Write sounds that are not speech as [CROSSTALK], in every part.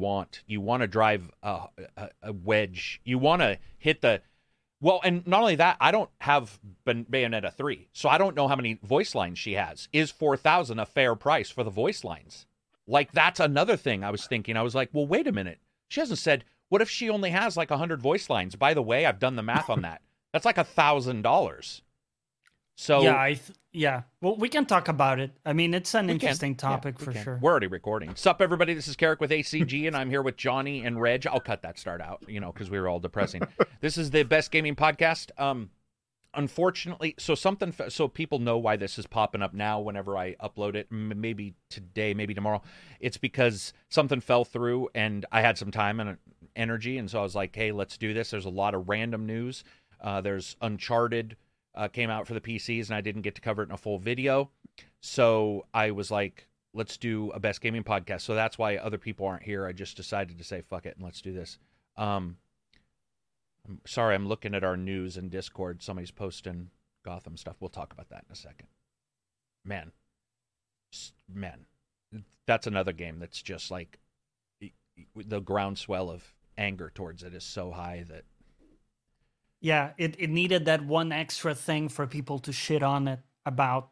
want. You want to drive a, a, a wedge. You want to hit the well, and not only that, I don't have Bayonetta 3, so I don't know how many voice lines she has. Is 4,000 a fair price for the voice lines? Like, that's another thing I was thinking. I was like, well, wait a minute. She hasn't said, what if she only has like 100 voice lines? By the way, I've done the math on that. That's like a $1,000. So yeah, I th- yeah. Well, we can talk about it. I mean, it's an we interesting can. topic yeah, for can. sure. We're already recording. Sup, everybody? This is Carrick with ACG, and I'm here with Johnny and Reg. I'll cut that start out, you know, because we were all depressing. [LAUGHS] this is the best gaming podcast. Um, unfortunately, so something, so people know why this is popping up now. Whenever I upload it, maybe today, maybe tomorrow, it's because something fell through, and I had some time and energy, and so I was like, hey, let's do this. There's a lot of random news. Uh, there's Uncharted uh, came out for the PCs, and I didn't get to cover it in a full video. So I was like, let's do a best gaming podcast. So that's why other people aren't here. I just decided to say fuck it and let's do this. Um, I'm sorry, I'm looking at our news and Discord. Somebody's posting Gotham stuff. We'll talk about that in a second. Man, man, that's another game that's just like the groundswell of anger towards it is so high that yeah, it, it needed that one extra thing for people to shit on it about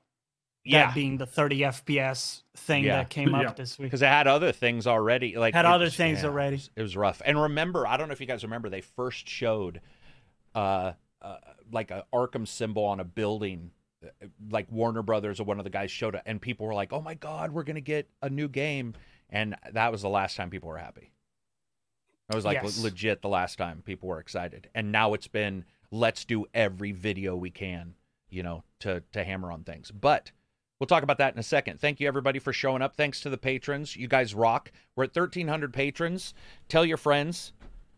yeah. that being the 30 FPS thing Yeah. that came up Yeah. this week. because it had other things already. Like Had other was- things yeah, already. It was, it was rough. And remember, I don't know if you guys remember, they first showed uh, uh like a Arkham symbol on a building. uh, Like Warner Brothers or one of the guys showed it, and people were like, "Oh my God, we're gonna get a new game!" And that was the last time people were happy. It was like Yes. le- legit the last time people were excited, and now it's been let's do every video we can, you know, to to hammer on things. But we'll talk about that in a second. Thank you everybody for showing up. Thanks to the patrons, you guys rock. We're at thirteen hundred patrons. Tell your friends.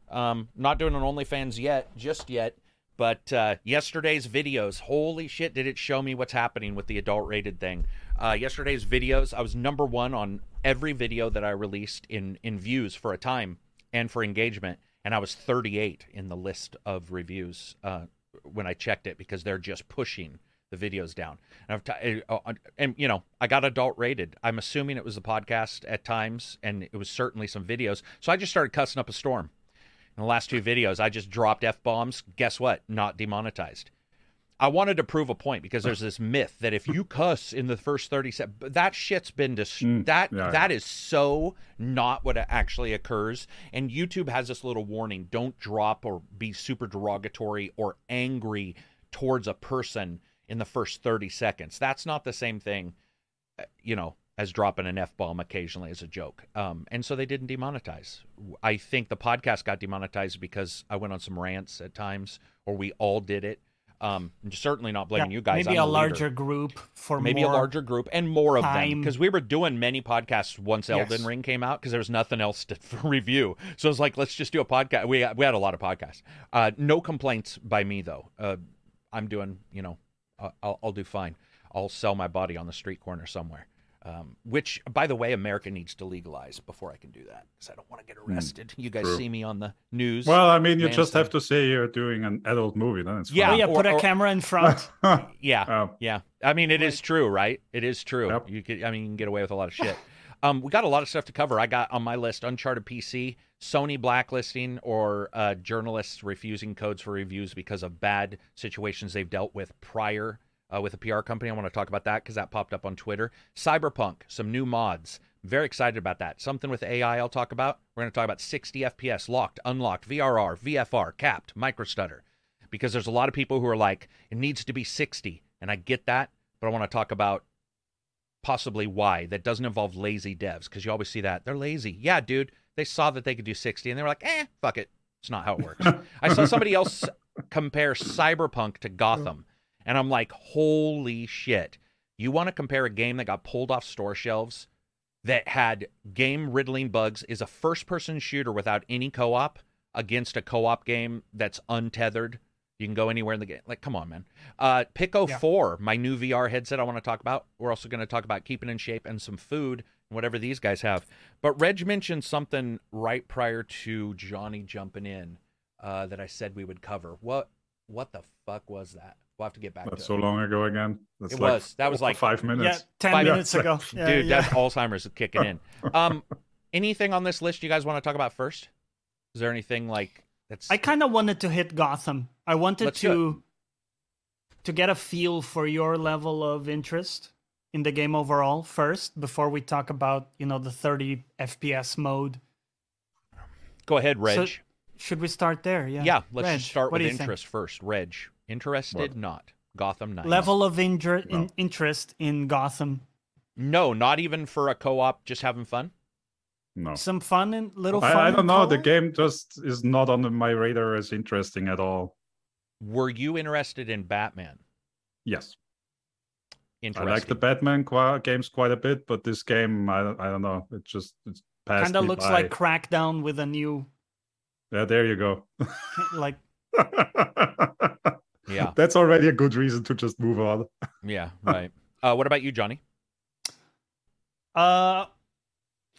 Um, not doing an OnlyFans yet, just yet. But uh, yesterday's videos, holy shit, did it show me what's happening with the adult rated thing? Uh, yesterday's videos, I was number one on every video that I released in in views for a time and for engagement, and I was 38 in the list of reviews uh, when I checked it because they're just pushing the videos down. And, I've t- uh, uh, and you know, I got adult rated. I'm assuming it was the podcast at times, and it was certainly some videos. So I just started cussing up a storm. In the last two videos, I just dropped f bombs. Guess what? Not demonetized. I wanted to prove a point because there's [LAUGHS] this myth that if you cuss in the first 30 seconds, that shit's been dis- Mm, that yeah, that is so not what actually occurs. And YouTube has this little warning: don't drop or be super derogatory or angry towards a person in the first 30 seconds. That's not the same thing, uh, you know, as dropping an f bomb occasionally as a joke. Um, and so they didn't demonetize. I think the podcast got demonetized because I went on some rants at times, or we all did it. Um, I'm certainly not blaming Yeah, you guys. Maybe I'm a the leader larger group for maybe a larger group and more of them because we were doing many podcasts once Elden Yes. Ring came out because there was nothing else to [LAUGHS] review. So it's like let's just do a podcast. We we had a lot of podcasts. Uh, no complaints by me though. Uh, I'm doing you know uh, I'll I'll do fine. I'll sell my body on the street corner somewhere. Um, which, by the way, America needs to legalize before I can do that because I don't want to get arrested. you guys true. see me on the news. Well, I mean, you Man, just have to say you're doing an adult movie, then it's Yeah, Oh fine. yeah, or- put a or- camera in [LAUGHS] front. yeah, Oh. Yeah, I mean it is true, right? It is true. Yep. You could, I mean, you can get away with a lot of shit. [LAUGHS] um, we got a lot of stuff to cover. I got on my list Uncharted PC, Sony blacklisting, or uh, journalists refusing codes for reviews because of bad situations they've dealt with prior uh, with a PR company. I want to talk about that because that popped up on Twitter. Cyberpunk, some new mods. Very excited about that. Something with AI I'll talk about. We're going to talk about 60 FPS, locked, unlocked, VRR, VFR, capped, microstutter because there's a lot of people who are like, it needs to be 60. And I get that, but I want to talk about possibly why that doesn't involve lazy devs because you always see that. They're lazy. Yeah, dude. They saw that they could do 60 and they were like, eh, fuck it. It's not how it works. [LAUGHS] I saw somebody else compare Cyberpunk to Gotham, and I'm like, holy shit. You want to compare a game that got pulled off store shelves that had game riddling bugs, is a first person shooter without any co op against a co op game that's untethered? You can go anywhere in the game. Like, come on, man. Uh, Pico Yeah. 4, my new VR headset I want to talk about. We're also going to talk about keeping in shape and some food and whatever these guys have. But Reg mentioned something right prior to Johnny jumping in uh, that I said we would cover. What what the fuck was that? We'll have to get back That's to so it. long ago again. That's It like was. That was like- five minutes. yeah, minutes. ten Five- minutes ago. [LAUGHS] Yeah, Dude, yeah. that's Alzheimer's kicking in. [LAUGHS] Um, anything on this list you guys want to talk about first? Is there anything like that's I kind of wanted to hit Gotham. I wanted Let's to to get a feel for your level of interest in the game overall first before we talk about, you know, the 30 FPS mode. go ahead, Reg. So- Should we start there? Yeah. yeah, let's Reg, just start with do you think? interest first. Reg, interested? What? Not Gotham Knights. Level of injur- in- interest in Gotham. No, not even for a co-op. Just having fun. No. Some fun and little fun. I, I don't know. The co-op? game just is not on my radar as interesting at all. Were you interested in Batman? Yes. I like the Batman qua games quite a bit, but this game, I, don't- I don't know. It just it's passed kind of looks by. like Crackdown with a new Yeah, there you go. [LAUGHS] like [LAUGHS] Yeah, That's already a good reason to just move on. yeah, [LAUGHS] right. Uh, what about you, Johnny? Uh,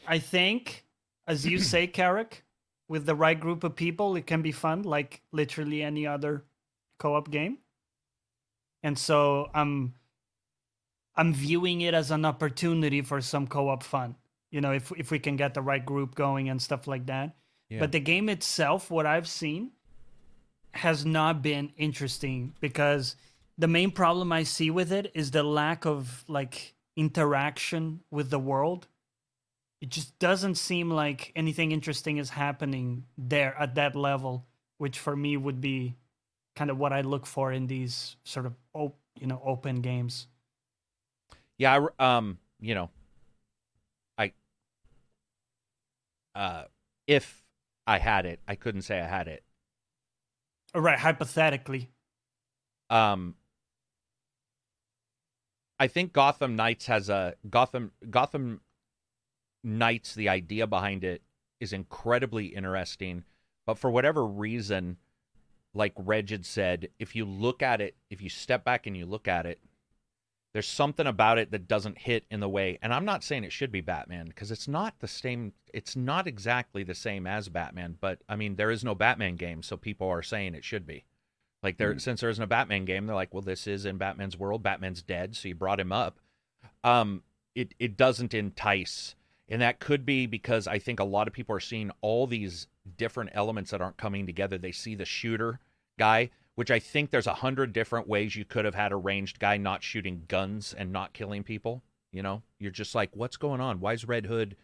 I think, as you [CLEARS THROAT] say, Carrick, with the right group of people, it can be fun, like literally any other co-op game. And so I'm, I'm viewing it as an opportunity for some co-op fun. You know, if if we can get the right group going and stuff like that. Yeah. But the game itself, what I've seen, has not been interesting because the main problem I see with it is the lack of like interaction with the world. It just doesn't seem like anything interesting is happening there at that level, which for me would be kind of what I look for in these sort of op- you know open games. Yeah, I um, you know, I uh if I had it, I couldn't say I had it. All right, hypothetically, Um I think Gotham Knights has a Gotham Gotham Knights the idea behind it is incredibly interesting, but for whatever reason like Reg had said, if you look at it, if you step back and you look at it, there's something about it that doesn't hit in the way. And i'm not saying it should be batman because it's not the same it's not exactly the same as batman but i mean there is no batman game so people are saying it should be. Like there since there isn't a batman game they're like well this is in batman's world batman's dead so you brought him up. Um it it doesn't entice. And that could be because i think a lot of people are seeing all these different elements that aren't coming together. They see the shooter guy which I think there's a hundred different ways you could have had a ranged guy not shooting guns and not killing people. You know, you're just like, what's going on? Why is Red Hood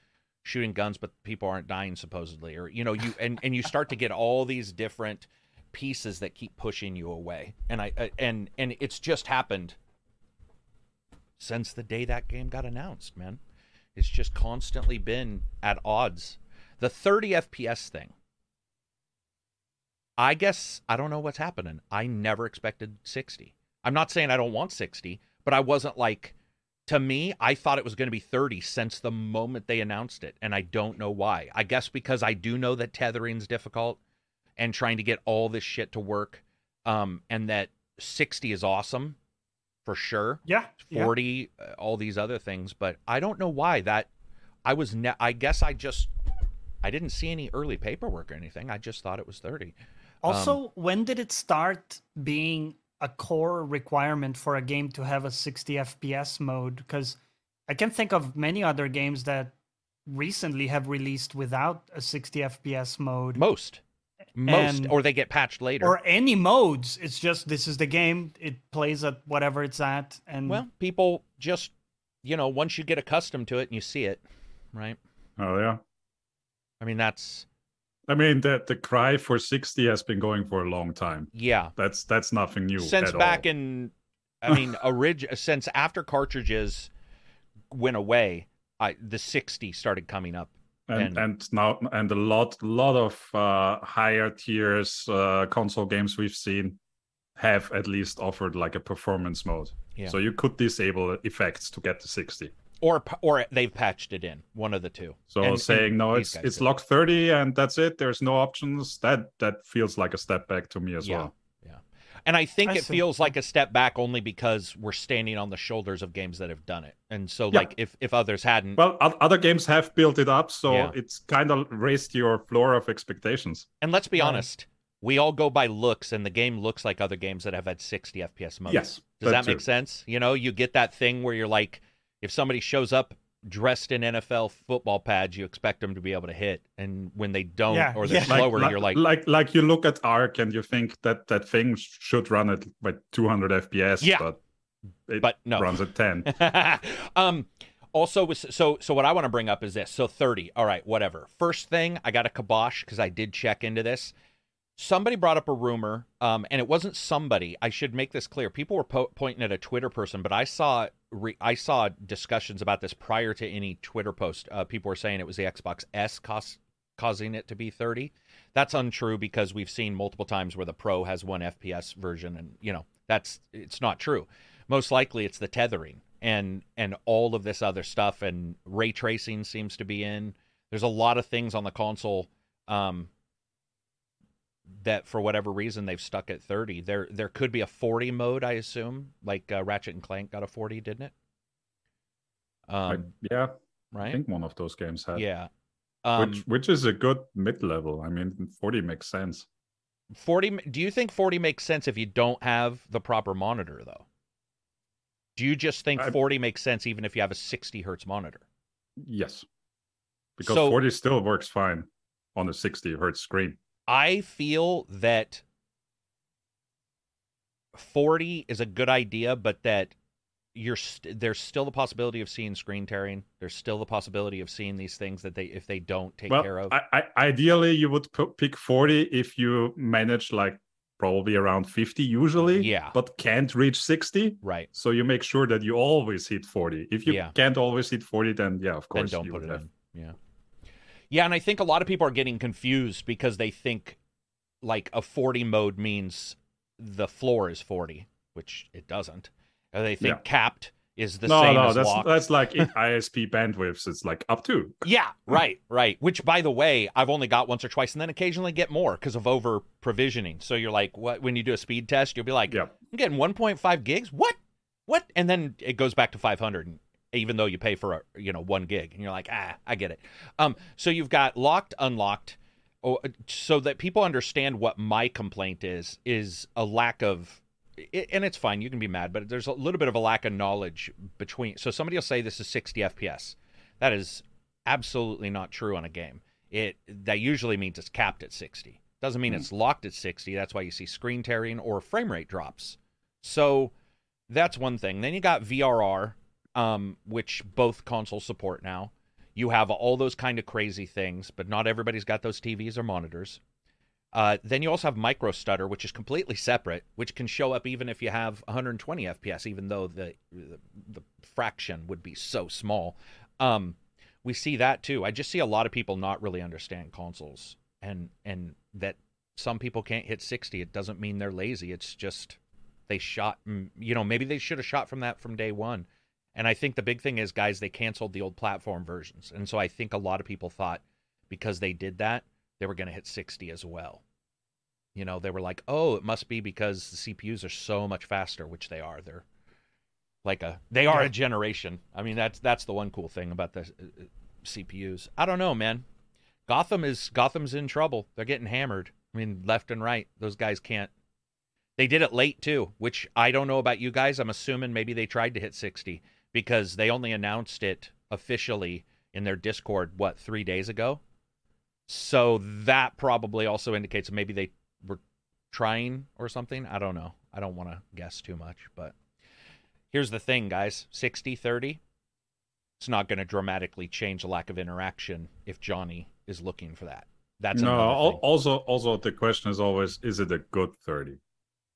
shooting guns but people aren't dying supposedly? Or you know, you and and you start to get all these different pieces that keep pushing you away. And I uh, and and it's just happened since the day that game got announced, man. It's just constantly been at odds. The 30 FPS thing. I guess I don't know what's happening. I never expected 60. I'm not saying I don't want 60, but I wasn't like to me, I thought it was going to be 30 since the moment they announced it, and I don't know why. I guess because I do know that tethering's difficult and trying to get all this shit to work um and that 60 is awesome for sure. yeah, yeah. 40 uh, all these other things, but I don't know why that I was ne- I guess I just I didn't see any early paperwork or anything. I just thought it was 30. Um, also, when did it start being a core requirement for a game to have a 60 FPS mode? Because I can think of many other games that recently have released without a 60 FPS mode Most. Most And- or they get patched later. or any modes. It's just this is the game, it plays at whatever it's at. And well, people just you know, once you get accustomed to it and you see it, right? Oh yeah. I mean, that's I mean, the the cry for sixty has been going for a long time. yeah. That's that's nothing new. since back all. in I mean, [LAUGHS] orig- since after cartridges went away, I the 60 started coming up. and and- and now and a lot lot of uh, higher tiers uh, console games we've seen have at least offered like a performance mode. Yeah. So you could disable effects to get to sixty. Or or they've patched it in, one of the two. So And- saying and no, it's guys it's did. locked thirty and that's it. There's no options. That that feels like a step back to me as Yeah. well. Yeah and I think I it see. feels like a step back only because we're standing on the shoulders of games that have done it. And so Yeah. like if if others hadn't Well, other games have built it up, so Yeah. it's kind of raised your floor of expectations. and let's be Right. honest, we all go by looks and the game looks like other games that have had 60 FPS modes. Yes, Does that too. make sense? You know, you get that thing where you're like if somebody shows up dressed in NFL football pads, you expect them to be able to hit, and when they don't Yeah, or they're yeah. slower, you're like, like like you look at Ark and you think that that thing should run at like 200 FPS, Yeah. but it But no. runs at 10. [LAUGHS] um also was so so what i want to bring up is this so 30 all right whatever first thing i got a kibosh because i did check into this somebody brought up a rumor um and it wasn't somebody i should make this clear people were po- pointing at a twitter person but i saw re- i saw discussions about this prior to any twitter post. Uh, people were saying it was the xbox s cause, causing it to be 30 that's untrue because we've seen multiple times where the pro has one fps version and you know that's it's not true. Most likely it's the tethering and and all of this other stuff and ray tracing seems to be in. There's a lot of things on the console um that for whatever reason they've stuck at 30 there there could be a 40 mode i assume like uh, ratchet and clank got a 40 didn't it um Like, yeah, I think one of those games had. yeah um which which is a good mid level. I mean, 40 makes sense. 40 do you think 40 makes sense if you don't have the proper monitor though do you just think I- 40 makes sense even if you have a 60 hertz monitor Yes. Because So- 40 still works fine on a 60 hertz screen. I feel that 40 is a good idea, but that you're st- there's still the possibility of seeing screen tearing. There's still the possibility of seeing these things that they if they don't take well, care of. I, I, ideally, you would p- pick 40 if you manage like probably around 50 usually, Yeah. but can't reach 60. right. So you make sure that you always hit 40. If you Yeah. can't always hit 40, then yeah, of Then course don't you put it have. in. Yeah. Yeah, and I think a lot of people are getting confused because they think like a 40 mode means the floor is 40, which it doesn't. Or they think Yeah. capped is the no, same no, as that's locked. that's like [LAUGHS] in ISP bandwidths. It's like up to. Yeah, right, right. Which, by the way, I've only got once or twice, and then occasionally get more because of over provisioning. So you're like, what? When you do a speed test, you'll be like, Yeah. I'm getting 1.5 gigs. What? What? And then it goes back to 500, even though you pay for a you know one gig, and you're like, ah, I get it. Um, so you've got locked, unlocked, oh, so that people understand what my complaint is is a lack of it, and it's fine you can be mad but there's a little bit of a lack of knowledge between so somebody will say this is 60 fps that is absolutely not true on a game. It that usually means it's capped at 60 doesn't mean it's locked at 60 that's why you see screen tearing or frame rate drops. So that's one thing. Then you got vrr um, which both consoles support now you have all those kind of crazy things but not everybody's got those tvs or monitors uh, then you also have micro stutter, which is completely separate, which can show up even if you have 120 FPS, even though the the, the fraction would be so small. Um, we see that too. I just see a lot of people not really understand consoles, and and that some people can't hit 60. It doesn't mean they're lazy. It's just they shot. mm, You know, maybe they should have shot from that from day one. And I think the big thing is, guys, they canceled the old platform versions, and so I think a lot of people thought because they did that they were going to hit 60 as well. You know, they were like, "Oh, it must be because the CPUs are so much faster," which they are. They're like a they are a generation. I mean, that's that's the one cool thing about the uh, uh, CPUs. I don't know, man. Gotham is Gotham's in trouble. They're getting hammered. I mean, left and right. Those guys can't. They did it late too, which I don't know about you guys. I'm assuming maybe they tried to hit 60 because they only announced it officially in their Discord what 3 days ago. So that probably also indicates maybe they were trying or something. I don't know. I don't want to guess too much, but here's the thing, guys 60 30. It's not going to dramatically change the lack of interaction if Johnny is looking for that. That's no. another al- thing. Also, also the question is always: Is it a good 30?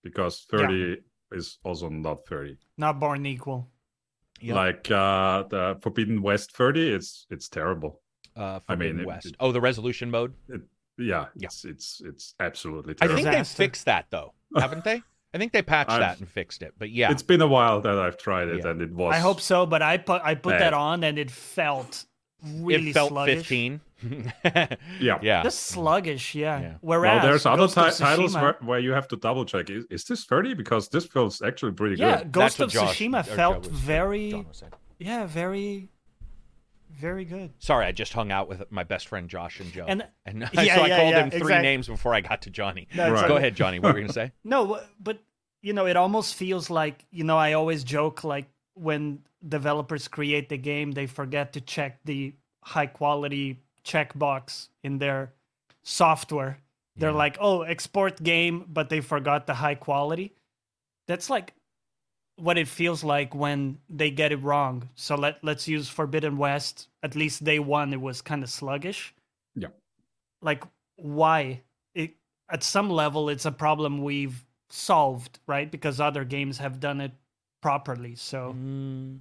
Because 30 is also not 30. Not born equal. Yep. Like uh, the Forbidden West 30, it's it's terrible. uh, I mean, Forbidden it- West. it- oh, the resolution mode. Yeah, Yeah. it's it's it's absolutely Terrible. I terrible. think they Disaster. fixed that though, haven't they? I think they patched I've- that and fixed it. But yeah, It's been a while that I've tried it, Yeah. and it was. I hope so, but I put I put Bad. that on and it felt really it felt sluggish. 15. [LAUGHS] Yeah. yeah. Just sluggish, yeah. Yeah. Whereas well, there's other Ghost of ti- titles where, where you have to double check. Is, is this 30? Because this feels actually pretty yeah, good. Ghost what of Josh- Tsushima or Joe felt very, John was saying. yeah, very, very good. Sorry, I just hung out with my best friend Josh and Joe. And- and [LAUGHS] Yeah, so I yeah, called yeah, him three exact- names before I got to Johnny. No, Right. Go ahead, Johnny. What were you going to say? [LAUGHS] No, but you know, it almost feels like you know. I always joke like when developers create the game, they forget to check the high quality checkbox in their software. They're Yeah. like, oh, export game, but they forgot the high quality. That's like what it feels like when they get it wrong. So let let's use Forbidden West. At least day one, it was kind of sluggish. Yeah. Like why? It at some level, it's a problem we've solved, right? Because other games have done it properly. So Mm,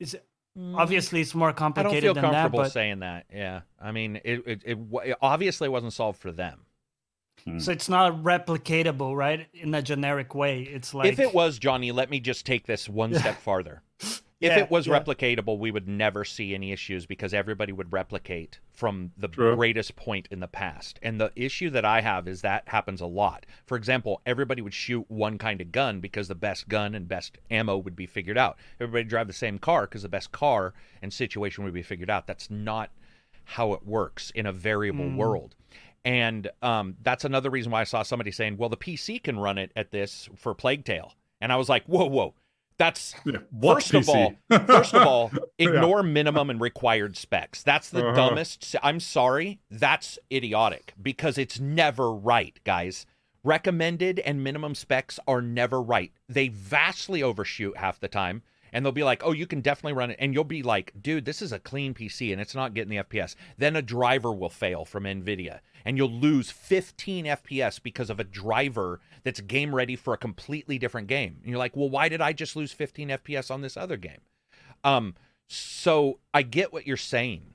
it's mm. obviously it's more complicated. I don't feel than that. comfortable But saying that. Yeah, I mean, it it, it it obviously wasn't solved for them. so it's not replicatable, right? In a generic way. It's like if it was Johnny, let me just take this one [LAUGHS] step farther. If it was yeah. replicatable, we would never see any issues because everybody would replicate from the True. greatest point in the past. And the issue that I have is that happens a lot. For example, everybody would shoot one kind of gun because the best gun and best ammo would be figured out. Everybody drive the same car because the best car and situation would be figured out. That's not how it works in a variable Mm. world. And um, that's another reason why I saw somebody saying, well, the PC can run it at this for Plague Tale. And I was like, whoa, whoa. That's Yeah. First of all, first of all, [LAUGHS] ignore minimum and required specs. That's the Uh-huh. dumbest. I'm sorry, that's idiotic because it's never right, guys. Recommended and minimum specs are never right. They vastly overshoot half the time. And they'll be like, oh, you can definitely run it. And you'll be like, dude, this is a clean PC and it's not getting the FPS. Then a driver will fail from NVIDIA and you'll lose 15 FPS because of a driver that's game ready for a completely different game. And you're like, well, why did I just lose 15 FPS on this other game? Um, so I get what you're saying,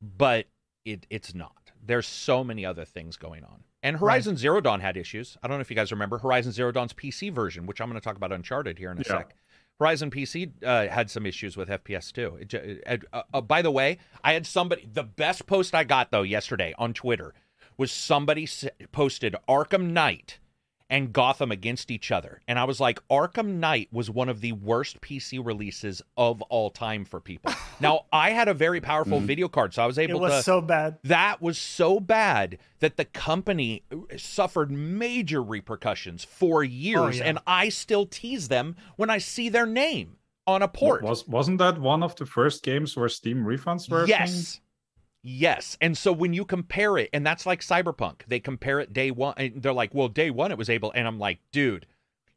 but it it's not. There's so many other things going on. And Horizon Zero Dawn had issues. I don't know if you guys remember Horizon Zero Dawn's PC version, which I'm going to talk about Uncharted here in a Yeah. sec. Horizon PC uh, had some issues with FPS too. It, ju- uh, uh, uh, by the way, I had somebody. The best post I got though yesterday on Twitter was somebody posted Arkham Knight and Gotham against each other, and I was like, Arkham Knight was one of the worst PC releases of all time for people. [LAUGHS] now I had a very powerful mm-hmm. video card, so I was able it was to so bad. that was so bad that the company uh, suffered major repercussions for years, oh, yeah. and I still tease them when I see their name on a port. Was wasn't that one of the first games where Steam refunds were? Yes. thing? Yes. Yes. And so when you compare it, and that's like Cyberpunk, they compare it day one, and they're like, well, day one it was able, and I'm like, dude,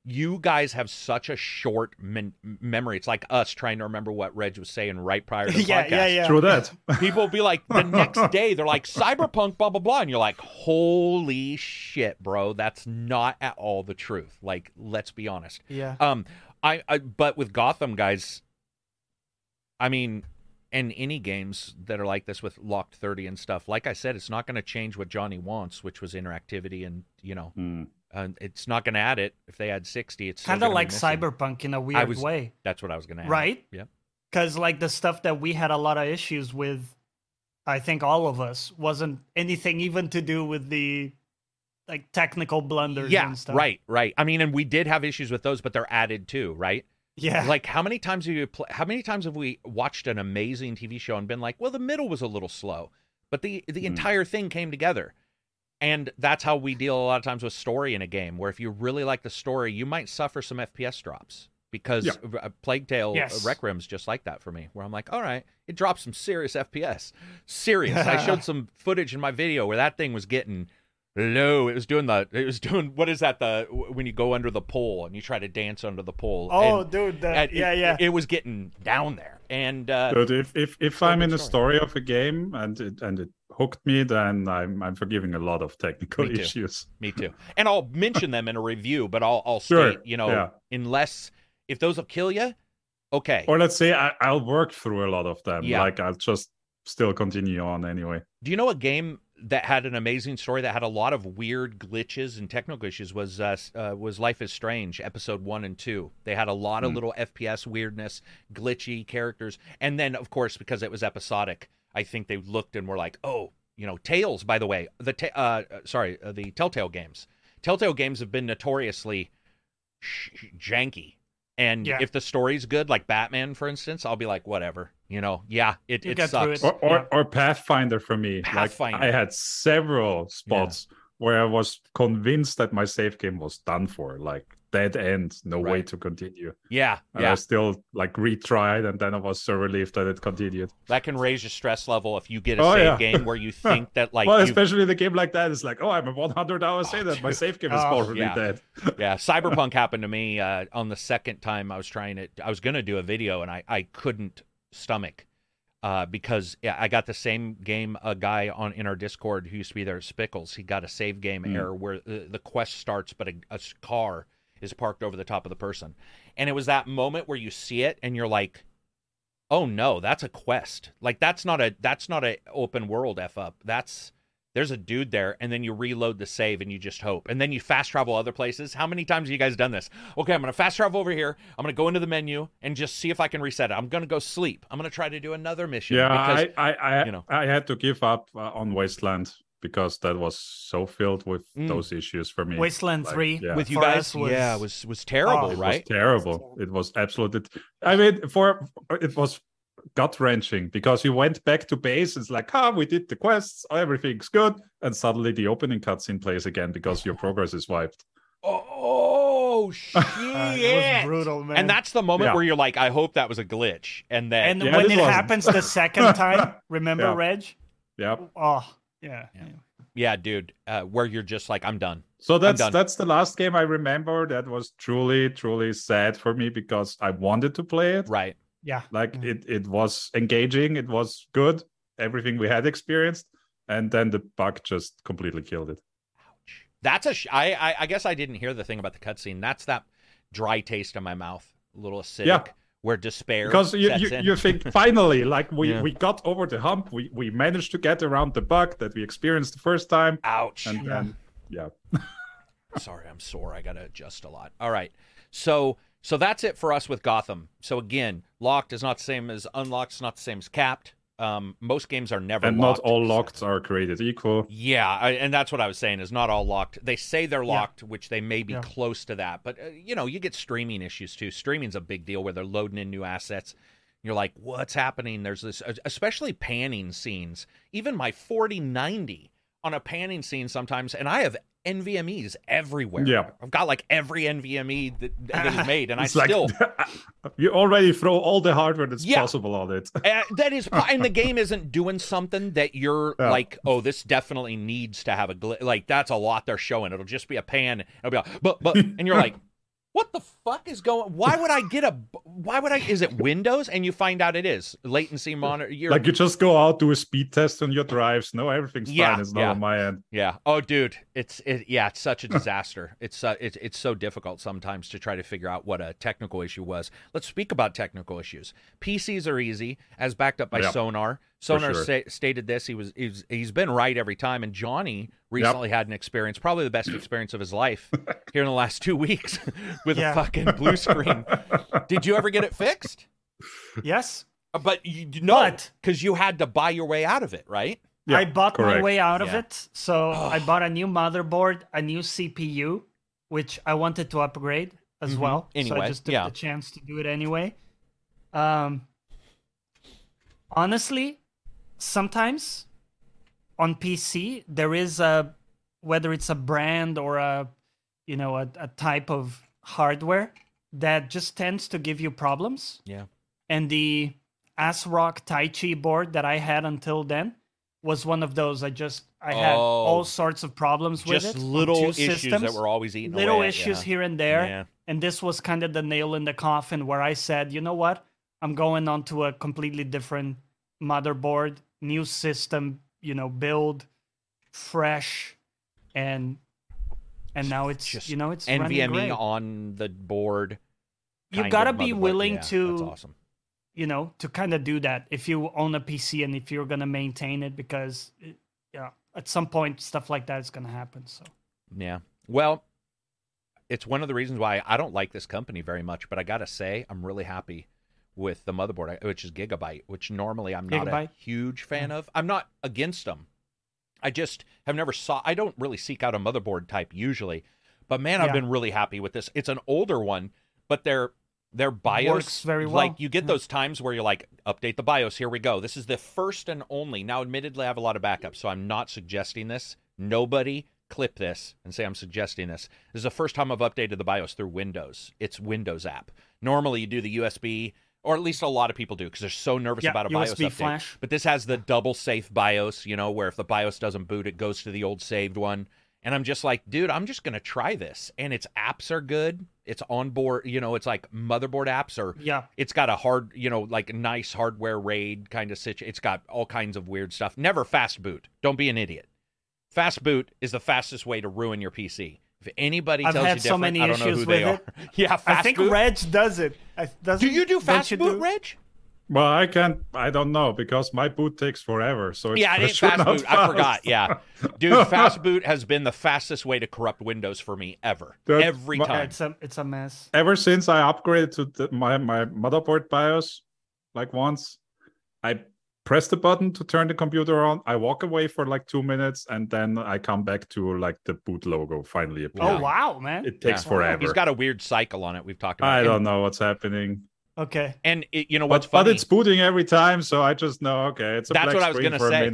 you guys have such a short men- memory. It's like us trying to remember what Reg was saying right prior to the [LAUGHS] yeah, podcast. yeah, yeah. True that. People will be like, the next [LAUGHS] day, they're like, Cyberpunk, blah, blah, blah. And you're like, holy shit, bro. That's not at all the truth. Like, let's be honest. Yeah. Um, I, I but with Gotham, guys, I mean, and any games that are like this with locked 30 and stuff, like I said, it's not going to change what Johnny wants, which was interactivity. And, you know, uh, it's not going to add it. If they add 60, it's Kind of like. Cyberpunk in a weird was- way. That's what I was going to add. Right? Yeah. Because like the stuff that we had a lot of issues with, I think all of us wasn't anything even to do with the like technical blunders Yeah, and stuff. right, right. I mean, and we did have issues with those, but they're added too, right? Yeah. Like, how many times have you pl- how many times have we watched an amazing TV show and been like, well, the middle was a little slow, but the the Hmm. entire thing came together, and that's how we deal a lot of times with story in a game. Where if you really like the story, you might suffer some FPS drops because Yeah. uh, Plague Tale Yes. uh, Requiem's just like that for me. Where I'm like, all right, it drops some serious FPS, serious. I [LAUGHS] showed some footage in my video where that thing was getting low. It was doing the. It was [LAUGHS] doing what is that the when you go under the pole and you try to dance under the pole. oh, and- dude. That, and yeah, it, yeah. It, was getting down there, and uh, But if if if Still a I'm in the story. story of a game and it and it hooked me, then I'm I'm forgiving a lot of technical Me too. issues. me too. And I'll mention them in a review, but I'll I'll state, Sure, you know, yeah. unless if those will kill you, okay. Or let's say I, I'll work through a lot of them. Yeah. Like I'll just still continue on anyway. Do you know a game that had an amazing story that had a lot of weird glitches and technical issues was uh, uh, was Life is Strange episode 1 and 2. They had a lot of Hmm. little FPS weirdness, glitchy characters. And then of course because it was episodic, I think they looked and were like, "Oh, you know, Tales by the way, the ta- uh uh, sorry, uh, the Telltale games. Telltale games have been notoriously sh- janky. And Yeah. if the story's good, like Batman, for instance, I'll be like, whatever. You know, yeah, it, You it sucks. it. Or or, Yeah. or Pathfinder for me. Pathfinder. Like I had several spots where I was convinced that my save game was done for. Like dead end, no way to continue. Yeah, And yeah. I still like retried, and then I was so relieved that it continued. That can raise your stress level if you get a Oh, save yeah. game where you [LAUGHS] think that like well, you especially the game like that is like, oh, I'm a 100 hours in, and my save game is Oh, already yeah. dead. yeah [LAUGHS] cyberpunk happened to me uh, on the second time i was trying it i was to do a video and i, I couldn't stomach uh, because yeah, i got the same game a guy on in our discord who used to be there spickles he got a save game Hmm. error where the, the quest starts but a car is parked over the top of the person. And it was that moment where you see it and you're like oh no that's a quest. Like that's not a that's not a open world f up. That's there's a dude there and then you reload the save and you just hope. And then you fast travel other places. How many times have you guys done this? Okay i'm gonna fast travel over here. I'm gonna go into the menu and just see if i can reset it. I'm gonna go sleep. I'm gonna try to do another mission Yeah, because I, I, I, you know. I had to give up uh, on Wasteland because that was so filled with Mm. those issues for me. Wasteland Like, 3 yeah. with you for guys was- yeah was was terrible Oh, it right was terrible. It was absolutely. I mean, for it was gut wrenching because you went back to base. It's like, ah, we did the quests, everything's good, and suddenly the opening cutscene plays again because your progress is wiped. oh [LAUGHS] shit Uh, it was brutal, man. and that's the moment Yeah. where you're like i hope that was a glitch and then and Yeah, when this it wasn't. happens the second [LAUGHS] time, remember Yeah. Reg? Yeah. Oh, yeah. Yeah. yeah dude uh, where you're just like i'm done So that's done. that's the last game I remember that was truly truly sad for me because I wanted to play it. right Yeah. Like it it was engaging, it was good, everything we had experienced, and then the bug just completely killed it. Ouch. That's a. Sh- I, I I guess I didn't hear the thing about the cutscene. That's that dry taste in my mouth, a little acidic, Yeah. Where despair because you, sets you, in. you think finally like we, Yeah. we got over the hump we, we managed to get around the bug that we experienced the first time Ouch. and Yeah. then yeah [LAUGHS] Sorry, I'm sore. I gotta adjust a lot. All right. So so that's it for us with Gotham. So again, locked is not the same as unlocked. It's not the same as capped. Um, most games are never and locked. not all locked are created equal Yeah, I, and that's what I was saying is not all locked. They say they're Yeah. locked, which they may be Yeah. close to that, but uh, you know, you get streaming issues too. Streaming's a big deal where they're loading in new assets. You're like, what's happening? There's this, uh, especially panning scenes. Even my 4090 on a panning scene sometimes, and I have NVMe's everywhere. Yeah. I've got like every NVMe that, that is made, and I like still [LAUGHS] you already throw all the hardware that's Yeah. possible on it Uh, that is, and the game isn't doing something that you're [LAUGHS] Yeah. like, oh, this definitely needs to have a gl-. like. That's a lot they're showing. It'll just be a pan. It'll be like, but but, and you're [LAUGHS] like, what the fuck is going? Why would I get a? Why would I? Is it Windows? And you find out it is latency monitor. You're like you just go out do a speed test on your drives no everything's Yeah, fine it's not yeah. on my end Yeah. Oh, dude, it's it. Yeah, it's such a [LAUGHS] disaster. it's uh, it's it's so difficult sometimes to try to figure out what a technical issue was. Let's speak about technical issues. PCs are easy, as backed up by Yeah, Sonar. For Sonar sure. sta- stated this. He was he's he's been right every time. And Johnny recently had an experience, probably the best experience of his life, [LAUGHS] here in the last two weeks, [LAUGHS] with Yeah. a fucking blue screen. [LAUGHS] Did you ever get it fixed? Yes. Uh, But you no, But- because you had to buy your way out of it, right? Yeah, I bought my way out of Yeah. it. So I [SIGHS] bought a new motherboard, a new CPU, which I wanted to upgrade as Mhm. well. so Anyway, I just took yeah. the chance to do it anyway. Um, honestly, sometimes on PC there is a whether it's a brand or a you know a, a type of hardware that just tends to give you problems Yeah. and the ASRock Taichi board that I had until then was one of those. I just I had Oh. all sorts of problems with Just it. on little issues systems, that were always eating little away at issues ya. here and there. Yeah. And this was kind of the nail in the coffin where I said, you know what, I'm going on to a completely different motherboard, new system, you know, build, fresh, and and now it's Just you know it's NVMe on the board. You gotta be willing Yeah, to awesome. you know, to kind of do that if you own a PC and if you're gonna maintain it, because it, yeah, at some point stuff like that is gonna happen. So Yeah. Well, it's one of the reasons why I don't like this company very much, but I gotta say I'm really happy with the motherboard, which is Gigabyte, which normally I'm not a huge fan of. I'm not against them. I just have never saw. I don't really seek out a motherboard type usually, but man, I've been really happy with this. It's an older one, but their their BIOS Works very well. Like you get Yeah. those times where you're like, update the BIOS. Here we go. This is the first and only. Now, admittedly, I have a lot of backups, so I'm not suggesting this. Nobody clip this and say I'm suggesting this. This is the first time I've updated the BIOS through Windows. It's Windows app. Normally, you do the USB, or at least a lot of people do, because they're so nervous Yeah, about a BIOS update. flash. But this has the double safe BIOS, you know, where if the BIOS doesn't boot, it goes to the old saved one. And I'm just like, dude, I'm just gonna try this. And its apps are good. It's on board, you know, it's like motherboard apps or Yeah. it's got a hard, you know, like nice hardware raid kind of situation. It's got all kinds of weird stuff. Never fast boot. Don't be an idiot. Fast boot is the fastest way to ruin your PC. If anybody I've tells had you so different, many I don't know issues who they with are. [LAUGHS] yeah, fast I think boot. Reg does it. Doesn't, do you do don't fast you boot, do- Reg? Well, I can't. I don't know because my boot takes forever. So it's Yeah, it for ain't sure fast not boot. I forgot. Yeah, dude, [LAUGHS] fast boot has been the fastest way to corrupt Windows for me ever. Dude, Every my- time. it's a it's a mess. Ever since I upgraded to the, my my motherboard BIOS, like once, I press the button to turn the computer on. I walk away for like two minutes, and then I come back to like the boot logo finally appears. Oh wow, man. It takes Yeah. forever. He's got a weird cycle on it. We've talked about. It. I don't know what's happening, okay. And it, you know what's but, but it's booting every time, so I just know okay, it's a That's black what I was gonna say.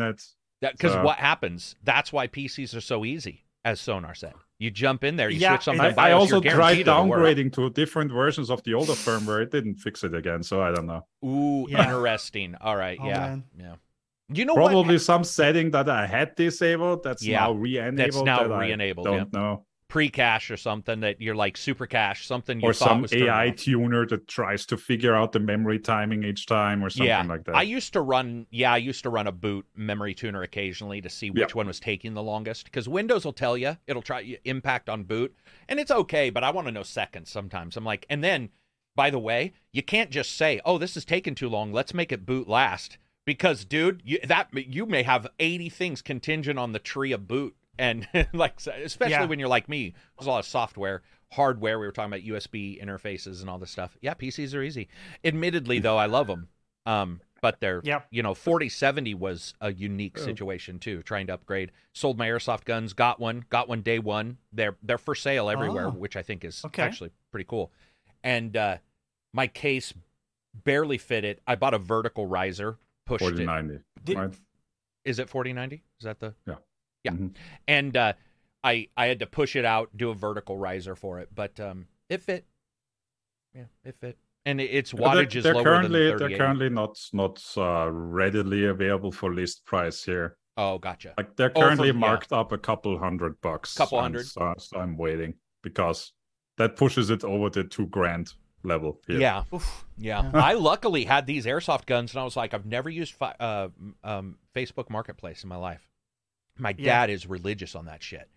Because So- what happens? That's why PCs are so easy, as Sonar said. You jump in there, you Yeah, switch something and to I, I also you're tried guaranteed it'll work. downgrading to different versions of the older firmware. It didn't fix it again, so I don't know. Ooh, Yeah. interesting. All right, Oh, yeah, man. yeah. You know Probably what? some setting that I had disabled that's Yeah, now re-enabled. That's now that re-enabled, Don't know. Pre-cache or something that you're like super cache, something you or some was AI tuner that tries to figure out the memory timing each time or something yeah, like that. I used to run. Yeah, I used to run a boot memory tuner occasionally to see which Yep. one was taking the longest. Because Windows will tell you it'll try impact on boot, and it's okay. But I want to know seconds sometimes. I'm like, and then, by the way, you can't just say, "Oh, this is taking too long. Let's make it boot last." Because, dude, you, that you may have 80 things contingent on the tree of boot, and [LAUGHS] like, especially Yeah. when you're like me, there's a lot of software, hardware. We were talking about USB interfaces and all this stuff. Yeah, PCs are easy. Admittedly, though, I love them. Um, but they're Yep. you know 4070 was a unique situation too trying to upgrade sold my airsoft guns got one got one day one they're they're for sale everywhere Oh. which i think is Okay. actually pretty cool and uh my case barely fit it i bought a vertical riser pushed it 4090. Did- is it 4090 is that the Yeah. Yeah Mhm. and uh i i had to push it out do a vertical riser for it but um it fit yeah it fit and it, its But they're- wattage is they're lower currently than they're currently not not uh, readily available for list price here. oh gotcha Like they're Oh, for- currently yeah. marked up a couple hundred bucks. Couple hundred. So, so I'm waiting because that pushes it over the two grand level. Here. yeah Oof. Yeah, I luckily had these airsoft guns, and I was like, I've never used fi- uh, um, Facebook Marketplace in my life. My Yeah. dad is religious on that shit.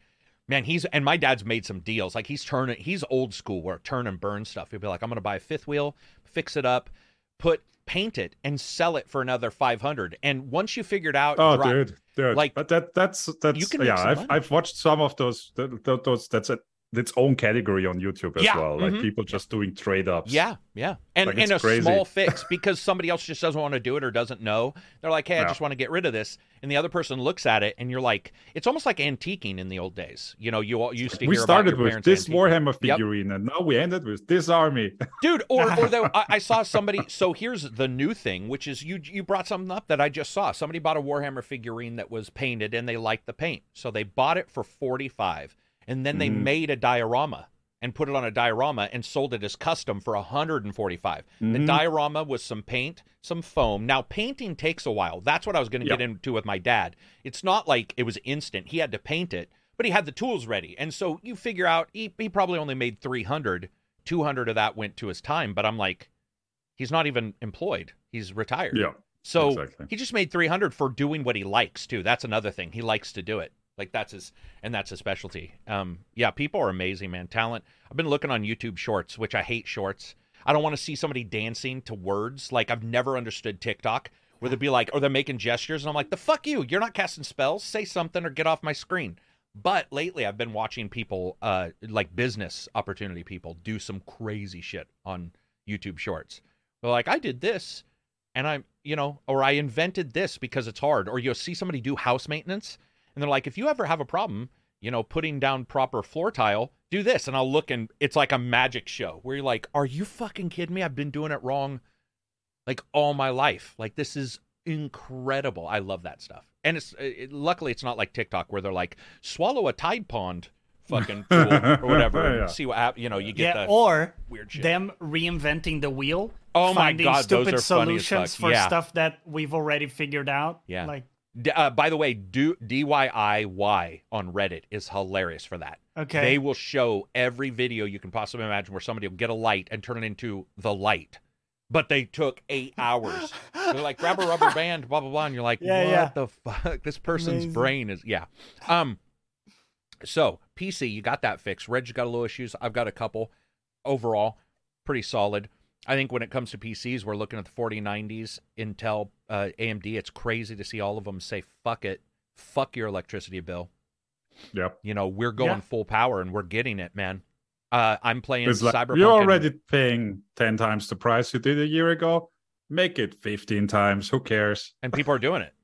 Man, he's and my dad's made some deals. Like he's turning, he's old school where turn and burn stuff. He'll be like, I'm gonna buy a fifth wheel, fix it up, put paint it, and sell it for another five hundred. And once you figured out, Oh, dri- dude, dude. like, but that that's that's you can yeah. I've money. I've watched some of those. th- th- Those that's a, its own category on YouTube as Yeah, well. Like mhm. people just doing trade ups. Yeah, yeah, and Like, and a crazy. small fix [LAUGHS] because somebody else just doesn't want to do it or doesn't know. They're like, "Hey, I just want to get rid of this," and the other person looks at it, and you're like, "It's almost like antiquing in the old days." You know, you all used to We hear started with this antiquing. Warhammer Yep. figurine, and now we ended with this army. [LAUGHS] dude. Or or though I, I saw [LAUGHS] somebody. So here's the new thing, which is you you brought something up that I just saw. Somebody bought a Warhammer figurine that was painted, and they liked the paint, so they bought it for forty five, and then they Mhm. made a diorama. And put it on a diorama and sold it as custom for 145. The Mhm. diorama was some paint, some foam. Now, painting takes a while. That's what I was going to Yep. get into with my dad. It's not like it was instant. He had to paint it, but he had the tools ready. And so you figure out he, he probably only made 300. 200 of that went to his time. But I'm like, he's not even employed. He's retired. yeah, So exactly. he just made 300 for doing what he likes too. That's another thing. He likes to do it. Like that's his and that's his specialty. Um yeah, people are amazing, man. Talent. I've been looking on YouTube shorts, which I hate shorts. I don't want to see somebody dancing to words. Like I've never understood TikTok where they'd be like, or they're making gestures, and I'm like, the fuck you. You're not casting spells. Say something or get off my screen. But lately, I've been watching people, uh, like business opportunity people, do some crazy shit on YouTube Shorts. They're like, I did this, and I'm, you know, or I invented this because it's hard. Or you'll see somebody do house maintenance, and they're like, if you ever have a problem, you know, putting down proper floor tile, do this, and I'll look, and it's like a magic show where you're like, are you fucking kidding me? I've been doing it wrong, like all my life. Like this is incredible. I love that stuff. and it's uh, it, luckily it's not like TikTok where they're like swallow a Tide Pod fucking [LAUGHS] tool or whatever. and Yeah. See what hap- you know. You get yeah, the or weird shit. them reinventing the wheel. Oh my finding God, those stupid are funny as solutions fuck. for Yeah. stuff that we've already figured out. Yeah. like D- uh, by the way, do DIWhy on Reddit is hilarious for that. okay, They will show every video you can possibly imagine where somebody will get a light and turn it into the light. But they took eight hours. They're like, grab a rubber [LAUGHS] band, blah blah blah, and you're like, Yeah, what yeah. the fuck? This person's Amazing. brain is yeah. Um, so PC, you got that fixed. Reg's got a little issues. I've got a couple. Overall, pretty solid. I think when it comes to PCs, we're looking at the 4090s, Intel, uh, AMD. It's crazy to see all of them say, "Fuck it, fuck your electricity bill." Yep. You know, we're going Yeah. full power and we're getting it, man. Uh, I'm playing It's like Cyberpunk. you're and- already paying ten times the price you did a year ago. Make it fifteen times. Who cares? and people are doing it.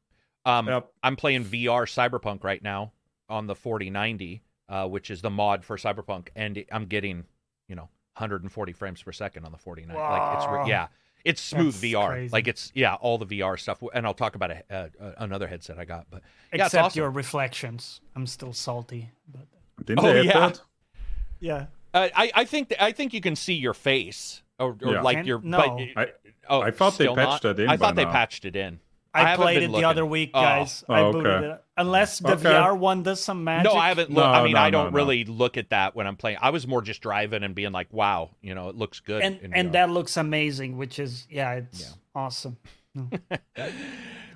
Um, Yep. I'm playing VR Cyberpunk right now on the 4090, uh, which is the mod for Cyberpunk, and I'm getting, you know, 140 frames per second on the 49. Like it's re- yeah, it's smooth That's VR. crazy. Like it's yeah, all the VR stuff. And I'll talk about a, uh, uh, another headset I got, but yeah, it's except awesome. your reflections. I'm still salty, but Didn't Oh, they add yeah. that? yeah, Uh, I I think th- I think you can see your face or, or Yeah. like Can- your no. but- I- oh, I thought they still patched not? that in I by thought they now. patched it in. I I, played been it the other week, Oh. guys. Oh, I booted okay. it. Unless the Okay. VR one does some magic. No, I haven't. No, I mean, no, I don't no. really look at that when I'm playing. I was more just driving and being like, "Wow, you know, it looks good." And and that looks amazing, which is yeah, it's Yeah. awesome. [LAUGHS]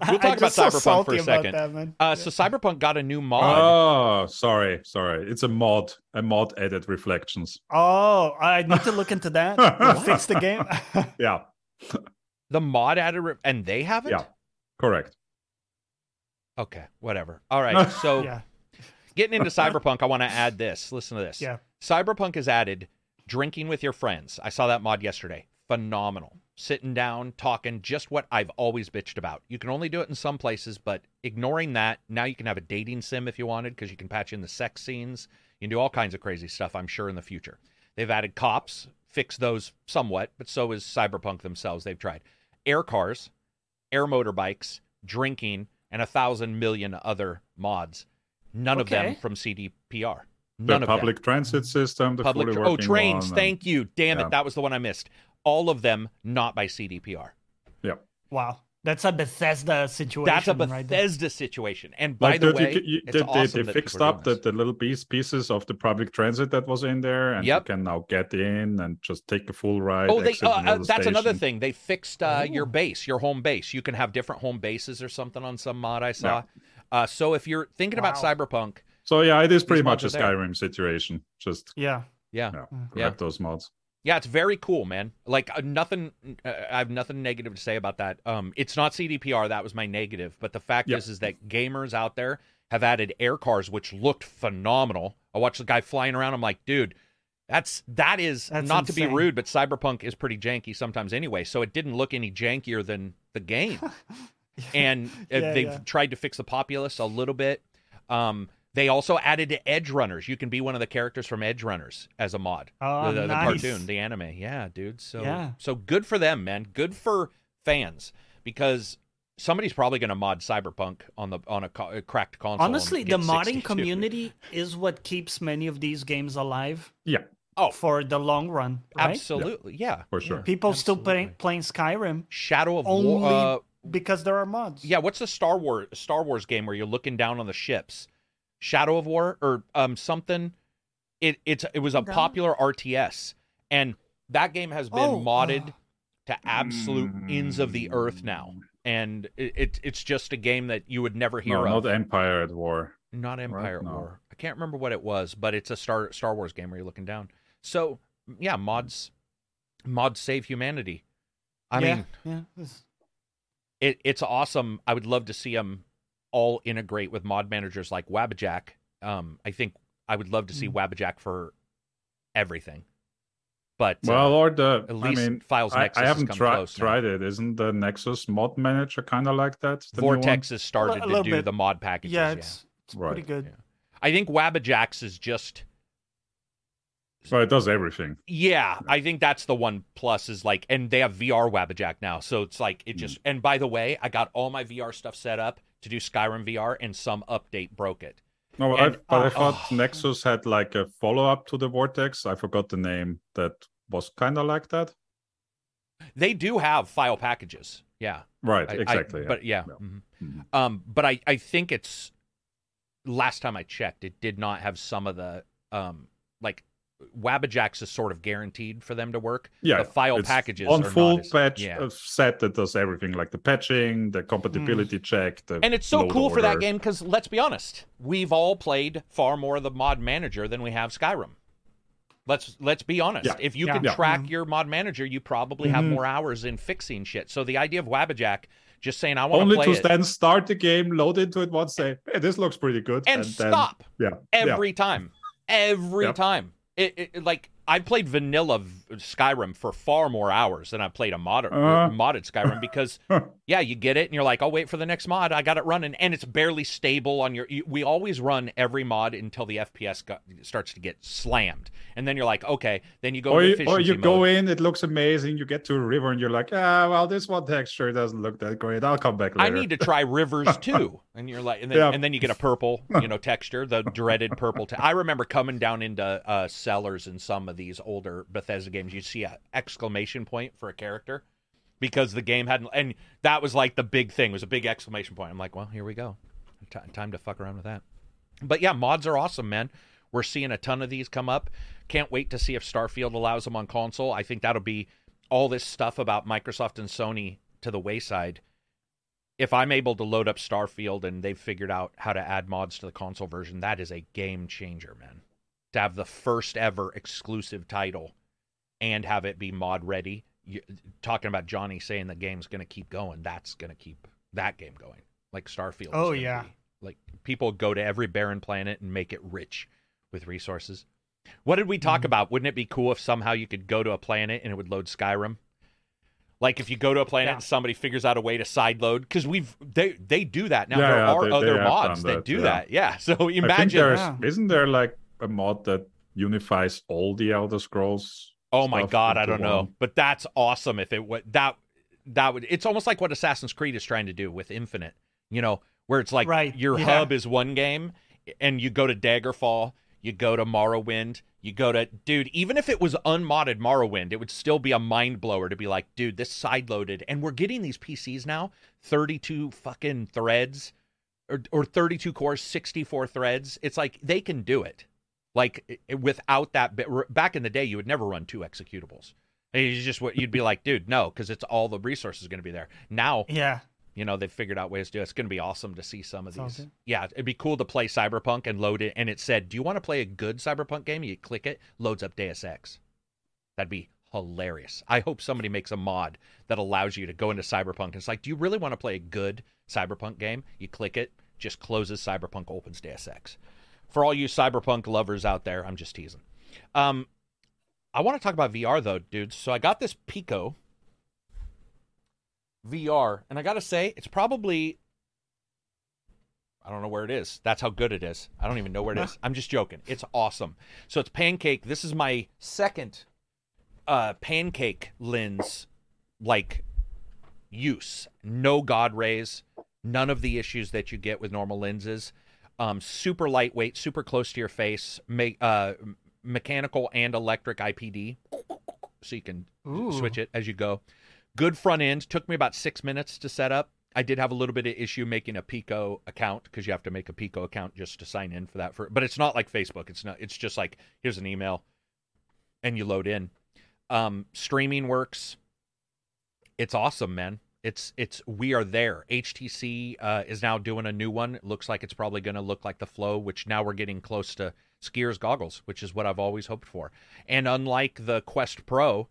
We'll [LAUGHS] talk I'm about just so Cyberpunk for a second. that. Uh, so Cyberpunk got a new mod. Oh, sorry, sorry. It's a mod. A mod added reflections. Oh, I need to look into that. [LAUGHS] fix the game. Yeah, the mod added, re- and they haven't. yeah, correct. Okay, whatever. All right. [LAUGHS] So yeah, getting into Cyberpunk, I want to add this. Listen to this. yeah. Cyberpunk has added drinking with your friends. I saw that mod yesterday. Phenomenal. Sitting down, talking, just what I've always bitched about. You can only do it in some places, but ignoring that, now you can have a dating sim if you wanted because you can patch in the sex scenes. You can do all kinds of crazy stuff, I'm sure, in the future. They've added cops, fixed those somewhat, but so is Cyberpunk themselves. They've tried air cars, air motorbikes, drinking, and a thousand million other mods. None of them from CDPR. The None of them public transit system, the public tra- oh working trains one, and- thank you damn yeah. it that was the one i missed all of them not by cdpr Yep. Wow, that's a Bethesda situation. that's a right bethesda situation and by Like the, the, way you, you, it's they, awesome they fixed up the, the little piece, pieces of the public transit that was in there, and Yep. you can now get in and just take a full ride. Oh, they, exit uh, uh, another that's another thing. They fixed uh, your Oh. base, your home base. You can have different home bases or something on some mod I saw. Uh, so if you're thinking about Cyberpunk, So yeah, it is pretty much a are there. Skyrim situation. Just Yeah, yeah, yeah, grab those mods. Yeah, it's very cool, man. Like uh, nothing, uh, I have nothing negative to say about that. Um, it's not CDPR. That was my negative. But the fact Yeah. is, is that gamers out there have added air cars, which looked phenomenal. I watched the guy flying around. I'm like, dude, that's that is That's not to be rude, but Cyberpunk is pretty janky sometimes anyway. So it didn't look any jankier than the game. [LAUGHS] and uh, Yeah, they've yeah. tried to fix the populace a little bit. Um, they also added to Edgerunners. You can be one of the characters from Edgerunners as a mod Oh, the, the, the cartoon, the anime. Yeah, dude. So Yeah. so good for them, man. Good for fans because somebody's probably going to mod Cyberpunk on the on a, co- a cracked console. honestly, the modding 62. community is what keeps many of these games alive Yeah, Oh, for the long run. Right? absolutely, yeah. for sure. People still playing playing Skyrim Shadow of only War. Uh, because there are mods. yeah, what's the Star Wars Star Wars game where you're looking down on the ships? Shadow of War or um something. It it's it was a Okay. popular RTS, and that game has been Oh, modded uh, to absolute ends of the earth now. And it, it it's just a game that you would never hear No, of. not Empire at War. Not Empire No. War. I can't remember what it was, but it's a Star Star Wars game where you're looking down. So yeah, mods mods save humanity. I yeah, mean, yeah. it, it's awesome. I would love to see them all integrate with mod managers like Wabbajack. Um, I think I would love to see Mm. Wabbajack for everything. But uh, Well, or the at I mean, Files Nexus I has haven't come tried now. tried it. Isn't the Nexus mod manager kind of like that? the? Vortex has started A to do bit. the mod packages. yeah, Yeah, it's, it's Right. pretty good. Yeah. I think Wabbajack's is just Well, it does everything. Yeah, I think that's the one plus is like, and they have VR Wabbajack now, so it's like it just. And by the way, I got all my VR stuff set up to do Skyrim VR, and some update broke it. No, And- I, but I uh, thought oh. [SIGHS] Nexus had like a follow up to the Vortex. I forgot the name that was kind of like that. They do have file packages, yeah. Right, I- I- exactly. yeah. But yeah. Yeah. mhm. Mhm. Um, but I, I think it's last time I checked, it did not have some of the um like Wabbajacks is sort of guaranteed for them to work. yeah, the file it's packages on full not as- patch yeah. set that does everything like the patching, the compatibility check, the And it's so load cool for that game because let's be honest, we've all played far more of the mod manager than we have Skyrim. Let's let's be honest. Yeah. If you Yeah. can Yeah. track Mhm. your mod manager, you probably have Mhm. more hours in fixing shit. So the idea of Wabbajack just saying I want Only play to it then start the game, load into it once, say, "Hey, this looks pretty good," and, then, stop yeah, yeah. every time, every Yep. time. It, it, like I played vanilla v- Skyrim for far more hours than I played a mod Uh-huh. modded Skyrim [LAUGHS] because yeah, you get it and you're like, I'll wait for the next mod. I got it running, and it's barely stable on your. You, we always run every mod until the FPS got, starts to get slammed, and then you're like, okay, then you go or you, or you go in, it looks amazing. You get to a river, and you're like, "Ah, well, this one texture doesn't look that great. I'll come back later." I need to try rivers [LAUGHS] too, and you're like, and then, Yeah. and then you get a purple, you know, [LAUGHS] texture, the dreaded purple. Te- I remember coming down into uh, cellars in some of these older Bethesda games. You see an exclamation point for a character because the game hadn't, and that was like the big thing. Was a big exclamation point. I'm like, well, here we go, Ti time to fuck around with that. But yeah, mods are awesome, man. We're seeing a ton of these come up. Can't wait to see if Starfield allows them on console. I think that'll be all this stuff about Microsoft and Sony to the wayside if I'm able to load up Starfield and they've figured out how to add mods to the console version, that is a game changer, man. To have the first ever exclusive title and have it be mod ready. You, talking about Johnny saying the game's going to keep going, that's going to keep that game going. Like Starfield. Oh, yeah. be. Like people go to every barren planet and make it rich with resources. What did we talk Mhm. about? Wouldn't it be cool if somehow you could go to a planet and it would load Skyrim? Like if you go to a planet Yeah. and somebody figures out a way to sideload, because we've they they do that now. Yeah, there yeah, are they- they other have mods that, that, do that. Yeah. [LAUGHS] So I think imagine. isn't there like a mod that unifies all the Elder Scrolls? Oh my god, I don't know, but that's awesome. If it would that that would it's almost like what Assassin's Creed is trying to do with Infinite. You know, where it's like Right, your yeah. hub is one game, and you go to Daggerfall, you go to Morrowind, you go to dude. Even if it was unmodded Morrowind, it would still be a mind blower to be like, dude, this side loaded, and we're getting these PCs now, thirty-two fucking threads, or or thirty-two cores, sixty-four threads. It's like they can do it. Like without that, back in the day, you would never run two executables. It's just what you'd be like, dude, no, because it's all the resources going to be there. Now, Yeah. you know, they've figured out ways to do it. It's going to be awesome to see some of Sounds these. good. Yeah, it'd be cool to play Cyberpunk and load it. And it said, do you want to play a good Cyberpunk game? You click it, loads up Deus Ex. That'd be hilarious. I hope somebody makes a mod that allows you to go into Cyberpunk. And it's like, do you really want to play a good Cyberpunk game? You click it, just closes Cyberpunk, opens Deus Ex. For all you Cyberpunk lovers out there, I'm just teasing. Um, I want to talk about VR though, dudes. So I got this Pico VR, and I gotta say, it's probably I don't know where it is. That's how good it is. I don't even know where it is. [LAUGHS] I'm just joking. It's awesome. So it's pancake. This is my second uh pancake lens like use. No god rays, none of the issues that you get with normal lenses. Um super lightweight, super close to your face, make uh mechanical and electric IPD. So you can Ooh. switch it as you go. Good front end. Took me about six minutes to set up. I did have a little bit of issue making a Pico account because you have to make a Pico account just to sign in for that. For but it's not like Facebook. It's not. It's just like here's an email, and you load in. Um, streaming works. It's awesome, man. It's it's we are there. HTC uh, is now doing a new one. It looks like it's probably going to look like the Flow, which now we're getting close to skiers goggles, which is what I've always hoped for. And unlike the Quest Pro,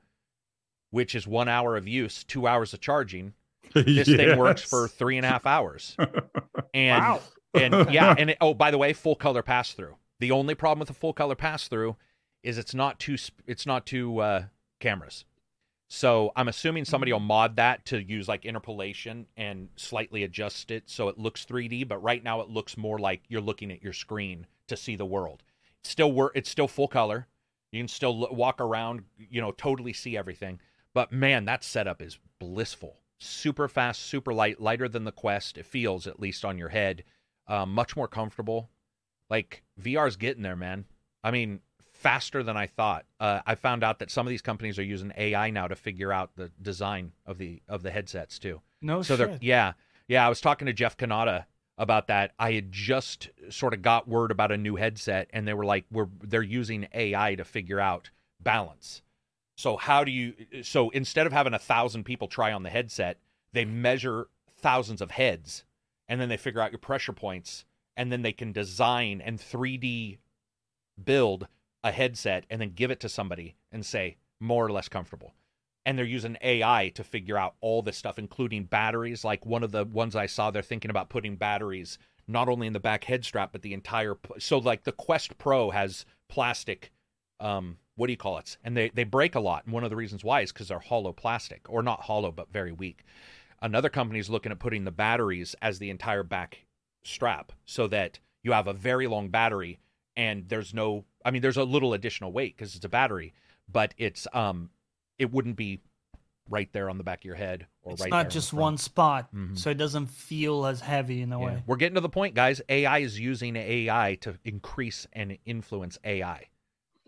which is one hour of use, two hours of charging, [LAUGHS] this thing works for three and a half hours. [LAUGHS] And wow. and [LAUGHS] yeah, and it, oh, by the way, full color pass through. The only problem with the full color pass through is it's not two it's not two uh, cameras. So I'm assuming somebody will mod that to use like interpolation and slightly adjust it so it looks 3D. But right now it looks more like you're looking at your screen to see the world. It's still wor- It's still full color. You can still walk around, you know, totally see everything. But man, that setup is blissful. super fast, super light, lighter than the Quest. It feels at least on your head, um, much more comfortable. Like VR's getting there, man. I mean, faster than I thought. Uh, I found out that some of these companies are using AI now to figure out the design of the of the headsets too. No so they're yeah, yeah. I was talking to Jeff Kanata about that. I had just sort of got word about a new headset, and they were like, "We're they're using AI to figure out balance." So how do you? So instead of having a thousand people try on the headset, they measure thousands of heads, and then they figure out your pressure points, and then they can design and 3D build a headset, and then give it to somebody and say more or less comfortable and they're using AI to figure out all this stuff, including batteries. Like one of the ones I saw, they're thinking about putting batteries not only in the back head strap, but the entire. So like the Quest Pro has plastic. Um, what do you call it? And they they break a lot. And one of the reasons why is because they're hollow plastic, or not hollow, but very weak. Another company is looking at putting the batteries as the entire back strap, so that you have a very long battery, and there's no. I mean, there's a little additional weight because it's a battery, but it's um it wouldn't be right there on the back of your head or It's right not just front. one spot, Mhm. so it doesn't feel as heavy in a Yeah. way. We're getting to the point, guys. AI is using AI to increase and influence AI.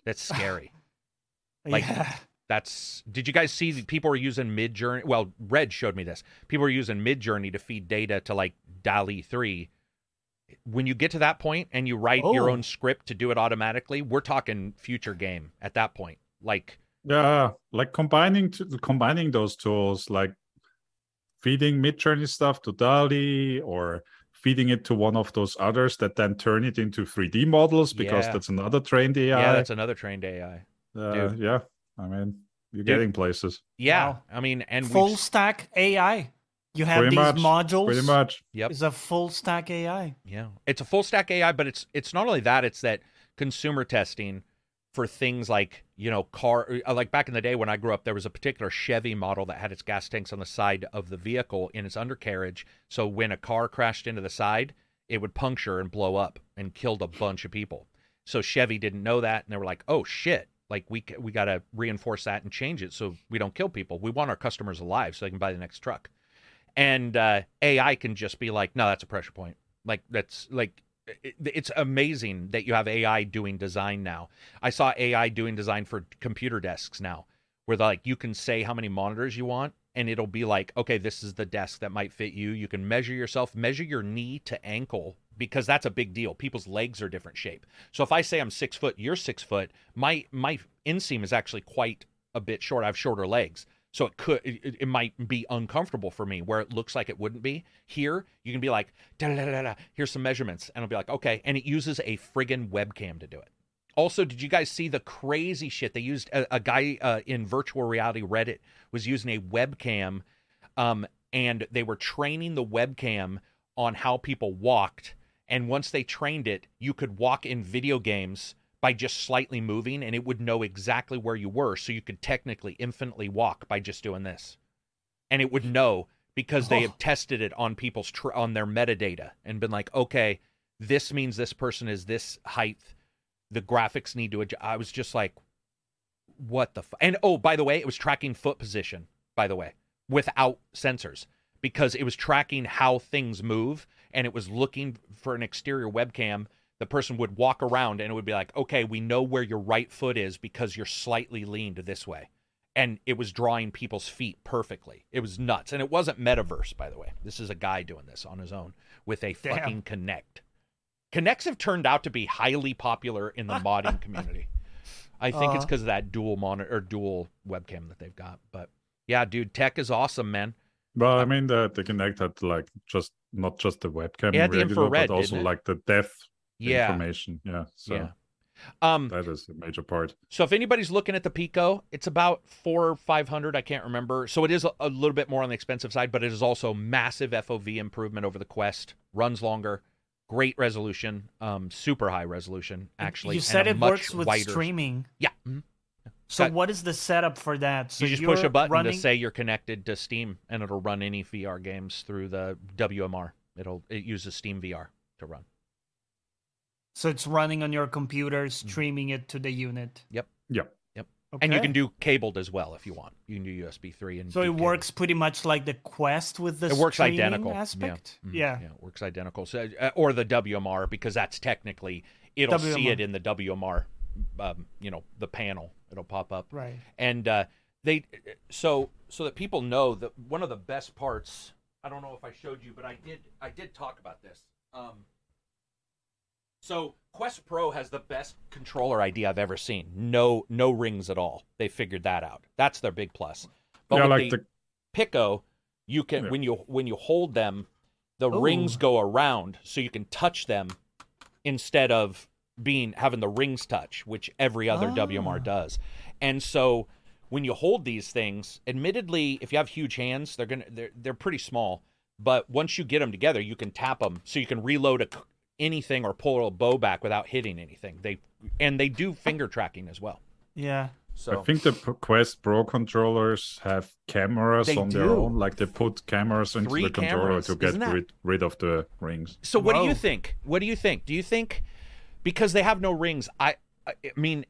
That's scary. [LAUGHS] Like- yeah. That's. Did you guys see people are using Midjourney? Well, Red showed me this. People are using Midjourney to feed data to like DALL-E three. When you get to that point and you write your Oh. own script to do it automatically, we're talking future game at that point. Like Yeah, like combining to, combining those tools, like feeding Midjourney stuff to DALL-E or feeding it to one of those others that then turn it into 3D models because Yeah. that's another trained AI. yeah, that's another trained AI. Uh, yeah, I mean, you're Dude. getting places. Yeah, Wow. I mean, and full we've, stack AI. You have Pretty these much, modules. Pretty much. Yep. It's a full stack AI. Yeah, it's a full stack AI, but it's it's not only that; it's that consumer testing for things like you know car uh, like back in the day when I grew up, there was a particular Chevy model that had its gas tanks on the side of the vehicle in its undercarriage. So when a car crashed into the side, it would puncture and blow up and killed a bunch of people. So Chevy didn't know that, and they were like, "Oh shit." Like we we got to reinforce that and change it so we don't kill people. We want our customers alive so they can buy the next truck. And uh, AI can just be like, no, that's a pressure point. Like that's like it, it's amazing that you have AI doing design now. I saw AI doing design for computer desks now, where like you can say how many monitors you want, and it'll be like, okay, this is the desk that might fit you. You can measure yourself, measure your knee to ankle because that's a big deal. People's legs are different shape. So if I say I'm six foot, you're six foot, my my inseam is actually quite a bit short. I have shorter legs. So it could it, it might be uncomfortable for me where it looks like it wouldn't be. Here, you can be like, da da da da. Here's some measurements, and I'll be like, okay. And it uses a friggin' webcam to do it. Also, did you guys see the crazy shit they used? A, a guy uh, in virtual reality Reddit was using a webcam, um, and they were training the webcam on how people walked. And once they trained it, you could walk in video games by just slightly moving, and it would know exactly where you were. So you could technically infinitely walk by just doing this, and it would know because they Oh. have tested it on people's tr- on their metadata and been like, okay, this means this person is this height. The graphics need to adjust. I was just like, what the? F-? And oh, by the way, it was tracking foot position. By the way, without sensors because it was tracking how things move and it was looking for an exterior webcam. The person would walk around and it would be like, okay, we know where your right foot is because you're slightly leaned this way. And it was drawing people's feet perfectly. It was nuts. And it wasn't metaverse, by the way. This is a guy doing this on his own with a Damn. fucking Kinect. Kinects have turned out to be highly popular in the modding [LAUGHS] community. I think it's Uh-huh. because of that dual monitor or dual webcam that they've got. But yeah, dude, tech is awesome, man. Well, I mean, the, the Kinect had like just not just the webcam, It had the regular, infrared, but also like the depth Yeah, information. Yeah. So yeah. Um, that is a major part. so if anybody's looking at the Pico, it's about four or five hundred. I can't remember. So it is a, a little bit more on the expensive side, but it is also massive FOV improvement over the Quest. Runs longer, great resolution, um, super high resolution. Actually, you said it much works with wider- streaming. Yeah, mhm. So Got- what is the setup for that? So you just push a button running, to say you're connected to Steam, and it'll run any VR games through the WMR. It'll it uses Steam VR to run. So it's running on your computer, Mm. streaming it to the unit. Yeah. And you can do cabled as well if you want. You can do USB three and So it cabled. works pretty much like the Quest with the It works streaming identical aspect. Yeah. Mhm. Yeah. yeah, it works identical. So, uh, or the WMR because that's technically it'll see it in the WMR, um, you know, the panel. It'll pop up. Right. and uh, they so so that people know that one of the best parts i don't know if i showed you but i did i did talk about this um, so quest pro has the best controller id i've ever seen no no rings at all they figured that out that's their big plus but yeah, with like the, the pico you can Yeah. when you when you hold them the Ooh. rings go around so you can touch them instead of being having the rings touch which every other Ah. wmr does and so when you hold these things admittedly if you have huge hands they're gonna they're, they're pretty small but once you get them together you can tap them so you can reload a, c- anything or pull a bow back without hitting anything they and they do finger tracking as well Yeah. so I think the Quest Pro controllers have cameras They on their own. Like they put cameras into Three the controller cameras. to get that- rid, rid of the rings. So what do you think? What do you think? Do you think because they have no rings? I I I mean,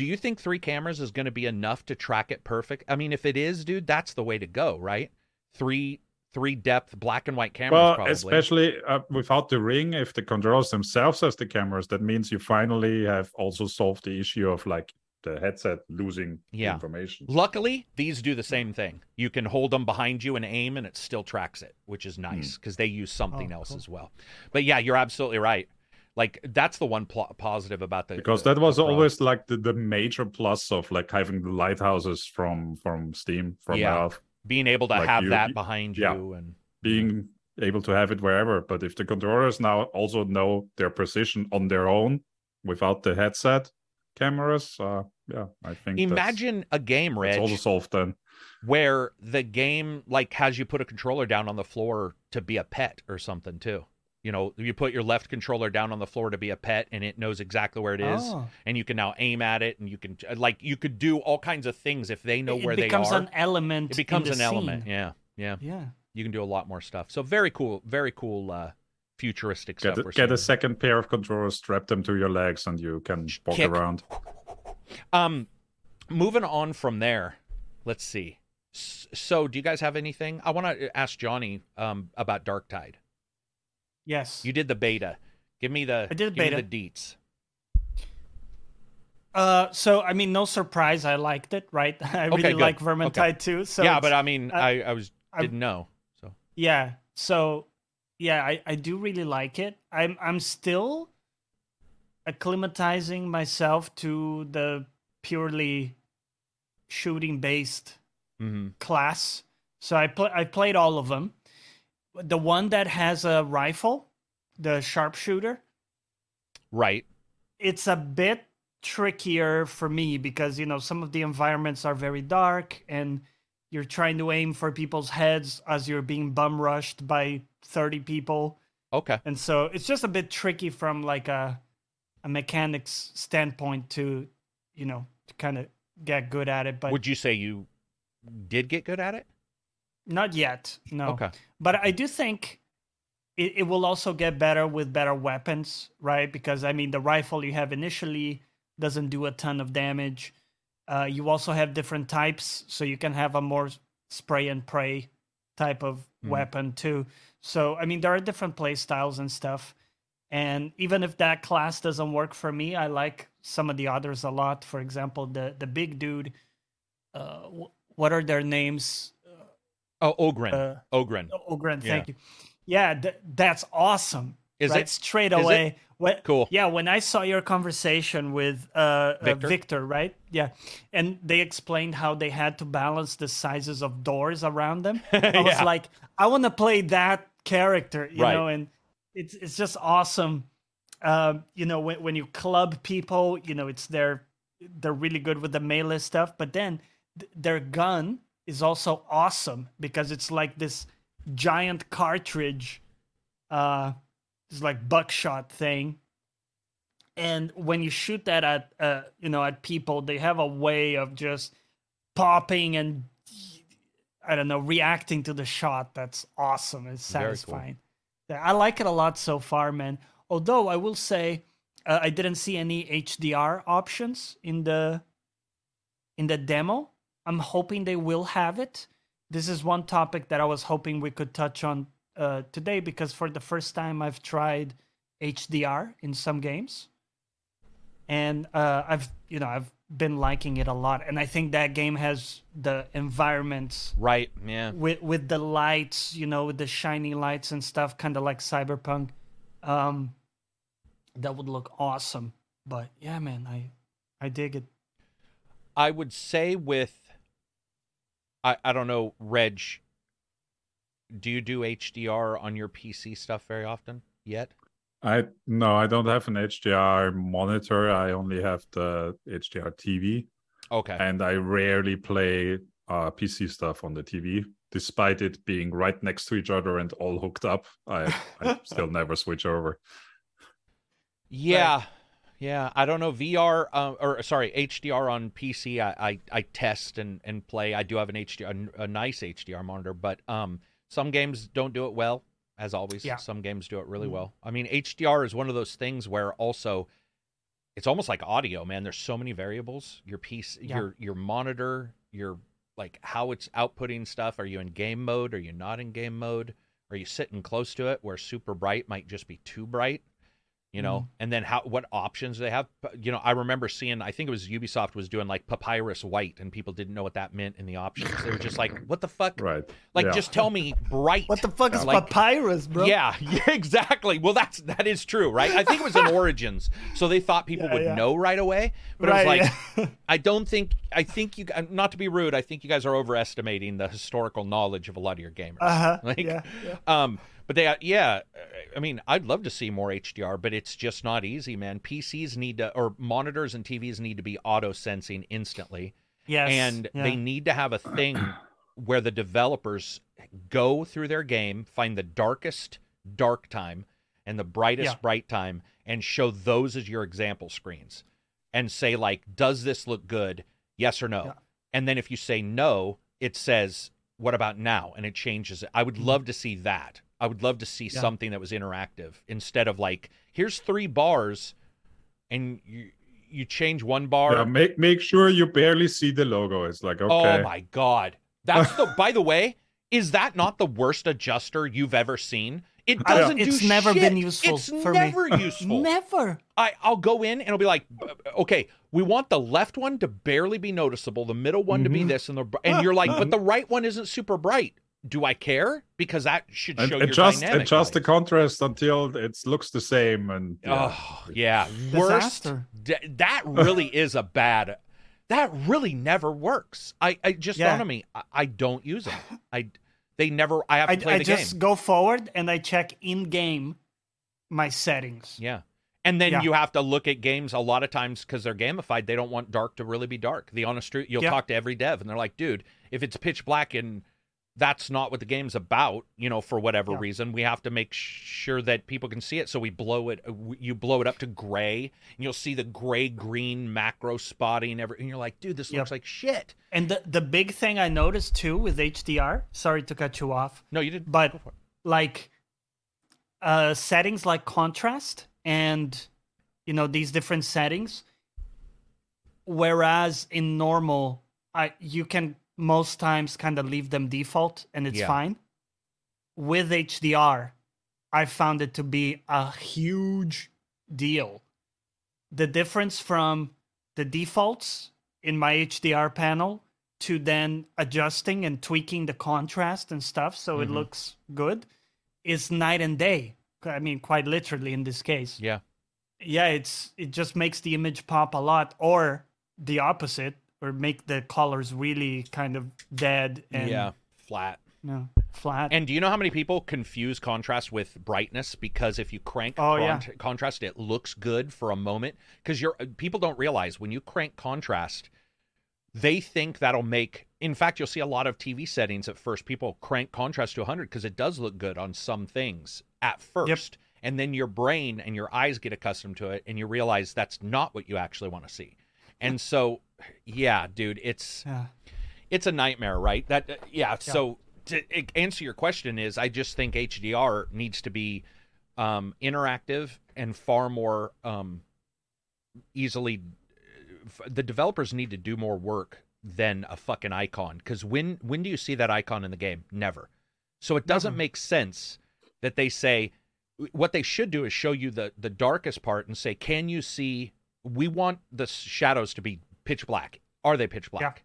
do you think three cameras is going to be enough to track it perfect? I mean, if it is, dude, that's the way to go, right? Three three depth black and white cameras, Well, probably. especially uh, without the ring, if the controllers themselves has the cameras, that means you finally have also solved the issue of like the headset losing Yeah. information. Luckily, these do the same thing. You can hold them behind you and aim, and it still tracks it, which is nice because they use something Oh, else cool. as well. But yeah, you're absolutely right. Like that's the one pl- positive about the Because the- that was always like the, the major plus of like having the lighthouses from from Steam from Yeah. Valve being able to like have you- that behind yeah. you and being able to have it wherever. But if the controllers now also know their position on their own without the headset cameras, uh, yeah, I think imagine a game, that's, Reg, also solved then. where the game like has you put a controller down on the floor to be a pet or something too. You know, you put your left controller down on the floor to be a pet, and it knows exactly where it is, Oh. and you can now aim at it, and you can like you could do all kinds of things if they know it where they are. It becomes an element. it becomes in an the element. Yeah, yeah. Yeah. You can do a lot more stuff. So very cool, very cool, uh, futuristic Get, stuff. a, we're get a second pair of controllers, strap them to your legs, and you can walk Kick. around. Um, moving on from there, let's see. So, do you guys have anything? I want to ask Johnny um about Darktide. Yes. You did the beta. Give me the I did give me beta. the deets. Uh, so I mean, no surprise, I liked it, right? [LAUGHS] I Okay, really good. like Vermintide Okay. too. So yeah, but I mean, uh, I I was didn't know. So yeah, so yeah, I I do really like it. I'm I'm still acclimatizing myself to the purely shooting based mhm. class. So I play I played all of them. The one that has a rifle, the sharpshooter, right. it's a bit trickier for me because you know some of the environments are very dark and you're trying to aim for people's heads as you're being bum rushed by 30 people Okay. and so it's just a bit tricky from like a a mechanics standpoint to you know to kind of get good at it but Would you say you did get good at it? not yet no Okay. But I do think it, it will also get better with better weapons, right? Because I mean, the rifle you have initially doesn't do a ton of damage. Uh, you also have different types, so you can have a more spray and pray type of Mhm. weapon too. So I mean, there are different play styles and stuff. And even if that class doesn't work for me, I like some of the others a lot. For example, the the big dude. Uh, what are their names? Oh, Ogryn. Uh, Ogryn. Ogryn, Yeah. thank you. Yeah, th- that's awesome. Is right? it? straight away? When, Cool. Yeah, when I saw your conversation with uh, Victor? Victor? Victor, right? Yeah, and they explained how they had to balance the sizes of doors around them. [LAUGHS] I was Yeah. like, I want to play that character, you Right. know, and it's it's just awesome. Um, you know, when when you club people, you know, it's their they're really good with the melee stuff, but then th- their gun is also awesome because it's like this giant cartridge uh it's like buckshot thing and when you shoot that at uh you know at people they have a way of just popping and i don't know reacting to the shot that's awesome it's Very cool. satisfying i like it a lot so far man although i will say uh, i didn't see any hdr options in the in the demo. I'm hoping they will have it. This is one topic that I was hoping we could touch on uh, today because for the first time I've tried HDR in some games, and uh, I've you know I've been liking it a lot, and I think that game has the environments Right. Yeah. with with the lights, you know, with the shiny lights and stuff, kind of like Cyberpunk. Um, that would look awesome. But yeah, man, I I dig it. I would say with I I don't know, Reg. Do you do HDR on your PC stuff very often yet? I no, I don't have an HDR monitor. I only have the HDR TV, Okay. and I rarely play uh, PC stuff on the TV, despite it being right next to each other and all hooked up. I, I [LAUGHS] still never switch over. Yeah, yeah. I don't know VR uh, or sorry HDR on PC. I, I, I test and, and play. I do have an HDR, a, a nice HDR monitor, but um, some games don't do it well. As always, Yeah. some games do it really Mhm. well. I mean, HDR is one of those things where also it's almost like audio, man. There's so many variables. Your piece, Yeah. your your monitor, your like how it's outputting stuff. Are you in game mode? Are you not in game mode? Are you sitting close to it where super bright might just be too bright? You know, Mm-hmm. and then how what options they have. You know, I remember seeing. I think it was Ubisoft was doing like papyrus white, and people didn't know what that meant in the options. They were just like, "What the fuck? Right. Like, Yeah. just tell me bright." What the fuck is Like- papyrus, bro? Yeah, [LAUGHS] yeah, exactly. Well, that's that is true, right? I think it was in [LAUGHS] Origins, so they thought people Yeah, would yeah. know right away. But right. it was like, yeah. [LAUGHS] I don't think. I think you. Not to be rude, I think you guys are overestimating the historical knowledge of a lot of your gamers. uh-huh. Like, yeah, yeah. Um, but they, uh, yeah, uh, I mean, I'd love to see more HDR, but it's just not easy, man. PCs need to, or monitors and TVs need to be auto sensing instantly Yes. and yeah. they need to have a thing where the developers go through their game, find the darkest dark time and the brightest Yeah. bright time, and show those as your example screens, and say like, does this look good? Yes or no. Yeah. And then if you say no, it says, what about now? And it changes it. I would mm-hmm. love to see that. I would love to see Mm-hmm. Yeah. something that was interactive instead of like, here's three bars, and you you change one bar. Yeah, make make sure you barely see the logo. It's like okay. Oh my god. That's the [LAUGHS] by the way, is that not the worst adjuster you've ever seen? It doesn't do it's do never shit. been useful It's for me. never [LAUGHS] useful. Never. I, I'll go in and it'll be like, okay, we want the left one to barely be noticeable, the middle one to be Mhm. this, and the and you're like, but the [LAUGHS] right one isn't super bright. Do I care? Because that should And show your adjust dynamic. adjust the contrast until it looks the same and yeah. Oh yeah, worst. D- that really [LAUGHS] is a bad. That really never works. I, I just Yeah. dawned on me. I, I don't use them. I they never. I have to I, play I the just go forward and I check in game my settings. Yeah. And then Yeah. you have to look at games a lot of times because they're gamified. They don't want dark to really be dark. The honest truth, you'll Yeah. talk to every dev and they're like, dude, if it's pitch black and that's not what the game's about, you know, for whatever Yeah. reason, we have to make sure that people can see it. So we blow it, uh, you blow it up to gray and you'll see the gray green macro spotting. Every, and you're like, dude, this Yep. looks like shit. And the, the big thing I noticed too with HDR, sorry to cut you off, No, you didn't. but Go for it. like uh settings like contrast and you know these different settings whereas in normal i you can most times kind of leave them default and it's Yeah. fine with hdr i found it to be a huge deal the difference from the defaults in my hdr panel to then adjusting and tweaking the contrast and stuff so it Mhm. looks good is night and day. I mean, quite literally in this case. Yeah. Yeah, it's it just makes the image pop a lot, or the opposite, or make the colors really kind of dead and yeah. Flat. you know, flat. And do you know how many people confuse contrast with brightness? Because if you crank Oh, yeah. contrast, it looks good for a moment. Because you're people don't realize when you crank contrast, they think that'll make. In fact, you'll see a lot of TV settings at first. People crank contrast to 100 because it does look good on some things at first, and then your brain and your eyes get accustomed to it, and you realize that's not what you actually want to see. And so, yeah, dude, it's yeah. it's a nightmare, right? That uh, yeah. So to uh, answer your question is, I just think HDR needs to be um, interactive and far more um, easily. f- The developers need to do more work than a fucking icon. Because when when do you see that icon in the game? Never. So it doesn't Never. make sense that they say what they should do is show you the the darkest part and say, can you see? We want the shadows to be pitch black. Are they pitch black?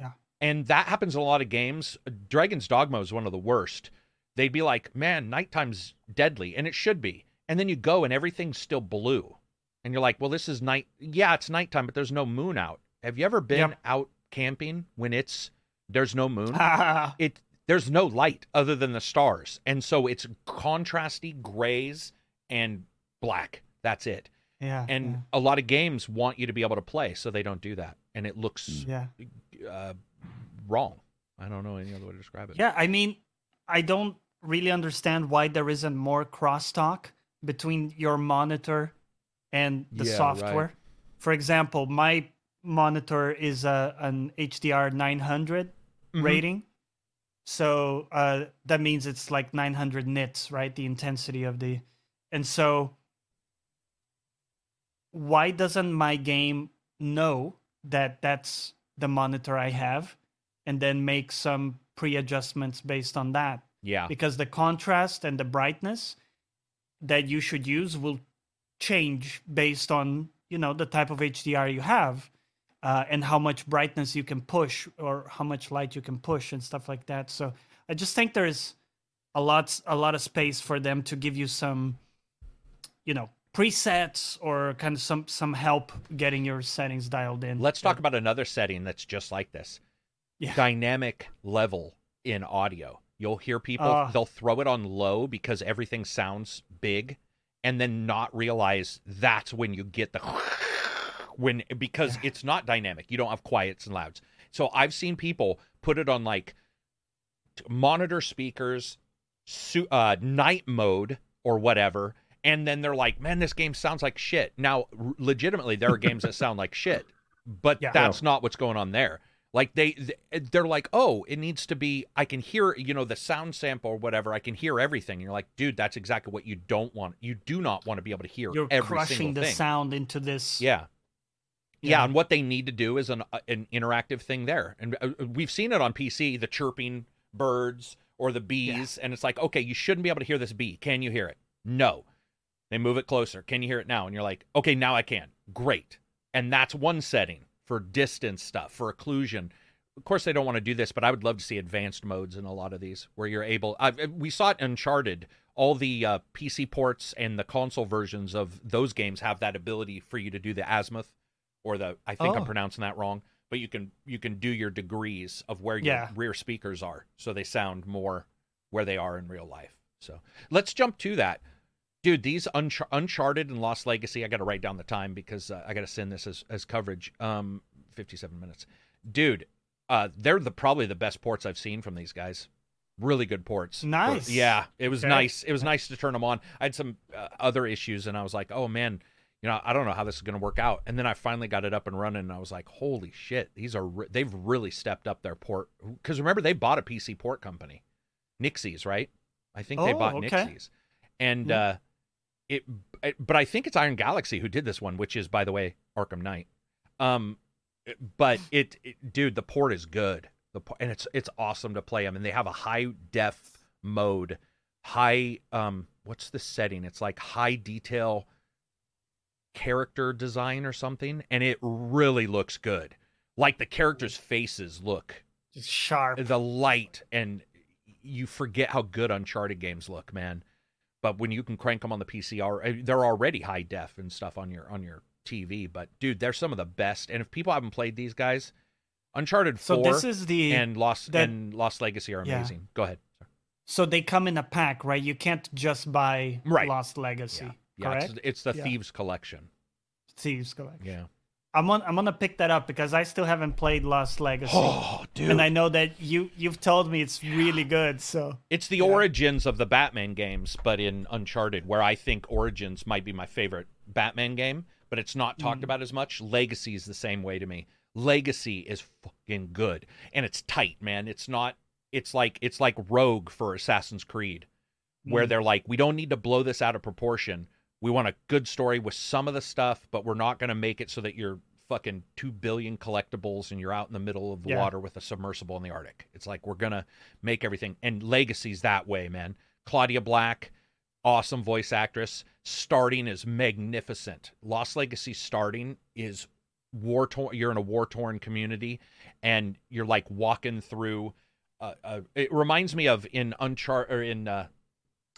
Yeah. yeah. And that happens in a lot of games. Dragon's Dogma is one of the worst. They'd be like, man, nighttime's deadly, and it should be. And then you go and everything's still blue. And you're like, well, this is night. Yeah, it's nighttime, but there's no moon out. Have you ever been Yep. out camping when it's there's no moon? [LAUGHS] It there's no light other than the stars and so it's contrasty grays and black that's it yeah. and a lot of games want you to be able to play so they don't do that and it looks yeah. uh, wrong i don't know any other way to describe it Yeah, I mean, I don't really understand why there isn't more crosstalk between your monitor and the Yeah, software. right. For example, my monitor is a, an HDR 900 Mhm. rating. So uh, that means it's like 900 nits, right? The intensity of the. And so why doesn't my game know that that's the monitor I have and then make some pre adjustments based on that? yeah because the contrast and the brightness that you should use will change based on you know the type of HDR you have uh, and how much brightness you can push or how much light you can push and stuff like that. So I just think there's a lot a lot of space for them to give you some you know presets or kind of some some help getting your settings dialed in. let's talk about another setting that's just like this Yeah. dynamic level in audio you'll hear people Ah. they'll throw it on low because everything sounds big and then not realize that's when you get the [LAUGHS] when because it's not dynamic you don't have quiets and louds so i've seen people put it on like monitor speakers su- uh, night mode or whatever and then they're like man this game sounds like shit now r- legitimately there are [LAUGHS] games that sound like shit but Yeah. that's not what's going on there like they they're like oh it needs to be i can hear you know the sound sample or whatever i can hear everything and you're like dude that's exactly what you don't want you do not want to be able to hear you're every crushing single the thing sound into this. yeah. yeah. Yeah. and what they need to do is an uh, an interactive thing there. And uh, we've seen it on PC, the chirping birds or the bees, and it's like, okay, you shouldn't be able to hear this bee. Can you hear it? No. They move it closer. Can you hear it now? And you're like, okay, now I can. Great. And that's one setting for distance stuff, for occlusion. Of course, they don't want to do this, but I would love to see advanced modes in a lot of these where you're able. I've, we saw it Uncharted. All the uh, PC ports and the console versions of those games have that ability for you to do the azimuth or the. I think I'm Oh. pronouncing that wrong, but you can you can do your degrees of where your Yeah. rear speakers are, so they sound more where they are in real life. So let's jump to that. Dude, these Unchar- Uncharted and Lost Legacy, I got to write down the time because uh, I got to send this as, as coverage. Um, 57 minutes. Dude, uh, they're the probably the best ports I've seen from these guys. Really good ports. Nice. Yeah, it was Okay. nice. It was nice to turn them on. I had some uh, other issues, and I was like, oh man, you know, I don't know how this is going to work out. And then I finally got it up and running, and I was like, holy shit, these are re- they've really stepped up their port. Because remember, they bought a PC port company, Nixxes, right? I think they Oh, bought okay. Nixxes, and Yeah. uh, it, it. But I think it's Iron Galaxy who did this one, which is, by the way, Arkham Knight. Um, but it, it dude, the port is good. The and it's it's awesome to play them, and they have a high def mode, high um, what's the setting? It's like high detail character design or something, and it really looks good. Like the characters' faces look Just sharp. the light and you forget how good uncharted games look man but when you can crank them on the pc are uh, they're already high def and stuff on your on your tv but dude they're some of the best and if people haven't played these guys uncharted 4 So this is the and lost that- and lost legacy are Yeah. amazing go ahead so they come in a pack, right? You can't just buy Right. Lost Legacy, yeah, yeah correct? it's, it's the Yeah. thieves collection Thieves Collection. yeah I'm on. I'm gonna pick that up because I still haven't played Lost Legacy, [GASPS] oh dude and I know that you you've told me it's really good. So It's the Yeah. origins of the Batman games, but in Uncharted, where I think Origins might be my favorite Batman game, but it's not talked Mm. about as much. Legacy is the same way to me. Legacy is fucking good, and it's tight, man. It's not. It's like it's like Rogue for Assassin's Creed, where Mm. they're like, we don't need to blow this out of proportion. We want a good story with some of the stuff, but we're not going to make it so that you're fucking two billion collectibles and you're out in the middle of the Yeah. water with a submersible in the Arctic. It's like we're gonna make everything and legacies that way, man. Claudia Black, awesome voice actress. Starting is magnificent. Lost Legacy starting is war torn. You're in a war torn community, and you're like walking through. Uh, uh, it reminds me of in Unchart or in uh,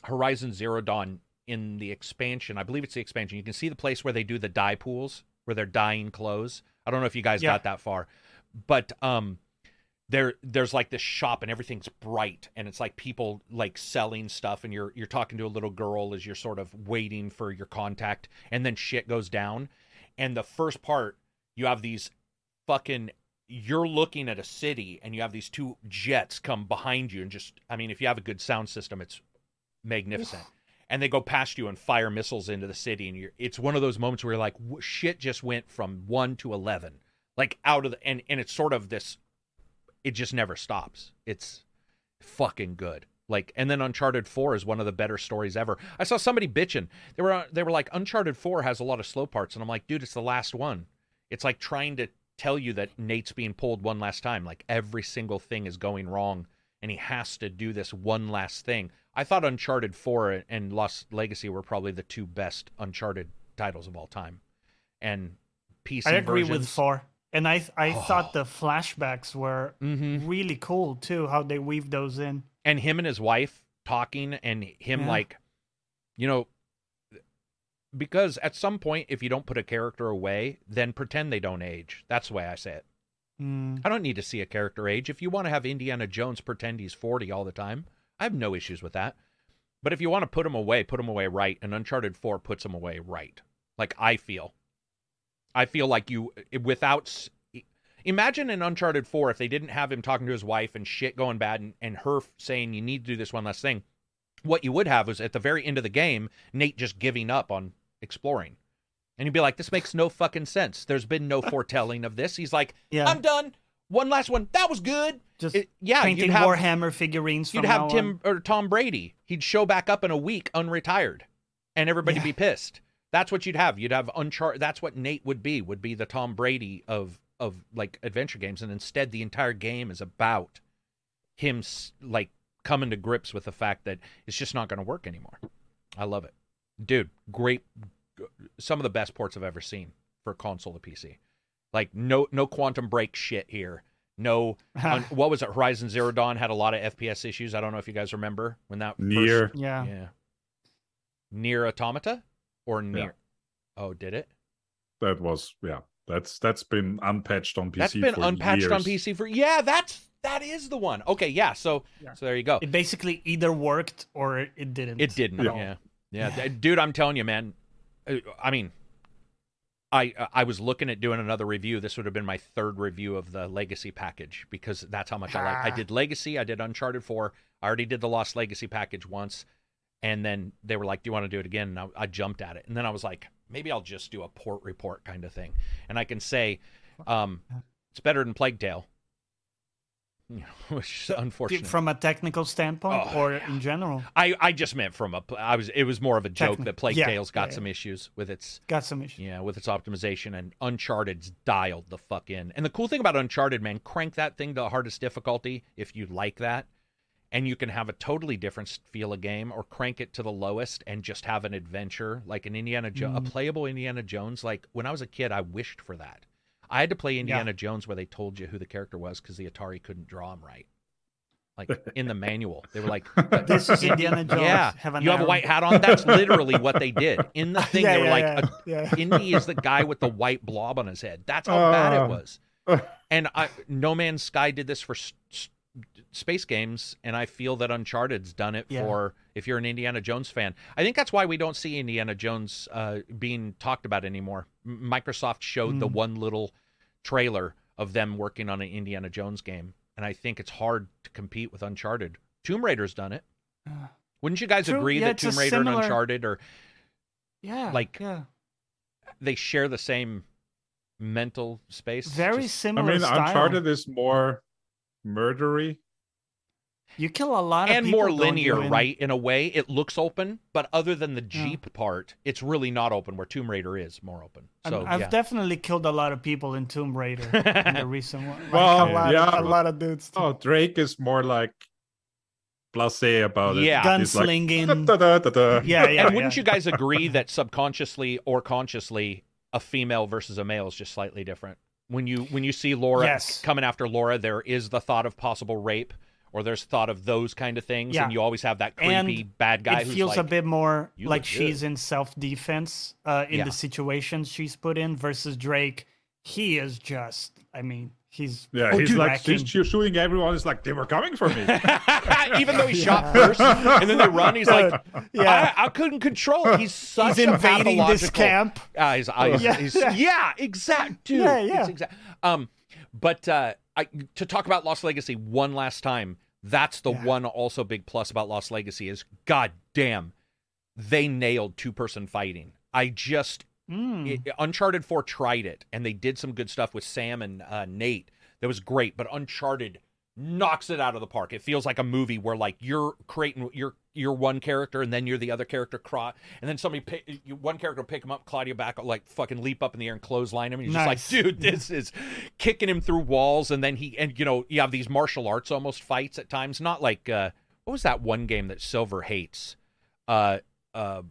Horizon Zero Dawn in the expansion. I believe it's the expansion. You can see the place where they do the dye pools where they're dyeing clothes. I don't know if you guys Yeah. got that far, but um, there there's like this shop and everything's bright and it's like people like selling stuff and you're you're talking to a little girl as you're sort of waiting for your contact and then shit goes down and the first part you have these fucking you're looking at a city and you have these two jets come behind you and just I mean if you have a good sound system it's magnificent and they go past you and fire missiles into the city and you're it's one of those moments where you're like "Wh- shit just went from 1 to 11 like out of the and and it's sort of this it just never stops. It's fucking good. Like and then uncharted 4 is one of the better stories ever. I saw somebody bitching. They were uh, they were like uncharted 4 has a lot of slow parts and i'm like dude it's the last one. It's like trying to tell you that nate's being pulled one last time like every single thing is going wrong and he has to do this one last thing i thought uncharted 4 and lost legacy were probably the two best uncharted titles of all time and pc I agree with four, and I I Oh. thought the flashbacks were Mhm. really cool too. How they weave those in. and him and his wife talking and him Yeah. like you know because at some point if you don't put a character away then pretend they don't age that's the way i say it Mm. i don't need to see a character age. If you want to have indiana jones pretend he's 40 all the time i have no issues with that. But if you want to put him away put him away right. And uncharted 4 puts him away right. Like i feel. I feel like you without imagine in uncharted 4 if they didn't have him talking to his wife and shit going bad and, and her saying you need to do this one last thing. What you would have was at the very end of the game nate just giving up on exploring and you'd be like this makes no fucking sense. There's been no [LAUGHS] foretelling of this. He's like Yeah. i'm done. One last one. That was good. Just It- yeah painting you'd have, Warhammer figurines. you'd have tim on. or tom brady. He'd show back up in a week unretired and everybody Yeah. be pissed. That's what you'd have. You'd have uncharted that's what nate would be would be the tom brady of of like adventure games. And instead the entire game is about him like coming to grips with the fact that it's just not going to work anymore. I love it. Dude great some of the best ports i've ever seen for console to pc like no no quantum break shit here no [LAUGHS] un- what was it horizon zero dawn had a lot of fps issues i don't know if you guys remember when that first- Near. yeah. yeah. NieR Automata or near? Oh, did it? That was yeah. That's that's been unpatched on PC. That's been for unpatched on. PC for yeah. That's that is the one. Okay, yeah. So Yeah. so there you go. It basically either worked or it didn't. It didn't. Yeah. Yeah. Yeah, dude. I'm telling you, man. I mean, I I was looking at doing another review. This would have been my third review of the Legacy package because that's how much I like. I did Legacy. I did Uncharted Four. I already did the Lost Legacy package once, and then they were like, "Do you want to do it again?" And I, I jumped at it, and then I was like, "Maybe I'll just do a port report kind of thing." And I can say, um, it's better than Plague Tale. [LAUGHS] Which is unfortunate. From a technical standpoint Oh, or yeah. in general. I, I just meant from a I was it was more of a joke that Plague yeah, Tale's got yeah, some issues with its Got some issues. yeah with its optimization and Uncharted's dialed the fuck in. And the cool thing about Uncharted, man, crank that thing to the hardest difficulty if you like that, and you can have a totally different feel of game, or crank it to the lowest and just have an adventure like an Indiana jo- a Mm. playable Indiana Jones. Like when I was a kid, I wished for that. I had to play Indiana Jones where they told you who the character was because the Atari couldn't draw him right. Like in the manual, they were like, [LAUGHS] This is Indiana Jones. yeah, Have you have a white hat on. That's literally what they did in the [LAUGHS] thing. Yeah, they were yeah, like, yeah, a- yeah. Indy is the guy with the white blob on his head. That's how bad it Uh. was. And I, No Man's Sky did this for space games, and I feel that Uncharted's done it Yeah. for if you're an Indiana Jones fan. I think that's why we don't see Indiana Jones uh, being talked about anymore. Microsoft showed the Mm. one little trailer of them working on an Indiana Jones game, and I think it's hard to compete with Uncharted. Tomb Raider's done it. Uh, Wouldn't you guys True, agree yeah, that Tomb Raider and Uncharted are Yeah. Like- yeah. they share the same mental space? Very Just- I similar mean, style. Uncharted is more murdery. You kill a lot of and people, more linear, in- right? In a way, it looks open, but other than the Yeah. Jeep part, it's really not open. Where Tomb Raider is more open. I'm- So I've yeah. definitely killed a lot of people in Tomb Raider [LAUGHS] in the recent one. Like, Well, a lot, yeah, a lot of dudes. too. Oh, Drake is more like blasé about it. Yeah. He's like, Gunslinging. [LAUGHS] "Da-da-da-da-da." yeah, yeah. and wouldn't yeah. you guys agree that subconsciously or consciously, a female versus a male is just slightly different? When you when you see Laura Yes. coming after Laura, there is the thought of possible rape, or there's thought of those kind of things, Yeah. and you always have that And creepy bad guy it who's feels like, a bit more like she's good." in self-defense uh, in Yeah. the situations she's put in versus Drake. He is just, I mean, he's Yeah, oh, he's dude, like he's shooting everyone. It's like they were coming for me. [LAUGHS] even though he shot first and then they run, he's like, [LAUGHS] Yeah. I, I couldn't control it. He's such he's a invading this camp. Ah, he's, ah, he's, Yeah. he's- [LAUGHS] yeah, exact, dude. Yeah, yeah. It's exact. Um, but uh, I to talk about Lost Legacy one last time. That's the Yeah. one also big plus about Lost Legacy is god damn, they nailed two person fighting. I just Mm. it- Uncharted 4 tried it, and they did some good stuff with Sam and uh, Nate. That was great, but Uncharted knocks it out of the park. It feels like a movie where like you're creating you're you're one character and then you're the other character cro- and then somebody pick, you, one character will pick him up, Claudia back, like fucking leap up in the air and clothesline him. And you're Nice. just like, dude, this is kicking him through walls, and then he and you know you have these martial arts almost fights at times. Not like uh, what was that one game that Silver hates? Uh, uh,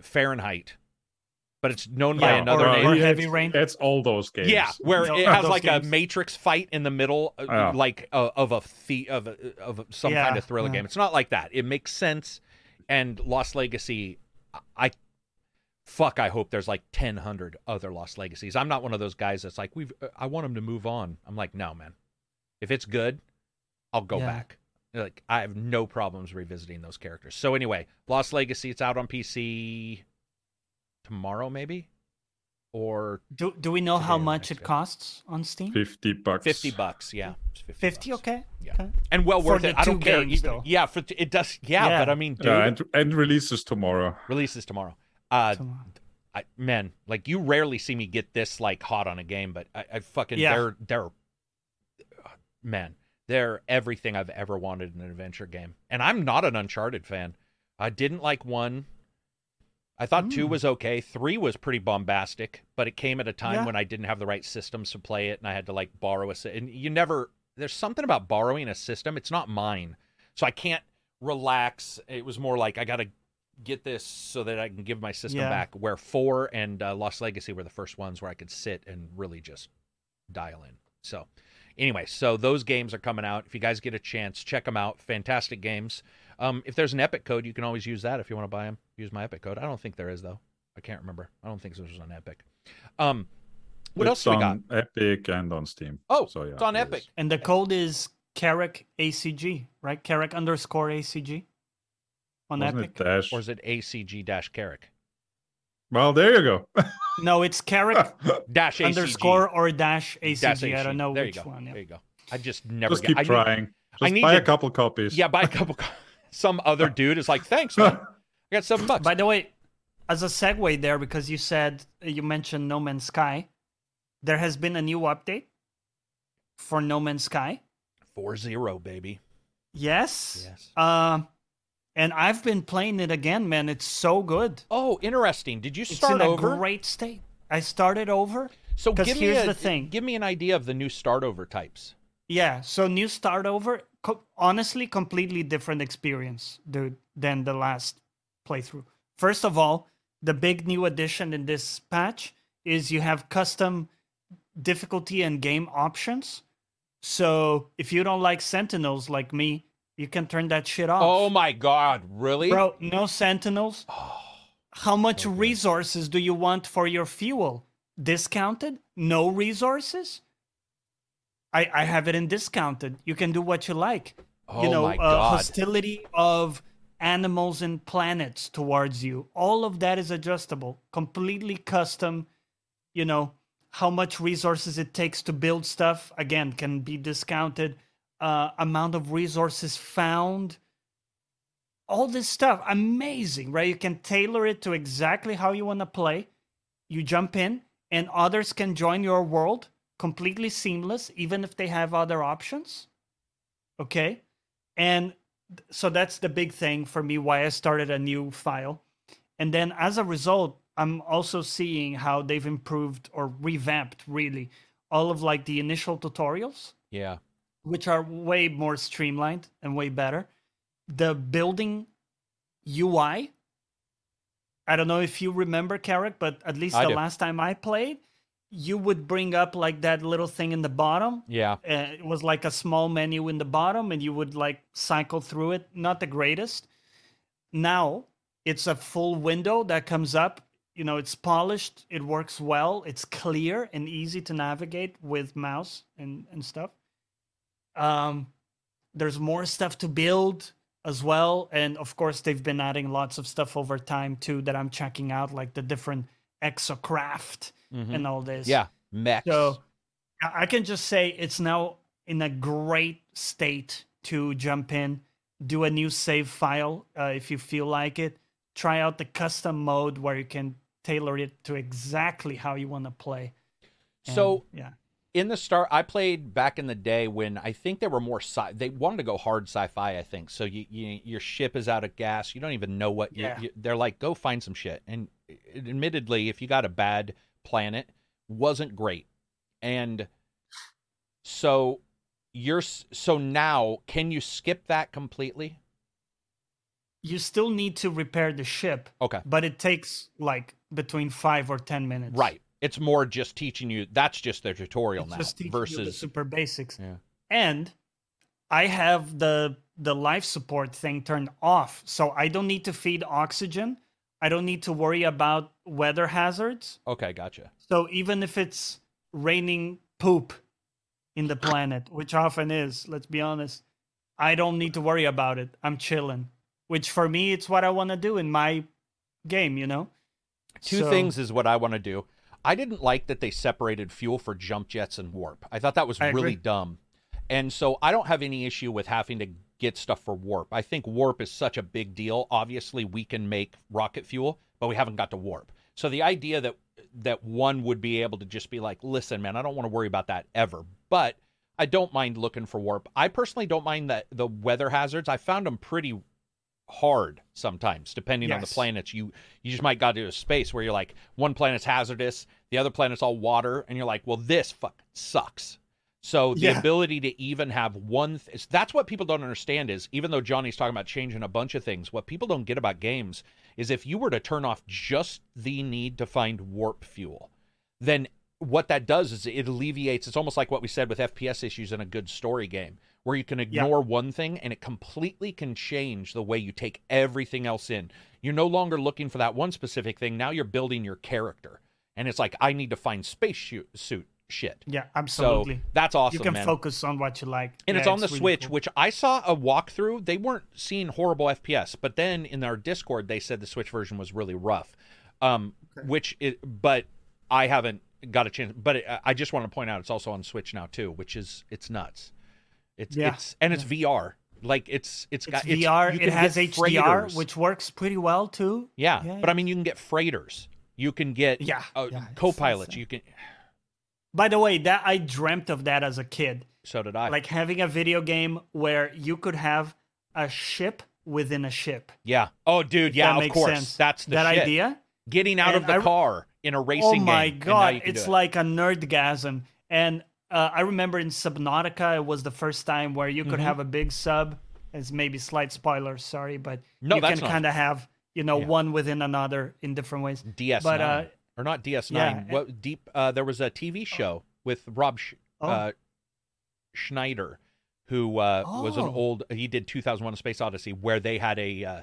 Fahrenheit. But it's known by another or- name. or it's- Heavy Rain. It's all those games. Yeah, where No, it has those like a. Matrix fight in the middle, uh, Yeah. like uh, of a the of a, of some Yeah, kind of thriller yeah. game. It's not like that. It makes sense. And Lost Legacy, I fuck. I hope there's like ten hundred other Lost Legacies. I'm not one of those guys that's like we've. uh, I want them to move on. I'm like, no, man. If it's good, I'll go Yeah. back. Like I have no problems revisiting those characters. So anyway, Lost Legacy. It's out on PC tomorrow, maybe, or Do, do we know how much it day. costs on Steam? fifty bucks. 50 bucks yeah 50, 50, bucks. okay. Yeah. okay. and well For worth the it i don't two care games, even- though. yeah for it does yeah, Yeah. but i mean dude Yeah, and, and releases tomorrow. releases tomorrow uh Tomorrow. I, man like you rarely see me get this like hot on a game but i, I fucking Yeah. they're they're man they're everything i've ever wanted in an adventure game and i'm not an uncharted fan i didn't like one I thought two Mm. was okay. Three was pretty bombastic, but it came at a time Yeah. when I didn't have the right systems to play it, and I had to like borrow a. And you never. There's something about borrowing a system. It's not mine, so I can't relax. It was more like I got to get this so that I can give my system Yeah. back. Where four and uh, Lost Legacy were the first ones where I could sit and really just dial in. So, anyway, so those games are coming out. If you guys get a chance, check them out. Fantastic games. Um, if there's an Epic code, you can always use that if you want to buy them. Use my Epic code. I don't think there is though. I can't remember. I don't think there's an Epic. Um, what else it's do we got? on Epic and on Steam. Oh, so yeah, it's on it Epic. is. And the code is Carrick ACG, right? Carrick underscore ACG on Wasn't Epic. it Dash? Or is it ACG dash Carrick? Well, there you go. [LAUGHS] No, it's Carrick [LAUGHS] Dash ACG. underscore or dash ACG. dash I don't know there which one. yeah. There you go. I just never Just get, keep I need- trying. I need buy to- a couple copies. yeah, buy a couple. co- Some other dude is like, thanks, man. [LAUGHS] I got seven bucks. By the way, as a segue there, because you said you mentioned No Man's Sky, there has been a new update for No Man's Sky. Four zero, baby. Yes. Yes. Um, and I've been playing it again, man. It's so good. Oh, interesting. Did you It's start in a over? great state. I started over. So give me here's a, the thing. Give me an idea of the new start over types. Yeah, so new start over. Co- honestly, completely different experience, dude, than the last playthrough. First of all, the big new addition in this patch is you have custom difficulty and game options. So if you don't like Sentinels like me, you can turn that shit off. Oh my god, really? Bro, no Sentinels. Oh, How much Okay. resources do you want for your fuel? Discounted? No resources? I, I have it in discounted. You can do what you like. Oh you know, my uh, god. hostility of animals and planets towards you. All of that is adjustable, completely custom. You know, how much resources it takes to build stuff, again, can be discounted. Uh, amount of resources found, all this stuff, amazing, right? You can tailor it to exactly how you want to play. You jump in, and others can join your world completely seamless, even if they have other options. Okay. And so that's the big thing for me why I started a new file. And then as a result, I'm also seeing how they've improved or revamped really all of like the initial tutorials, Yeah. which are way more streamlined and way better. The building UI. I don't know if you remember, Carrick, but at least I the do. last time I played, you would bring up like that little thing in the bottom? Yeah. uh, it was like a small menu in the bottom and you would like cycle through it. Not the greatest. Now it's a full window that comes up. You know it's polished. It works well. It's clear and easy to navigate with mouse and and stuff. Um there's more stuff to build as well. And of course they've been adding lots of stuff over time too that i'm checking out like the different exocraft Mhm. and all this Yeah. Mechs. so I can just say it's now in a great state to jump in, do a new save file uh, if you feel like it. Try out the custom mode where you can tailor it to exactly how you want to play. And, So yeah, in the start i played back in the day when i think they were more sci they wanted to go hard sci-fi i think so you, you your ship is out of gas you don't even know what you, Yeah. you, they're like go find some shit and admittedly if you got a bad planet wasn't great and so you're so now can you skip that completely you still need to repair the ship, okay but it takes like between five or ten minutes. right it's more just teaching you that's just their tutorial It's now just teaching you the versus super basics. Yeah. And I have the the life support thing turned off, so I don't need to feed oxygen. I don't need to worry about weather hazards. okay gotcha So even if it's raining poop in the planet, which often is, let's be honest, I don't need to worry about it. I'm chilling. Which for me, it's what I want to do in my game. You know. Two So- things is what I want to do. I didn't like that they separated fuel for jump jets and warp. I thought that was I really agree. dumb. And so I don't have any issue with having to get stuff for warp. I think warp is such a big deal. Obviously, we can make rocket fuel, but we haven't got to warp. So the idea that that one would be able to just be like, "Listen, man, I don't want to worry about that ever." But I don't mind looking for warp. I personally don't mind that the weather hazards. I found them pretty hard sometimes depending on the planets you you just might got to a space where you're like one planet's hazardous the other planet's all water and you're like well this fuck sucks so the Yeah. ability to even have one th- that's what people don't understand is even though johnny's talking about changing a bunch of things what people don't get about games is if you were to turn off just the need to find warp fuel then what that does is it alleviates it's almost like what we said with fps issues in a good story game where you can ignore one thing and it completely can change the way you take everything else in. You're no longer looking for that one specific thing. Now you're building your character. And it's like i need to find space shoot, suit shit Yeah, so absolutely. that's awesome you can man. focus on what you like. And it's Yeah, on the really Switch, cool. which I saw a walkthrough. They weren't seeing horrible FPS, but then in our Discord, they said the Switch version was really rough. Um, which it, but I haven't got a chance. But it, I just want to point out it's also on Switch now too, which is it's nuts. It's Yeah, it's and it's VR. Like it's it's It's got VR. you It has HDR, freighters. which works pretty well too. yeah, yeah, but I mean you can get freighters. You can get Yeah, uh, yeah, co-pilots. You can. By the way, that I dreamt of that as a kid. So did I. Like having a video game where you could have a ship within a ship. yeah. Oh, dude. Yeah. that Of course. sense. That's the that shit. idea. Getting out of the I- car in a racing game. Oh my and now god, it's it. like a nerdgasm. And uh, I remember in Subnautica, it was the first time where you could Mhm. have a big sub. It's maybe slight spoilers, sorry, but No, you can kind of have you know Yeah. one within another in different ways. DS9 But, uh, or not DS9. yeah, what deep? Uh, there was a TV show with Rob Sch- Oh. uh, Schneider, who uh, was an Oh. old. He did 2001: A Space Odyssey, where they had a uh,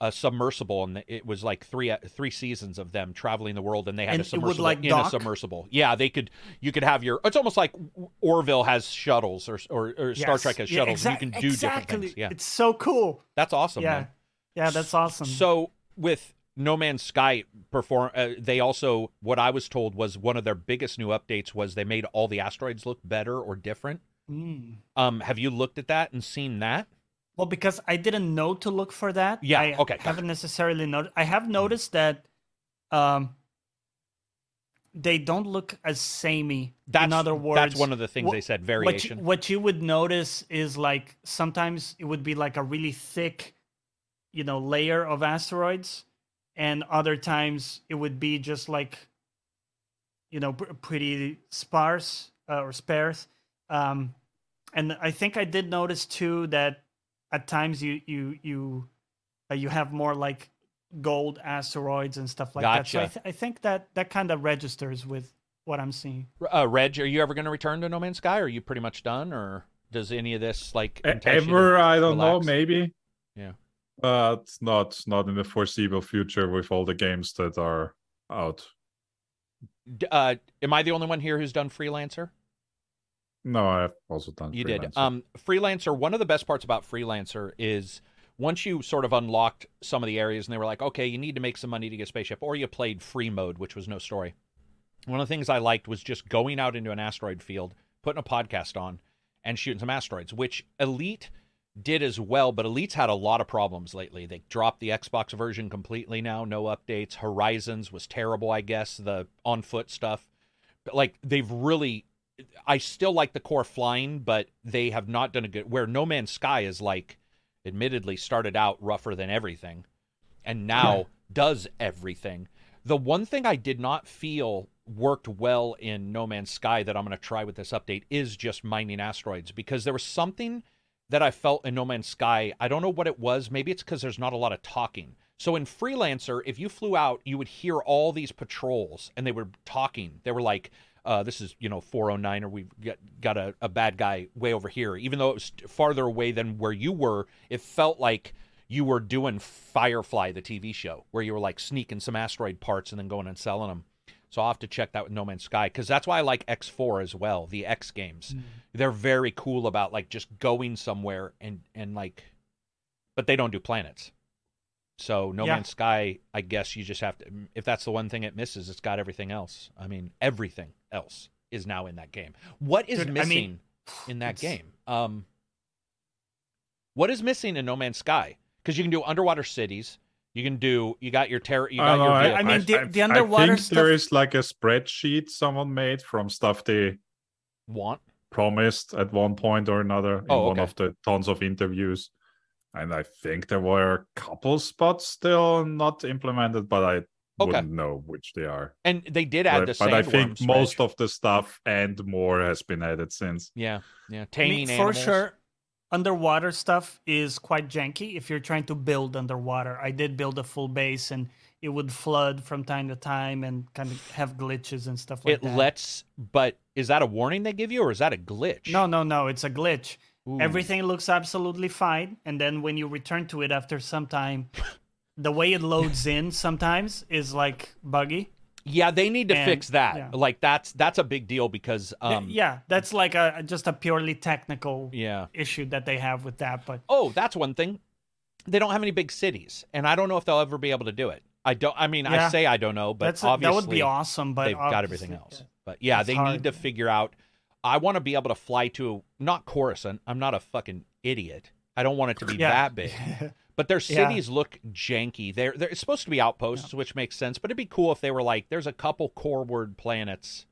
a submersible, and it was like three uh, three seasons of them traveling the world, and they had And a it would, submersible like, in a submersible. Yeah, they could. You could have your. It's almost like Orville has shuttles, or or, or Star Trek has shuttles. and you can do exactly. different things. Yeah, It's so cool. that's awesome. yeah. man. Yeah, that's awesome. So with No Man's Sky perform, uh, they also what I was told was one of their biggest new updates was they made all the asteroids look better or different. Mm. Um, have you looked at that and seen that? Well, because I didn't know to look for that. Yeah, I okay, haven't necessarily noticed. I have noticed that um, they don't look as samey. That's in other words, that's one of the things they said. what you, Variation. what you would notice is like sometimes it would be like a really thick, you know, layer of asteroids, and other times it would be just like, you know, pr- pretty sparse uh, or sparse. Um, and I think I did notice too that at times you you you uh, you have more like gold asteroids and stuff like that. So I, th- I think that that kind of registers with what I'm seeing. Uh, Reg, are you ever going to return to No Man's Sky? Are you pretty much done, or does any of this like entice you to Ever, I don't know, maybe. Yeah. But not not in the foreseeable future with all the games that are out. Uh, am I the only one here who's done freelancer? No, I've also done. You did. Freelancer. Um, freelancer. One of the best parts about freelancer is once you sort of unlocked some of the areas, and they were like, okay, you need to make some money to get spaceship, or you played free mode, which was no story. One of the things I liked was just going out into an asteroid field, putting a podcast on, and shooting some asteroids, which Elite did as well. But Elite's had a lot of problems lately. They dropped the Xbox version completely now, no updates. Horizons was terrible, I guess. The on foot stuff, but like they've really I still like the core flying, but they have not done a good. Where No Man's Sky is like, admittedly, started out rougher than everything, and now Yeah. does everything. The one thing I did not feel worked well in No Man's Sky that I'm going to try with this update is just mining asteroids because there was something that I felt in No Man's Sky. I don't know what it was. Maybe it's because there's not a lot of talking. So in Freelancer, if you flew out, you would hear all these patrols and they were talking. They were like, uh, this is, you know, 409, or we've got, got a, a bad guy way over here. Even though it was farther away than where you were, it felt like you were doing Firefly, the TV show, where you were like sneaking some asteroid parts and then going and selling them. So I'll have to check that with No Man's Sky because that's why I like X4 as well, the X games. They're very cool about like just going somewhere and and like, but they don't do planets. So No Yeah. Man's Sky, I guess you just have to. If that's the one thing it misses, it's got everything else. I mean, everything else is now in that game. What is Dude, I missing mean, in that it's- game? Um, what is missing in No Man's Sky? Because you can do underwater cities. You can do. You got your terror. You I got don't your. I. I mean, the- the I underwater think there stuff- is like a spreadsheet someone made from stuff they want. promised at one point or another in Oh, one okay. of the tons of interviews. And I think there were a couple spots still not implemented, but I Okay. wouldn't know which they are. And they did add But, the but I think sandworms, most of the stuff and more has been added since. Yeah, yeah. I Taming mean, for animals. sure, underwater stuff is quite janky if you're trying to build underwater. I did build a full base, and it would flood from time to time and kind of have glitches and stuff like it that. lets, but is that a warning they give you, or is that a glitch? no, no, no. It's a glitch. Ooh. Everything looks absolutely fine, and then when you return to it after some time, [LAUGHS] the way it loads in sometimes is like buggy. Yeah, they need to And- fix that. yeah. Like that's that's a big deal because um yeah, that's like a just a purely technical yeah. issue that they have with that. But Oh, that's one thing. They don't have any big cities, and I don't know if they'll ever be able to do it. I don't. I mean, I say I don't know, but that's obviously that would be awesome. But they've got everything else. But yeah, they hard. need to figure out. I want to be able to fly to not Coruscant. I'm not a fucking idiot. I don't want it to be Yeah. that big. [LAUGHS] But their Yeah. cities look janky. They're they're supposed to be outposts, which makes sense. But it'd be cool if they were like, there's a couple core word planets.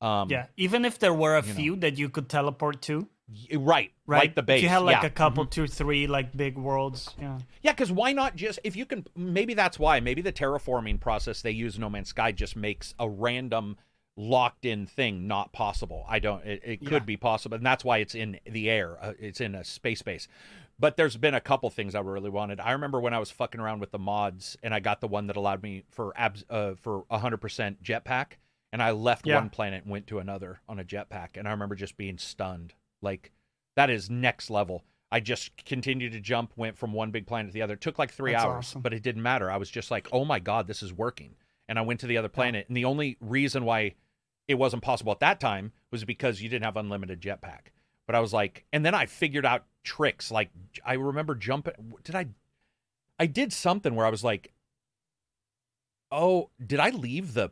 Um, yeah, even if there were a you know. few that you could teleport to, right, right? like the base. If you had like yeah. a couple, Mhm. two, three, like big worlds. Yeah, Yeah, because why not just if you can? Maybe that's why. Maybe the terraforming process they use in No Man's Sky just makes a random locked in thing not possible. I don't. It, it could Yeah. be possible, and that's why it's in the air. Uh, it's in a space base. But there's been a couple things I really wanted. I remember when I was fucking around with the mods, and I got the one that allowed me for abs uh, for 100% jetpack, and I left Yeah. one planet and went to another on a jetpack, and I remember just being stunned. Like that is next level. I just continued to jump, went from one big planet to the other. It took like three That's hours, awesome. but it didn't matter. I was just like, oh my God, this is working. And I went to the other planet. And the only reason why it wasn't possible at that time was because you didn't have unlimited jetpack. But I was like, and then I figured out tricks. Like, I remember jumping. Did I? I did something where I was like, oh, did I leave the.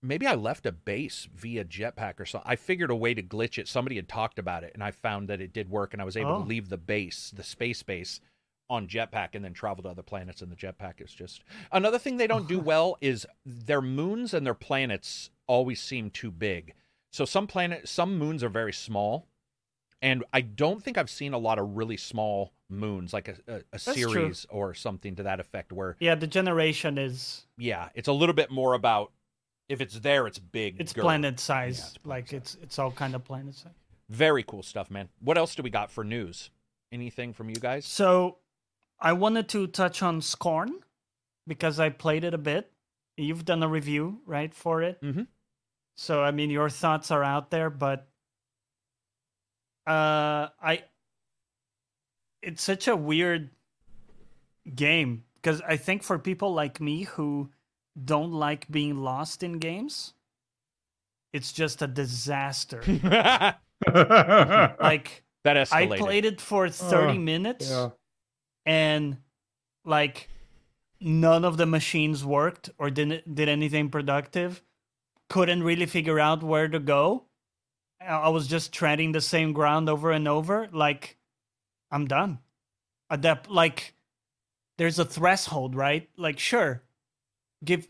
Maybe I left a base via jetpack or something. I figured a way to glitch it. Somebody had talked about it, and I found that it did work, and I was able Oh. to leave the base, the space base, on jetpack and then travel to other planets and the jetpack is just another thing they don't do [LAUGHS] well is their moons and their planets always seem too big so some planet some moons are very small and i don't think i've seen a lot of really small moons like a, a, a true. series or something to that effect where Yeah, the generation is yeah it's a little bit more about if it's there it's big it's planet size. Yeah, it's planet like size. it's it's all kind of planet size. very cool stuff man what else do we got for news anything from you guys So I wanted to touch on Scorn because I played it a bit. You've done a review, right, for it? Mhm. So I mean your thoughts are out there, but uh I it's such a weird game because I think for people like me who don't like being lost in games, it's just a disaster. [LAUGHS] like that like escalated I played it for 30 Uh, minutes yeah. and like none of the machines worked or didn't did anything productive. Couldn't really figure out where to go. I was just treading the same ground over and over. Like I'm done. That like there's a threshold, right? Like sure, give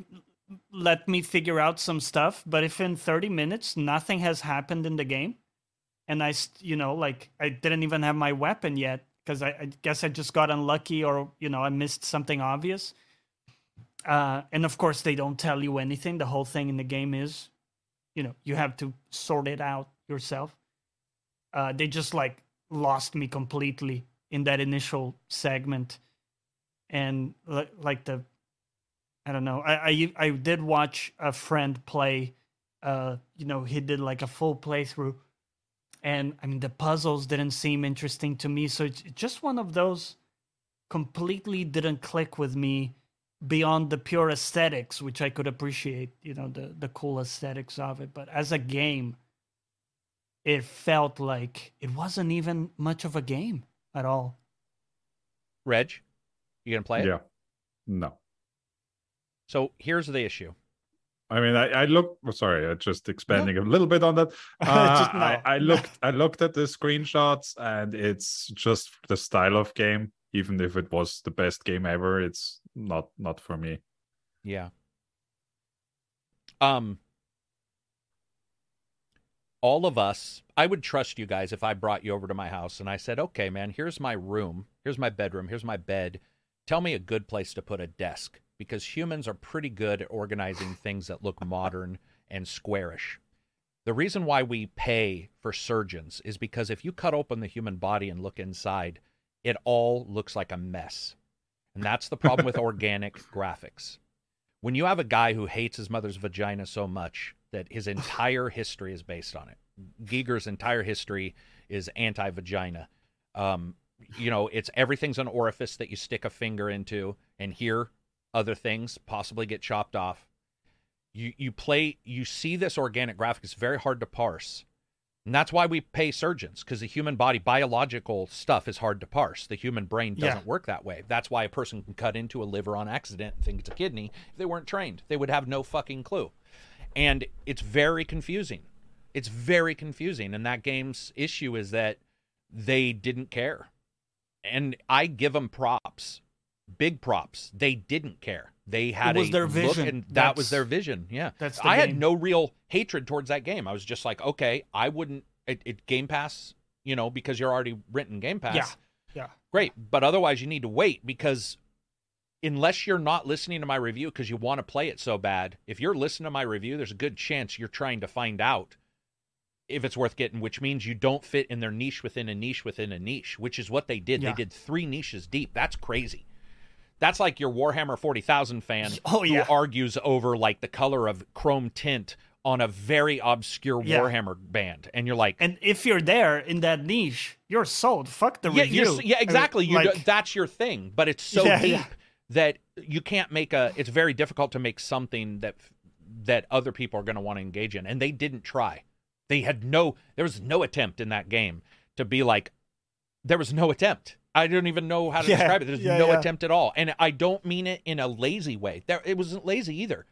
let me figure out some stuff, but if in 30 minutes nothing has happened in the game, and I, you know, like I didn't even have my weapon yet because I, I guess I just got unlucky or you know I missed something obvious. Uh, and of course, they don't tell you anything. The whole thing in the game is, you know, you have to sort it out yourself. Uh, they just like lost me completely in that initial segment, and li- like the, I don't know. I I, I did watch a friend play. Uh, you know, he did like a full playthrough and I mean the puzzles didn't seem interesting to me. So it's just one of those completely didn't click with me beyond the pure aesthetics, which I could appreciate, you know, the the cool aesthetics of it. But as a game, it felt like it wasn't even much of a game at all. Reg, you gonna play it? yeah. No. So here's the issue. I mean, I, I look. oh, Sorry, uh, just expanding a little bit on that. [LAUGHS] Uh, Just- no. I, I looked. I looked at the screenshots, and it's just the style of game. Even if it was the best game ever, it's not not for me. Yeah. Um all of us, I would trust you guys if I brought you over to my house and I said, "Okay, man, here's my room. Here's my bedroom. Here's my bed. Tell me a good place to put a desk." Because humans are pretty good at organizing things that look modern and squarish. The reason why we pay for surgeons is because if you cut open the human body and look inside, it all looks like a mess. And that's the problem with [LAUGHS] organic graphics. When you have a guy who hates his mother's vagina so much that his entire history is based on it, Giger's entire history is anti vagina. Um, you know, it's everything's an orifice that you stick a finger into, and here other things possibly get chopped off. You you play you see this organic graphic. It's very hard to parse. And that's why we pay surgeons because the human body, biological stuff is hard to parse. The human brain doesn't work that way. That's why a person can cut into a liver on accident and think it's a kidney. If they weren't trained, they would have no fucking clue. And it's very confusing. It's very confusing. And that game's issue is that they didn't care. And I give them props, big props. They didn't care. They had it was a their look, vision. and that was their vision. Yeah, that's I had no real hatred towards that game. I was just like, okay, I wouldn't. It, it Game Pass, you know, because you're already written Game Pass. Yeah. Yeah. Great, but otherwise you need to wait because unless you're not listening to my review because you want to play it so bad, if you're listening to my review, there's a good chance you're trying to find out if it's worth getting, which means you don't fit in their niche within a niche within a niche, which is what they did. Yeah. They did three niches deep. That's crazy. That's like your Warhammer 40,000 fan Oh, yeah. who argues over like the color of chrome tint on a very obscure Yeah. Warhammer band. And you're like, And if you're there in that niche, you're sold. Fuck the yeah, review. yeah, exactly. you that's your thing, but it's so Yeah, deep. That you can't make a. It's very difficult to make something that that other people are going to want to engage in, and they didn't try. They had no. There was no attempt in that game to be like. There was no attempt. I don't even know how to Yeah, describe it. There's yeah, no yeah. attempt at all, and I don't mean it in a lazy way. There, it wasn't lazy either.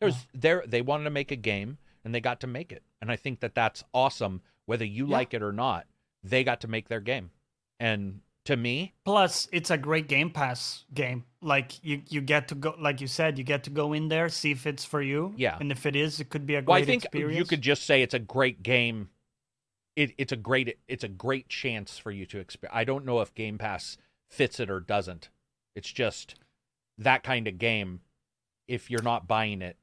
There was there. They wanted to make a game, and they got to make it, and I think that that's awesome. Whether you Yeah. like it or not, they got to make their game, and to me. Plus, it's a great Game Pass game. Like you, you get to go, like you said, you get to go in there, see if it's for you. Yeah. And if it is, it could be a great Well, I think experience. you could just say it's a great game. It, it's a great it's a great chance for you to experience. I don't know if Game Pass fits it or doesn't. It's just that kind of game. If you're not buying it,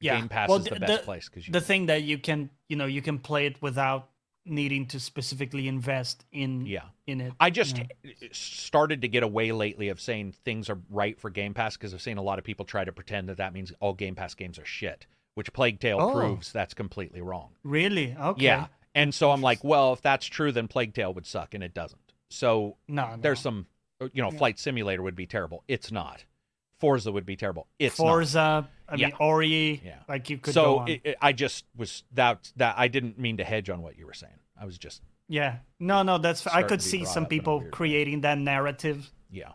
yeah. Game Pass well, is the the- best place because The thing that you can, you know, you can play it without needing to specifically invest in yeah. in it. I just Yeah. started to get away lately of saying things are right for Game Pass because I've seen a lot of people try to pretend that that means all Game Pass games are shit, which Plague Tale Oh. proves that's completely wrong. Really? Okay. Yeah. And so I'm like, well, if that's true, then Plague Tale would suck, and it doesn't. So No, no. there's some, you know, Yeah. Flight Simulator would be terrible. It's not. Forza would be terrible. It's not. Forza. I Yeah. mean, Ori. Yeah. Like you could go So on. it, it- I just was that that I didn't mean to hedge on what you were saying. I was just yeah. No, no, that's. I could see some up in a people way. creating that narrative. yeah.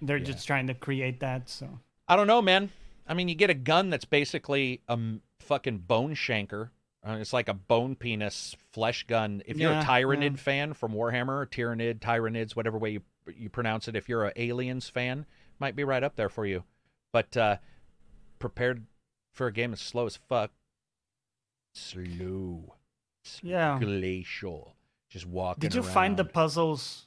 They're Yeah. just trying to create that. So I don't know, man. I mean, you get a gun that's basically a fucking bone shanker. Uh, it's like a bone penis flesh gun. If you're Yeah, a Tyranid yeah. fan from Warhammer, Tyranid, Tyranids, whatever way you you pronounce it, if you're a Aliens fan, might be right up there for you. But uh, prepared for a game as slow as fuck. Slow. Yeah. Glacial. Just walking. did you find the puzzles?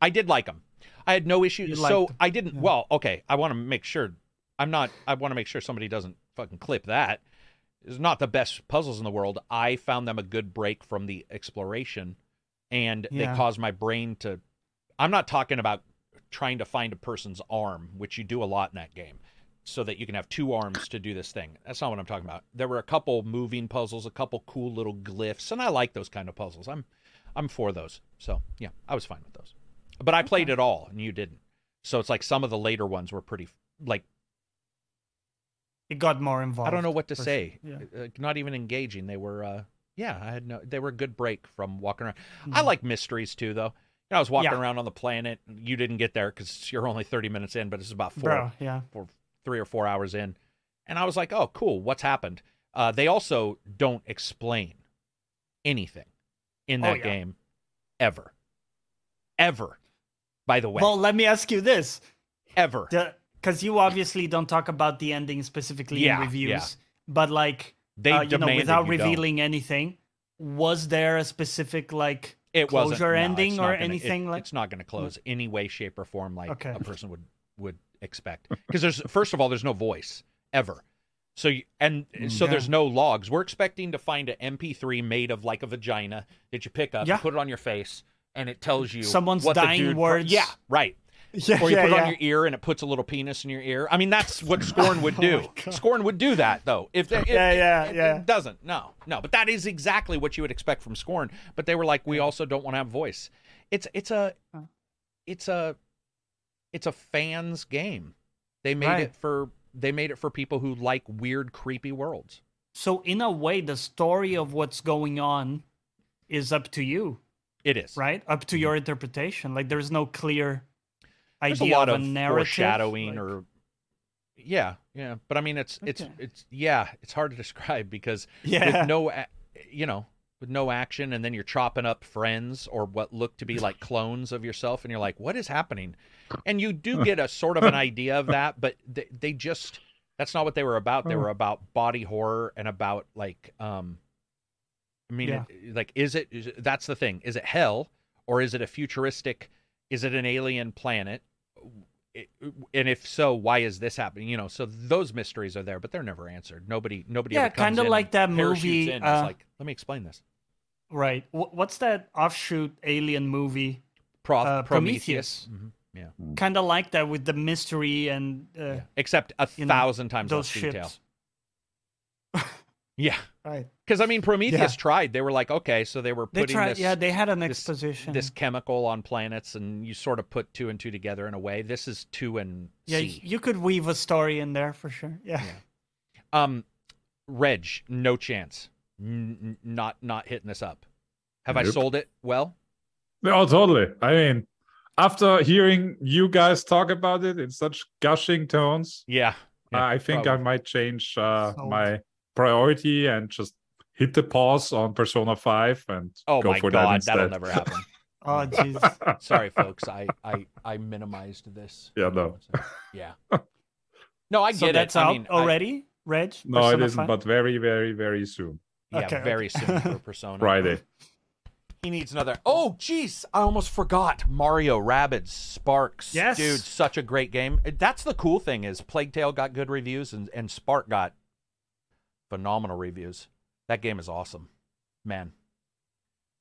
I did like them. I had no issue. You So I didn't. yeah. Well, okay. I want to make sure. I'm not. I want to make sure somebody doesn't fucking clip that. It's not the best puzzles in the world. I found them a good break from the exploration, and Yeah. they caused my brain to. I'm not talking about trying to find a person's arm, which you do a lot in that game, so that you can have two arms to do this thing. That's not what I'm talking about. There were a couple moving puzzles, a couple cool little glyphs, and I like those kind of puzzles. I'm, I'm for those. So yeah, I was fine with those. But I played it all, and you didn't. So it's like some of the later ones were pretty like It got more involved. I don't know what to say. sure. Yeah. Uh, not even engaging. They were, uh, yeah, I had no. They were a good break from walking around. I Mhm. like mysteries too, though. I was walking Yeah. around on the planet. You didn't get there because you're only 30 minutes in, but it's about four, Bro, yeah. four, three or four hours in, and I was like, oh, cool. What's happened? Uh, they also don't explain anything in Oh, that yeah. game, ever, ever. By the way, Well, let me ask you this. ever. Because you obviously don't talk about the ending specifically Yeah, in reviews, yeah. but like, They uh, you know, without you don't. revealing anything, was there a specific like it wasn't closure no, ending or not gonna- it- like- it's not going to close mm. any way shape or form like Okay. a person would would expect because there's first of all there's no voice ever so you, and so Yeah. there's no logs we're expecting to find an mp3 made of like a vagina that you pick up Yeah. you put it on your face and it tells you Someone's what the dying dude- words. yeah right yeah, or you yeah, put it yeah. on your ear and it puts a little penis in your ear. I mean, that's what [LAUGHS] Scorn would Oh do. my God. Scorn would do that, though. If they, if- Yeah, yeah, it, yeah. it doesn't, no, no. But that is exactly what you would expect from Scorn. But they were like, we also don't want to have voice. It's it's a it's a it's a fans game. They made Right. it for they made it for people who like weird, creepy worlds. So in a way, the story of what's going on is up to you, It is right? Up to mm-hmm. your interpretation. Like there's no clear There's a idea lot of narrative. foreshadowing like- or yeah, yeah. But I mean, it's it's Okay. it's yeah, it's hard to [LAUGHS] describe because yeah, with no you know with no action and then you're chopping up friends or what look to be like clones of yourself and you're like what is happening and you do [LAUGHS] get a sort of an idea of that but they, they just that's not what they were about they were about body horror and about like um i mean Yeah. like is it is it- that's the thing is it hell or is it a futuristic is it an alien planet and if so why is this happening? You know so those mysteries are there but they're never answered. Nobody nobody Yeah, kinda like that movie, in and uh, is like let me explain this. Right. What's that offshoot alien movie? Pro- Uh, Prometheus, Prometheus. Mhm, yeah. Kind of like that with the mystery and uh, yeah. Except a you know, thousand times those less detail. [LAUGHS] Yeah Right. because i mean prometheus Yeah. tried they were like okay so they were They putting tried. this yeah, they had an this- exposition. this chemical on planets and you sort of put two and two together in a way this is two and yeah, c you could weave a story in there for sure. Yeah. Yeah. um reg no chance N- n- not not hitting this up have i sold it well No, totally. I mean, after hearing you guys talk about it in such gushing tones, yeah, yeah I think probably. I might change uh, Sold. my priority and just hit the pause on Persona 5 and oh go my for that god instead. that'll never happen [LAUGHS] Oh jeez. Sorry, folks. I I I minimized this. Yeah, no. Yeah. No, I so get that's it. out I mean, I- already, Reg? No, it Persona isn't, 5? but very, very, very soon. yeah, Okay, very okay. soon for [LAUGHS] Persona. Friday. He needs another. Oh, jeez, I almost forgot Mario Rabbids Sparks. Yes. dude, such a great game. That's the cool thing is Plague Tale got good reviews and and Spark got phenomenal reviews. That game is awesome, man.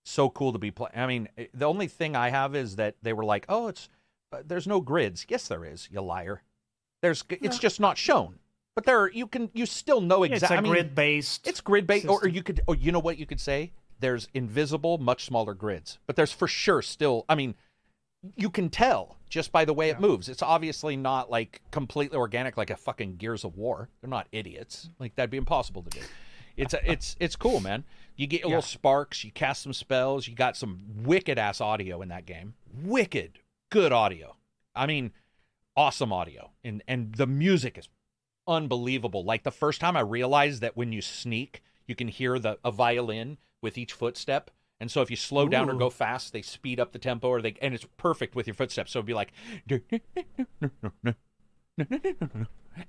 So cool to be playing. I mean, eh, the only thing I have is that they were like, "Oh, it's uh, there's no grids." Yes, there is. You liar. There's. It's just not shown. But there, you can. You still know It's exactly. a I mean, grid based. it's grid based, or, or you could, or you know what you could say? There's invisible, much smaller grids, but there's for sure still. I mean, you can tell just by the way it moves. It's obviously not like completely organic, like a fucking Gears of War. They're not idiots. Like that'd be impossible to do. It's a, it's it's cool, man. You get Yeah. little sparks. You cast some spells. You got some wicked ass audio in that game. Wicked good audio. I mean, awesome audio, and and the music is unbelievable. Like the first time I realized that when you sneak, you can hear the a violin with each footstep. And so if you slow down or go fast, they speed up the tempo or they and it's perfect with your footsteps. So it'd be like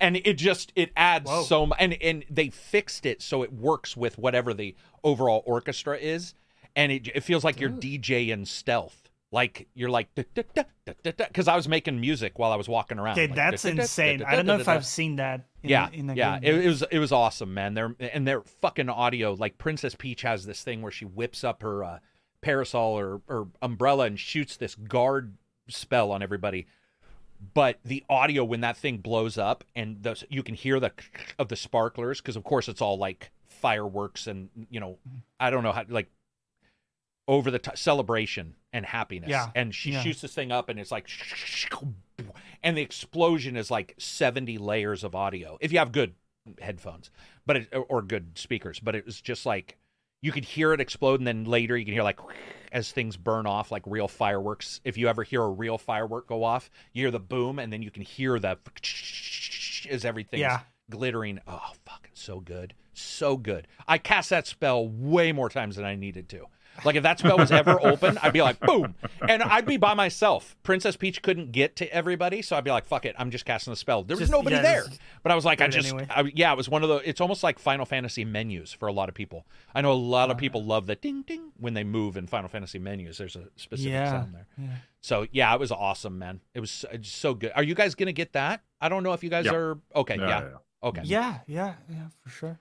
and it just it adds Whoa. so much and and they fixed it so it works with whatever the overall orchestra is and it it feels like you're DJing stealth. Like you're like because I was making music while I was walking around. Okay, like, that's insane. I don't know if I've seen that. In, yeah, in yeah, it, it was it was awesome, man. They're and their fucking audio, like Princess Peach has this thing where she whips up her uh, parasol or, or umbrella and shoots this guard spell on everybody. But the audio when that thing blows up and the, you can hear the of the sparklers because of course it's all like fireworks and you know I don't know how like over the t- celebration and happiness. Yeah, And she yeah. shoots this thing up and it's like and the explosion is like 70 layers of audio if you have good headphones but it, or good speakers but it was just like you could hear it explode and then later you can hear like as things burn off like real fireworks if you ever hear a real firework go off you hear the boom and then you can hear the [LAUGHS] as everything's Yeah. glittering oh fucking so good so good i cast that spell way more times than i needed to like if that spell was ever open, I'd be like, boom, and I'd be by myself. Princess Peach couldn't get to everybody, so I'd be like, fuck it, I'm just casting the spell. There was Just- nobody yeah, there, but I was like, I just, anyway. I, yeah, it was one of the. It's almost like Final Fantasy menus for a lot of people. I know a lot of people love the ding ding when they move in Final Fantasy menus. There's a specific yeah. sound there. yeah. So yeah, it was awesome, man. It was so, it's so good. Are you guys gonna get that? I don't know if you guys Yeah. are. Okay, Yeah, yeah, yeah. okay, Yeah, yeah, yeah, for sure.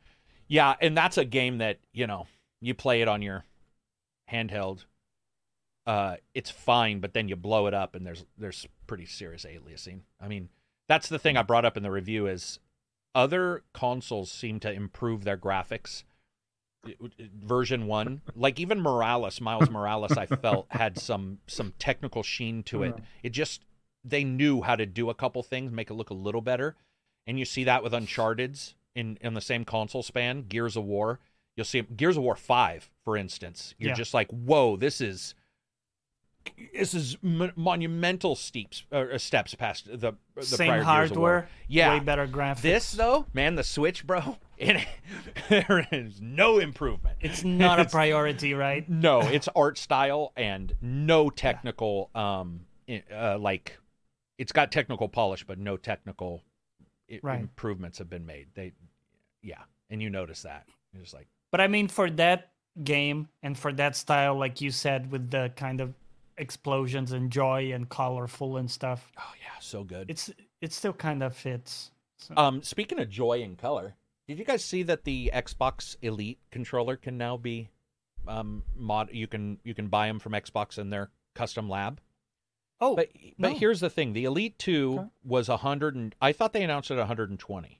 yeah, and that's a game that you know you play it on your handheld. Uh, it's fine, but then you blow it up, and there's there's pretty serious aliasing. I mean, that's the thing I brought up in the review is other consoles seem to improve their graphics. Version one, like even Morales, Miles Morales, I felt [LAUGHS] had some some technical sheen to it. It just they knew how to do a couple things, make it look a little better, and you see that with Uncharted's in in the same console span, Gears of War. You'll see Gears of War Five, for instance. You're Yeah. just like, whoa, this is this is m- monumental steeps uh, steps past the, the Same prior Gears of War. hardware, Yeah, way better graphics. this though, man, the Switch, bro, [LAUGHS] it, there is no improvement. it's not a priority, right? no, [LAUGHS] it's art style and no technical, um, uh, like it's got technical polish, but no technical Right. improvements have been made. They, yeah, and you notice that you're just like, But I mean, for that game and for that style, like you said, with the kind of explosions and joy and colorful and stuff, oh yeah, so good. it's it still kind of fits. So, Um, speaking of joy and color, did you guys see that the Xbox Elite controller can now be, um, mod? You can you can buy them from Xbox in their custom lab. oh, But but no. here's the thing: the Elite Two Okay. was a hundred and I thought they announced it 120.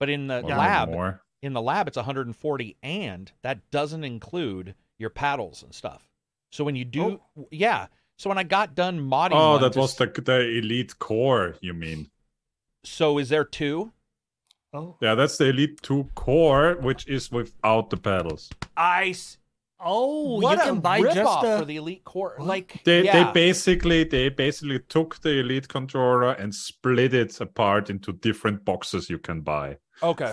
But in the Wasn't lab, more? In the lab, it's 140, and that doesn't include your paddles and stuff. So when you do, oh. yeah. So when I got done modding, oh that to was s- the the elite core. You mean? So is there two? oh, Yeah, that's the elite two core, which is without the pedals. I. s- oh, what you a can buy ripoff just a. for the Elite Core. What? Like They yeah. they basically they basically took the elite controller and split it apart into different boxes you can buy. Okay.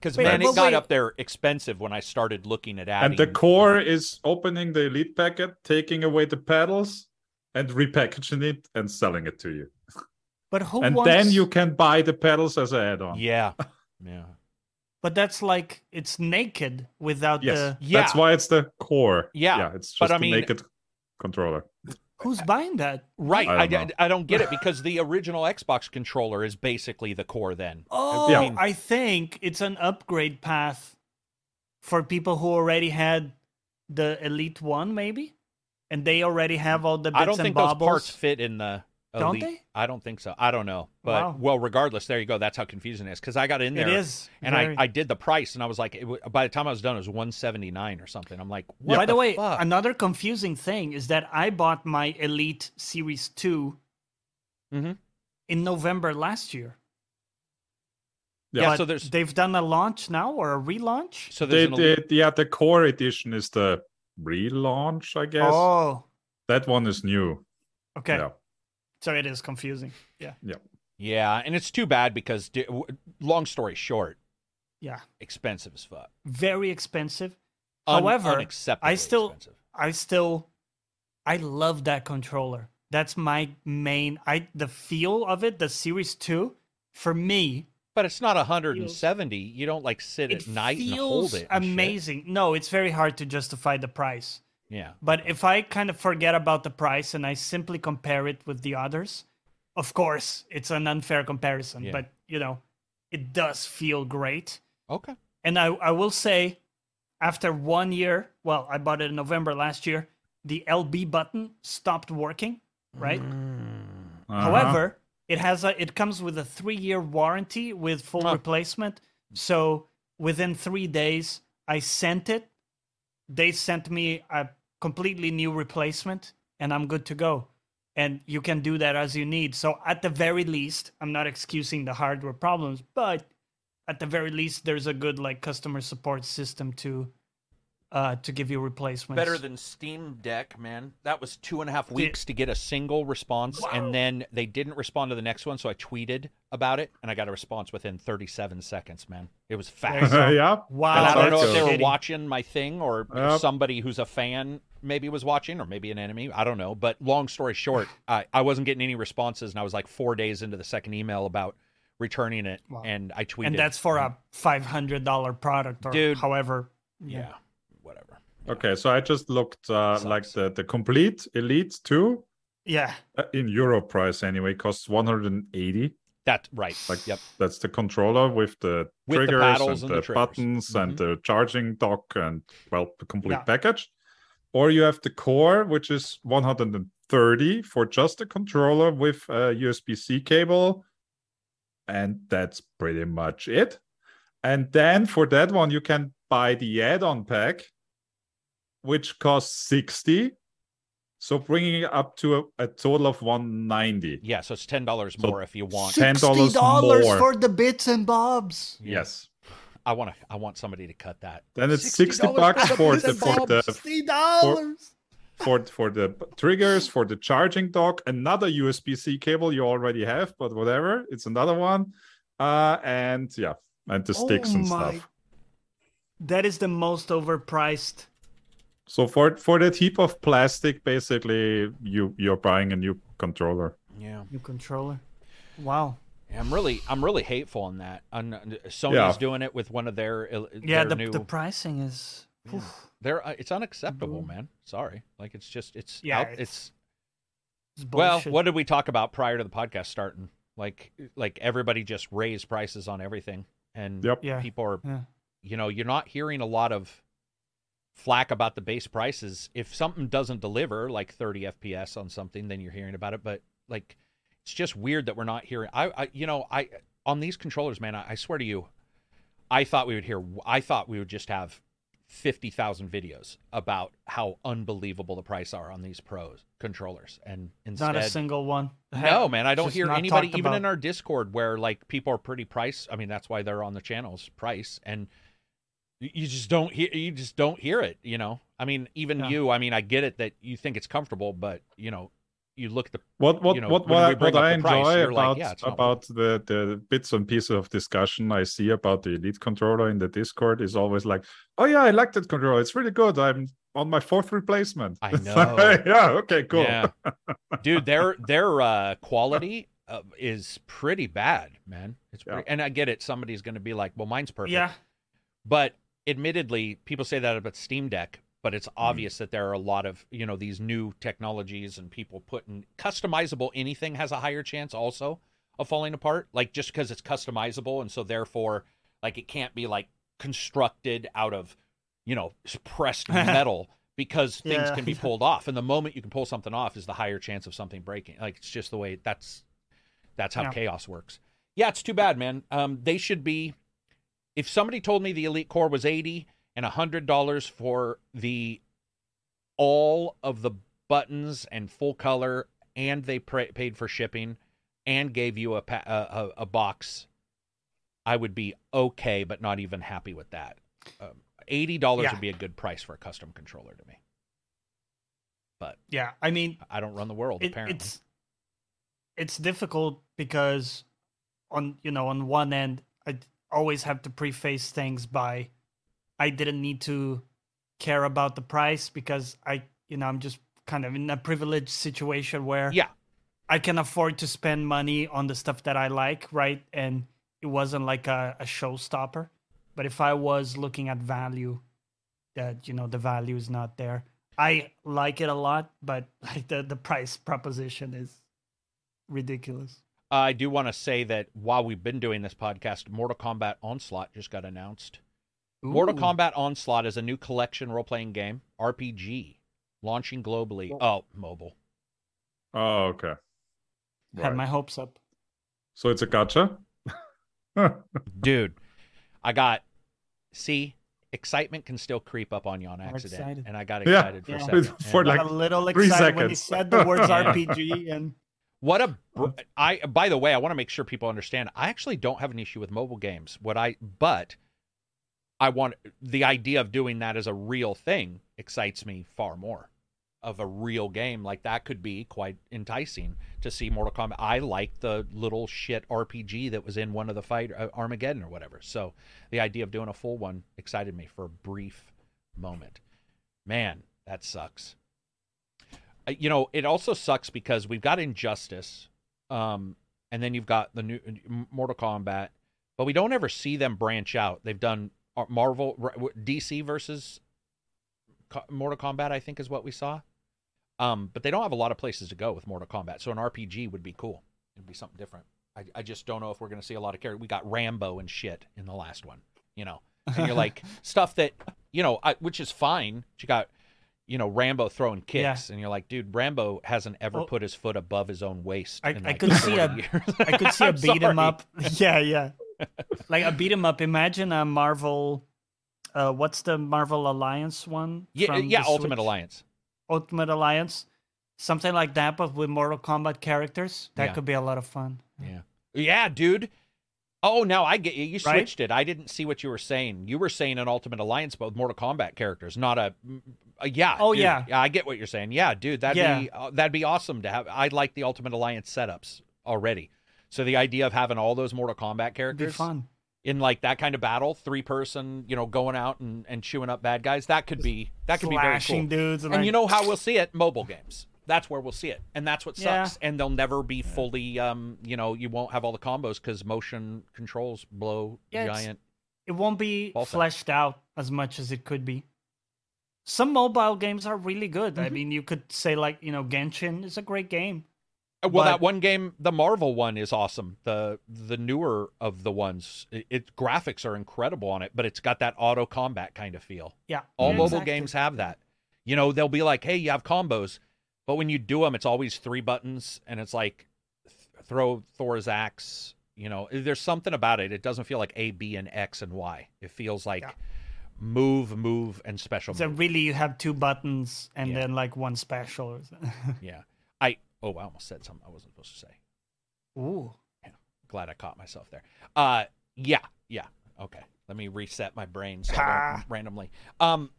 Because Wait, man, it got wait. up there expensive when I started looking at adding. And the core is opening the elite packet, taking away the pedals, and repackaging it and selling it to you. [LAUGHS] But who and wants? then you can buy the pedals as an add-on. Yeah, [LAUGHS] yeah. But that's like it's naked without Yes, the. Yeah. that's why it's the core. Yeah, yeah, it's just but I a mean- naked controller. Who's buying that? Right. I I, don't d- know. I don't get it because the original Xbox controller is basically the core. Then. Oh, Yeah. I think it's an upgrade path for people who already had the Elite One, maybe, and they already have all the bits I don't and think those parts fit in the. Don't they? I don't think so. I don't know, but Wow. well, regardless, there you go. That's how confusing it is because I got in there, there is, and very- I, I did the price and I was like, it, w- by the time I was done, it was one seventy nine or something. I'm like, what By the, way, fuck? another confusing thing is that I bought my Elite Series 2 Mhm. in November last year. Yeah, But so there's they've done a launch now or a relaunch. so They, there's an elite- they, yeah, the core edition is the relaunch, I guess. Oh, That one is new. okay. Yeah. So it is confusing. Yeah, yeah, Yeah, and it's too bad because long story short, yeah. expensive as fuck. Very expensive. Un- However, I still- expensive. I still, I love that controller. That's my main. I the feel of it. The Series Two, for me, But it's not 170. You don't like sit at night and hold it. and shit. amazing. No, it's very hard to justify the price. Yeah. But if I kind of forget about the price and I simply compare it with the others, of course, it's an unfair comparison, Yeah. but you know, it does feel great. Okay. And I, I will say, after one year, well, I bought it in November last year, the LB button stopped working, right? Uh-huh. However, it has a it comes with a three year warranty with full Huh. replacement. So within three days, I sent it. They sent me a completely new replacement, and I'm good to go. And you can do that as you need. So at the very least, I'm not excusing the hardware problems, but at the very least, there's a good like customer support system to uh to give you replacements. Better than Steam Deck, man. That was two and a half weeks to get a single response, and then they didn't respond to the next one. So I tweeted about it, and I got a response within 37 seconds. Man, it was There fast. [LAUGHS] yeah. wow. And I don't know if they were watching my thing or Yep. somebody who's a fan maybe was watching or maybe an enemy. I don't know. But long story short, [SIGHS] I, I wasn't getting any responses and I was like four days into the second email about returning it Wow. and I tweeted. and that's for a five hundred dollar product or Dude. however. Yeah, whatever. Okay, so I just looked uh, like the, the complete Elite 2 Yeah. uh, in euro price anyway costs 180. That, right. Like yep. that's the controller with the With triggers paddles and, and the, the triggers. buttons Mhm. and the charging dock and well the complete Yeah. package. Or you have the core, which is 130 for just the controller with a USB-C cable, and that's pretty much it. And then for that one, you can buy the add-on pack, which costs 60. So bringing it up to a, a total of 190. Yeah, so it's $10 So more if you want. $10 $60 more. for the bits and bobs. Yes. I want to. I want somebody to cut that. Then it's $60 60 bucks for the for the $60. for for the triggers for the charging dock another usb-c cable you already have but whatever it's another one uh and yeah and the sticks Oh and stuff That is the most overpriced. so for for that heap of plastic basically you you're buying a new controller Yeah. New controller. Wow. Yeah, I'm really, I'm really hateful on that. On Sony's Yeah. doing it with one of their, uh, Yeah, their the, new. the pricing is. Yeah. They're, uh, it's unacceptable, man. Sorry, like it's just, it's, Yeah, out, it's it's. it's Well, what did we talk about prior to the podcast starting? Like, like everybody just raised prices on everything, and Yep. Yeah. people are, Yeah. you know, you're not hearing a lot of flack about the base prices. If something doesn't deliver, like 30 FPS on something, then you're hearing about it. But like, it's just weird that we're not hearing. I, I you know, I on these controllers, man. I, I swear to you, I thought we would hear. I thought we would just have fifty thousand videos about how unbelievable the price are on these pros controllers, and instead, Not a single one. no, man, I don't hear anybody, even in our Discord, where like people are pretty price. I mean, that's why they're on the channels, price, and you just don't hear. You just don't hear it. You know, I mean, even Yeah. you. I mean, I get it that you think it's comfortable, but you know, you look at the What what you know, what what, I- what I the price, enjoy like, about yeah, about the the bits and pieces of discussion I see about the Elite controller in the Discord is always like, oh yeah, I like that controller. It's really good. I'm on my fourth replacement. I [LAUGHS] know. like, [LAUGHS] yeah. Okay. Cool. Yeah. dude their their uh quality uh, is pretty bad man it's Yeah. and i get it somebody's going to be like well mine's perfect Yeah, but admittedly people say that about steam deck but it's obvious that there are a lot of you know these new technologies and people putting customizable anything has a higher chance also of falling apart like just because it's customizable. And so therefore like it can't be like constructed out of you know pressed [LAUGHS] metal because things Yeah. can be pulled off. And the moment you can pull something off is the higher chance of something breaking. Like it's just the way that's that's how Yeah. chaos works. Yeah it's too bad man. Um they should be if somebody told me the elite core was 80 and $100 for the all of the buttons and full color and they paid for shipping and gave you a, pa- a, a, a box i would be okay but not even happy with that um, $80 Yeah. would be a good price for a custom controller to me But yeah. I mean, i don't run the world it, apparently it's it's difficult because on you know on one end i always have to preface things by I didn't need to care about the price because I you know I'm just kind of in a privileged situation where yeah I can afford to spend money on the stuff that I like, right? And it wasn't like a, a showstopper. But if I was looking at value, that you know the value is not there. I like it a lot, but [LAUGHS] like the the price proposition is ridiculous. i do want to say that while we've been doing this podcast mortal kombat onslaught just got announced Mortal Ooh. Kombat Onslaught is a new collection role playing game, RPG, launching globally. Oh, mobile. Oh, okay. had my hopes up. So it's a gotcha. [LAUGHS] Dude, I got, see, excitement can still creep up on you on accident. excited. And I got Yeah. excited for Yeah. a second. [LAUGHS] For like Got a little three excited when he said the words [LAUGHS] RPG and what a, br- I, by the way, I want to make sure people understand, I actually don't have an issue with mobile games. What I, but I want, the idea of doing that as a real thing excites me far more. Of a real game like that could be quite enticing to see Mortal Kombat. I like the little shit RPG that was in one of the fight uh, Armageddon or whatever. So the idea of doing a full one excited me for a brief moment. Man, that sucks. Uh, you know, it also sucks because we've got Injustice, um, and then you've got the new uh, Mortal Kombat, but we don't ever see them branch out. They've done Marvel, DC versus Mortal Kombat, I think, is what we saw. Um, but they don't have a lot of places to go with Mortal Kombat, so an RPG would be cool. It'd be something different. I, I just don't know if we're going to see a lot of characters. We got Rambo and shit in the last one, you know, and you're like [LAUGHS] stuff that you know, I, which is fine. You got you know Rambo throwing kicks, and you're like, dude, Rambo hasn't ever Well, put his foot above his own waist. I- like could see 40 a-. I could [LAUGHS] see a beat sorry. up. [LAUGHS] Yeah, yeah. Like a beat 'em up. Imagine a Marvel. Uh, what's the Marvel Alliance one? Yeah, from yeah, Ultimate Switch? Alliance. Ultimate Alliance, something like that, but with Mortal Kombat characters. That Yeah. could be a lot of fun. Yeah. Yeah, dude. Oh, no, I get you. You Right? switched it. I didn't see what you were saying. You were saying an Ultimate Alliance, but with Mortal Kombat characters, not a. a yeah. Oh, dude. yeah. Yeah, I get what you're saying. Yeah, dude, that'd Yeah. be uh, that'd be awesome to have. I like the Ultimate Alliance setups already. So the idea of having all those Mortal Kombat It'd be characters fun. in like that kind of battle, three person, you know, going out and, and chewing up bad guys, that could be that could be very cool. dudes, and, And like, you know how we'll see it? Mobile games. That's where we'll see it, and that's what Yeah. sucks. And they'll never be fully, um, you know, you won't have all the combos because motion controls blow Yeah, giant. it won't be Ball sack. fleshed out as much as it could be. Some mobile games are really good. Mm-hmm. I mean, you could say like you know, Genshin is a great game. Uh, Well, that one game, the Marvel one, is awesome. The the newer of the ones, it, it graphics are incredible on it, but it's got that auto combat kind of feel. Yeah, All yeah, mobile exactly. games have that. You know, they'll be like, "Hey, you have combos," but when you do them, it's always three buttons, and it's like th- throw Thor's axe. You know, there's something about it. It doesn't feel like A, B, and X and Y. It feels like Yeah. move, move, and special. So move. really, you have two buttons and Yeah. then like one special. Or something. [LAUGHS] yeah. I oh, I almost said something I wasn't supposed to say. Ooh, Glad I caught myself there. Uh, yeah, yeah. Okay, let me reset my brain so I Ha. don't randomly. Um,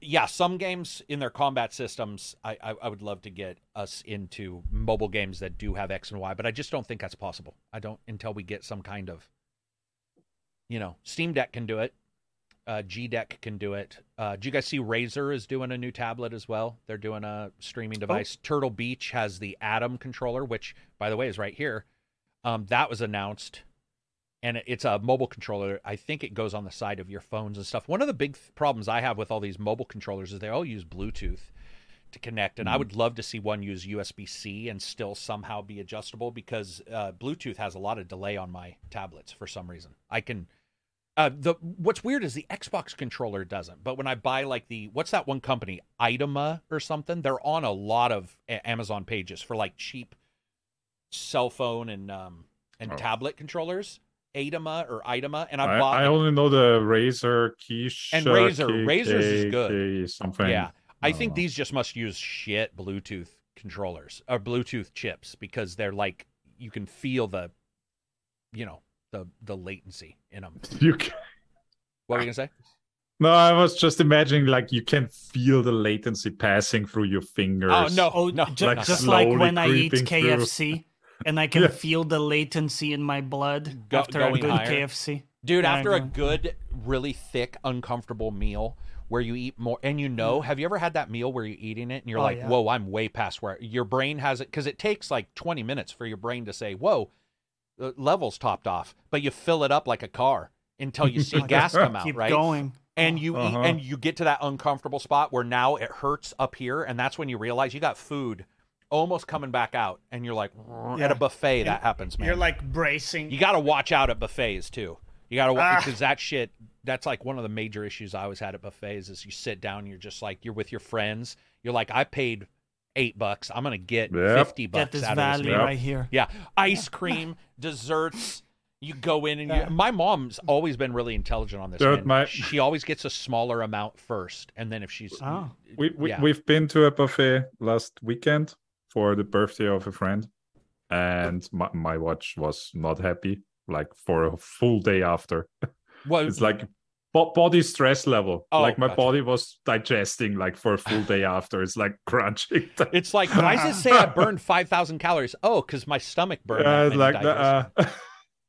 yeah, some games in their combat systems, I, I I would love to get us into mobile games that do have X and Y, but I just don't think that's possible. I don't until we get some kind of, you know, Steam Deck can do it. Uh, G Deck can do it. Uh, do you guys see Razer is doing a new tablet as well? They're doing a streaming device. Turtle Beach has the Atom controller, which, by the way, is right here. Um, that was announced, and it's a mobile controller. I think it goes on the side of your phones and stuff. One of the big th- problems I have with all these mobile controllers is they all use Bluetooth to connect, and I would love to see one use USB C and still somehow be adjustable because uh, Bluetooth has a lot of delay on my tablets for some reason. I can. Uh, the what's weird is the Xbox controller doesn't, but when I buy like the what's that one company, Itema or something, they're on a lot of A- Amazon pages for like cheap cell phone and um and Oh. tablet controllers, Atema or Itema, and I, I, bought I only know the Razer Kishi And Razer. Razer's is good. Something. Yeah, I I think know. these just must use shit Bluetooth controllers or Bluetooth chips because they're like you can feel the, you know, the the latency in them. [LAUGHS] You can... What were you gonna say? No, I was just imagining like you can feel the latency passing through your fingers. Oh no, Oh, no, ju- like no. just like when I eat creeping through. KFC [LAUGHS] and I can Yeah. feel the latency in my blood Go- after a good higher. KFC. Dude, Yeah, after a good, really thick, uncomfortable meal where you eat more, and you know, have you ever had that meal where you're eating it and you're. Oh, like, yeah. whoa, I'm way past where your brain has it? Because it takes like 20 minutes for your brain to say, whoa, the level's topped off, but you fill it up like a car until you see [LAUGHS] gas come out, Keep right? going. and you Uh-huh. eat, and you get to that uncomfortable spot where now it hurts up here, and that's when you realize you got food almost coming back out, and you're like, at a buffet that happens, man. You're like bracing. You got to watch out at buffets too. You got to Ah. because that shit. That's like one of the major issues I always had at buffets is you sit down, you're just like you're with your friends. You're like, I paid eight bucks. I'm gonna get Yep. fifty Get bucks this out of this meal. right here. Yeah, ice cream, [LAUGHS] desserts. You go in and you, my mom's always been really intelligent on this. Dude, my- She always gets a smaller amount first, and then if she's Oh. We, we Yeah. we've been to a buffet last weekend for the birthday of a friend, and my, my watch was not happy. Like for a full day after, [LAUGHS] well, it's like bo- body stress level. Oh, like my gotcha. body was digesting like for a full day after. It's like crunching. [LAUGHS] it's like why does it say I [LAUGHS] burned five thousand calories? Oh, because my stomach burned. Yeah, that like the,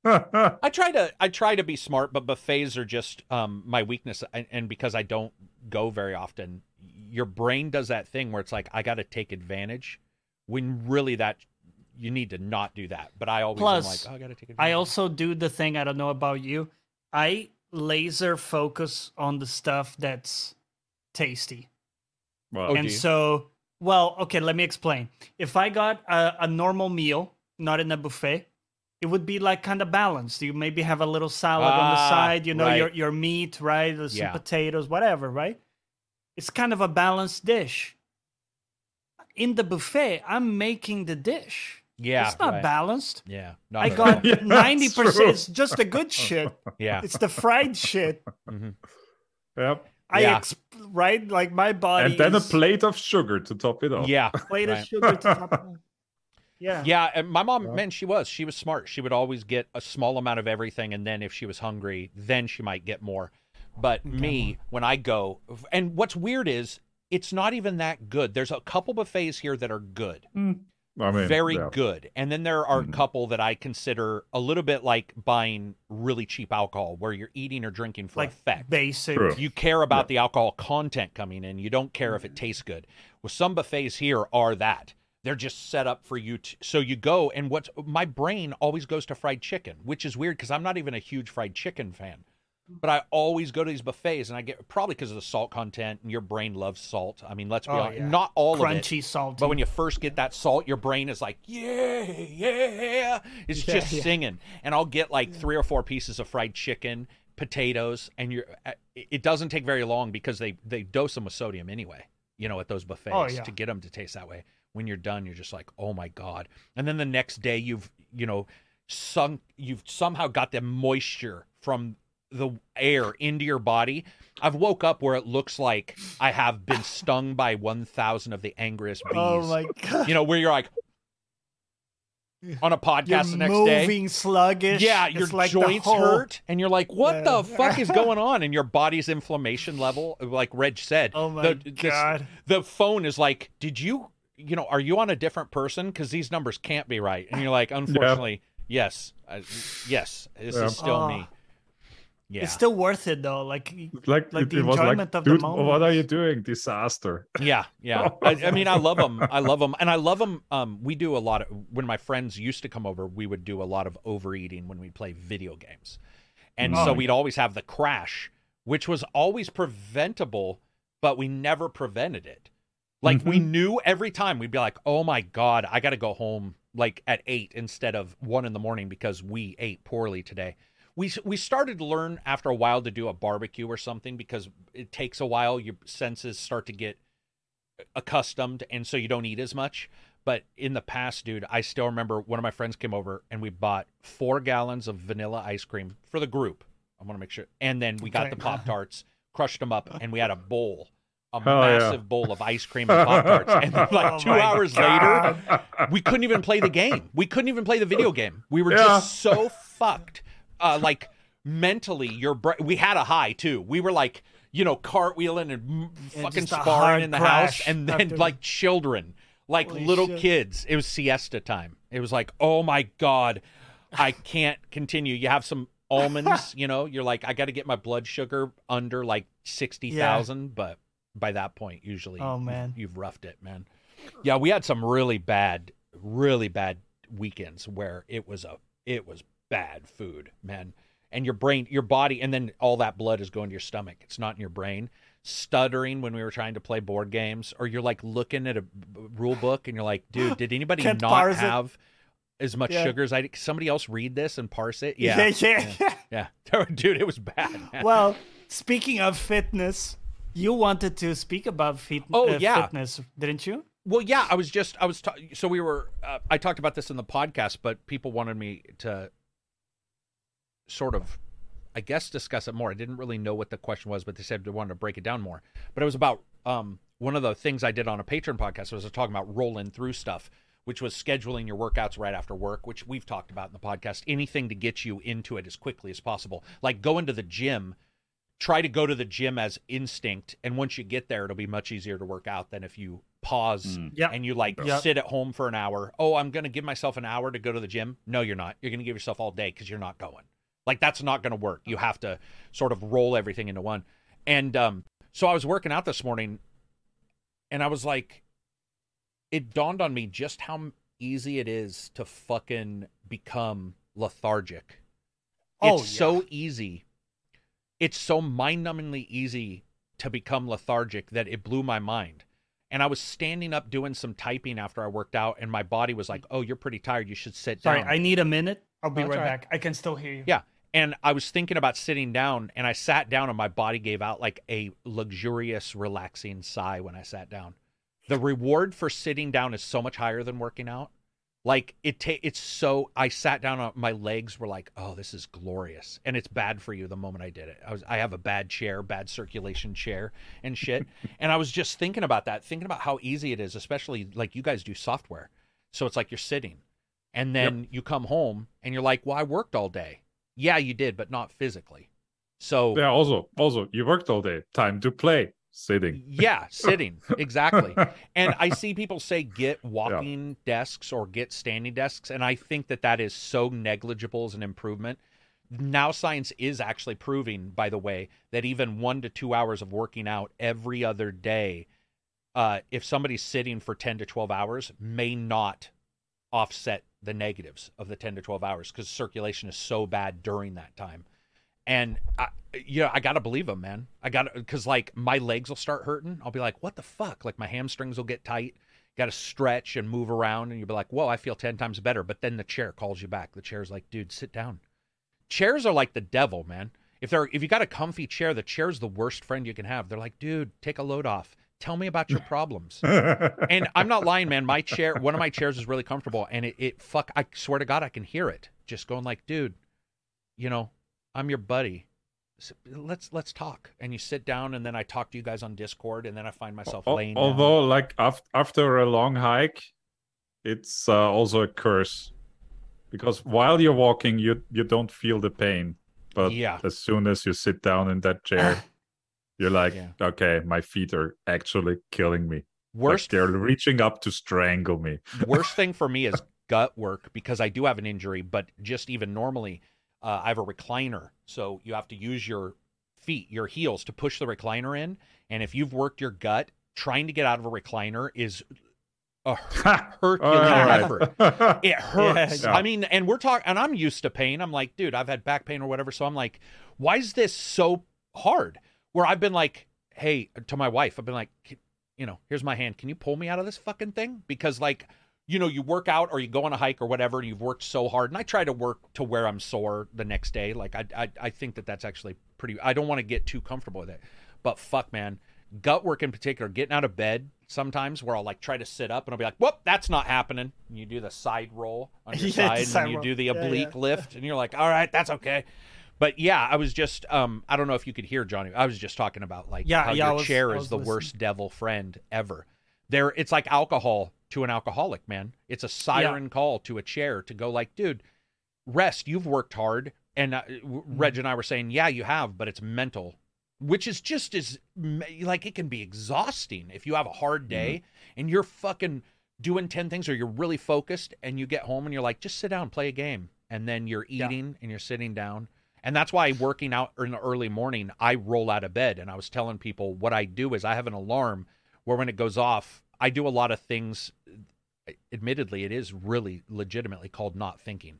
uh, [LAUGHS] I try to I try to be smart, but buffets are just um, my weakness, and, and because I don't go very often, your brain does that thing where it's like I got to take advantage, when really that you need to not do that. But I always Plus, am like, oh, I got to take advantage. I also do the thing I don't know about you. I laser focus on the stuff that's tasty. well, Oh, and you? so, well, okay, let me explain. If I got a, a normal meal, not in a buffet, it would be like kind of balanced. You maybe have a little salad on the Ah, side, you know, your right. your meat, right? There's Yeah. some potatoes, whatever, right? It's kind of a balanced dish. In the buffet, I'm making the dish. Yeah, it's not right. balanced. Yeah, not I got [LAUGHS] ninety that's percent. It's just the good shit. [LAUGHS] yeah. It's the fried shit. [LAUGHS] Mm-hmm. yep. I Yeah. ex- right like my body. And then a plate of sugar to top it off. Yeah, plate of sugar. To top of it. Yeah. Yeah, and my mom, Yeah. man, she was. She was smart. She would always get a small amount of everything, and then if she was hungry, then she might get more. But me, when I go, and what's weird is it's not even that good. There's a couple buffets here that are good, I mean, very yeah. good, and then there are Mhm. a couple that I consider a little bit like buying really cheap alcohol, where you're eating or drinking for Like effect. basic. True. You care about the alcohol content coming in. You don't care if it tastes good. Well, some buffets here are that. They're just set up for you to so you go and what's my brain always goes to fried chicken, which is weird because I'm not even a huge fried chicken fan. But I always go to these buffets and I get probably because of the salt content and your brain loves salt. I mean, let's be Oh, honest, yeah. not all of it. Crunchy, salty. But when you first get that salt, your brain is like, yeah, yeah. It's [LAUGHS] Yeah, just yeah. singing. And I'll get like three or four pieces of fried chicken, potatoes, and you're. uh, It doesn't take very long because they they dose them with sodium anyway. You know, at those buffets Oh, to get them to taste that way. When you're done, you're just like, oh my god. And then the next day, you've you know sunk. You've somehow got the moisture from the air into your body. I've woke up where it looks like I have been stung by 1,000 of the angriest oh bees. oh my god. You know, where you're like, on a podcast You're the next moving day. Moving sluggish. Yeah, It's your like joints whole- hurt, and you're like, "What Yeah. the fuck is going [LAUGHS] on?" And your body's inflammation level, like Reg said, Oh my the, this- God. the phone is like, "Did you, you know, are you on a different person? Because these numbers can't be right." And you're like, "Unfortunately, yes, I, yes, this Yeah. is still Oh. me." Yeah, It's still worth it though. Like Like, Like it, the it enjoyment like, of the moment. what are you doing? Disaster. Yeah, yeah. [LAUGHS] I, I mean, I love them. I love them, and I love them. Um, we do a lot of when my friends used to come over. We would do a lot of overeating when we play video games, and so Oh. we'd always have the crash, which was always preventable, but we never prevented it. Like we knew every time we'd be like, "Oh my god, I got to go home like at eight instead of one in the morning because we ate poorly today." We we started to learn after a while to do a barbecue or something because it takes a while. Your senses start to get accustomed and so you don't eat as much. But in the past dude i still remember one of my friends came over and we bought four gallons of vanilla ice cream for the group. I want to make sure. And then we got the pop tarts crushed them up [LAUGHS] and we had a bowl a Hell yeah. massive bowl of ice cream and pop tarts. And then like [LAUGHS] Oh two hours later we couldn't even play the game. We couldn't even play the video [LAUGHS] game. We were Yeah. just so fucked uh like mentally your bra- we had a high too. We were like you know cartwheeling and Yeah, fucking sparring in the house and then after- like children like Holy little shit. kids. It was siesta time. It was like oh my god i can't continue. You have some almonds [LAUGHS] you know? You're like i got to get my blood sugar under like 60,000 but by that point usually Oh, you've- man. you've roughed it man. Yeah we had some really bad really bad weekends where it was a it was bad food man and your brain your body and then all that blood is going to your stomach it's not in your brain stuttering when we were trying to play board games or you're like looking at a rule book and you're like dude did anybody not parse it. have as much Yeah. sugar as i did? somebody else read this and parse it yeah yeah, [LAUGHS] yeah. yeah [LAUGHS] dude it was bad [LAUGHS] well, speaking of fitness, you wanted to speak about fit- Oh, uh, yeah. fitness, didn't you? Well, yeah, I was just I was ta- so we were uh, I talked about this in the podcast, but people wanted me to sort of I guess discuss it more. I didn't really know what the question was, but they said they wanted to break it down more. But it was about um one of the things I did on a Patreon podcast was talking about rolling through stuff, which was scheduling your workouts right after work, which we've talked about in the podcast. Anything to get you into it as quickly as possible. Like going to the gym try to go to the gym as instinct and once you get there it'll be much easier to work out than if you pause Yeah. and you like Yep. sit at home for an hour oh i'm going to give myself an hour to go to the gym no you're not you're going to give yourself all day because you're not going like that's not going to work you have to sort of roll everything into one and um so i was working out this morning and i was like it dawned on me just how easy it is to fucking become lethargic Oh, it's yeah. so easy. It's so mind-numbingly easy to become lethargic that it blew my mind. And I was standing up doing some typing after I worked out, and my body was like, "Oh, you're pretty tired. You should sit Sorry, down." Sorry, I need a minute. I'll be No, right right. back. I can still hear you. Yeah. And I was thinking about sitting down, and I sat down, and my body gave out like a luxurious, relaxing sigh when I sat down. The reward for sitting down is so much higher than working out. Like it, ta- it's so. I sat down, uh, my legs were like, "Oh, this is glorious," and it's bad for you. The moment I did it, I was, I have a bad chair, bad circulation chair, and shit. [LAUGHS] and I was just thinking about that, thinking about how easy it is, especially like you guys do software. So it's like you're sitting, and then you come home, and you're like, "Well, I worked all day." Yeah, you did, but not physically. So Yeah, also, also, you worked all day. Time to play. Sitting. yeah, [LAUGHS] sitting. Exactly. and I see [LAUGHS] people say get walking desks or get standing desks. And I think that that is so negligible as an improvement. Now, science is actually proving, by the way, that even one to two hours of working out every other day, uh, if somebody's sitting for 10 to 12 hours, may not offset the negatives of the 10 to 12 hours because circulation is so bad during that time and I, you know, I gotta believe them, man. I gotta because like my legs will start hurting. I'll be like, what the fuck? Like my hamstrings will get tight. Got to stretch and move around, and you'll be like, whoa, I feel ten times better. But then the chair calls you back. The chair's like, dude, sit down. Chairs are like the devil, man. If they're if you got a comfy chair, the chair's the worst friend you can have. They're like, dude, take a load off. Tell me about your problems. [LAUGHS] and I'm not lying, man. My chair, one of my chairs is really comfortable, and it, it fuck. I swear to God, I can hear it just going like, dude, you know, I'm your buddy. Let's let's talk. And you sit down, and then I talk to you guys on Discord, and then I find myself laying. down. Although, like af- after a long hike, it's uh, also a curse because while you're walking, you you don't feel the pain, but Yeah. as soon as you sit down in that chair, [LAUGHS] you're like, Yeah. okay, my feet are actually killing me. Worst like they're reaching up to strangle me. [LAUGHS] worst thing for me is gut work because I do have an injury, but just even normally, uh, I have a recliner. So you have to use your feet, your heels to push the recliner in. And if you've worked your gut, trying to get out of a recliner is a [LAUGHS] Herculean right. effort. [LAUGHS] It hurts. Yeah. I mean, and we're talking, and I'm used to pain. I'm like, dude, I've had back pain or whatever. So I'm like, why is this so hard? Where I've been like, hey, to my wife, I've been like, you know, here's my hand. Can you pull me out of this fucking thing? Because like, you know, you work out or you go on a hike or whatever, and you've worked so hard. And I try to work to where I'm sore the next day. Like, I, I, I think that that's actually pretty. I don't want to get too comfortable with it, but fuck, man, gut work in particular, getting out of bed sometimes where I'll like try to sit up and I'll be like, whoop, that's not happening. And you do the side roll on your [LAUGHS] Yeah, side, and then you do the Yeah, oblique yeah. lift, and you're like, all right, that's okay. But yeah, I was just um I don't know if you could hear Johnny. I was just talking about like Yeah, how yeah, your was- chair is the listening. worst devil friend ever. There it's like alcohol to an alcoholic, man. It's a siren call to a chair to go like, dude, rest. You've worked hard. And uh, Mm-hmm. Reg and I were saying, yeah, you have, but it's mental, which is just as like it can be exhausting if you have a hard day and you're fucking doing 10 things or you're really focused and you get home and you're like, just sit down, play a game. And then you're Yeah. eating and you're sitting down. And that's why working out in the early morning, I roll out of bed. And I was telling people what I do is I have an alarm where when it goes off, I do a lot of things. Admittedly, it is really legitimately called not thinking,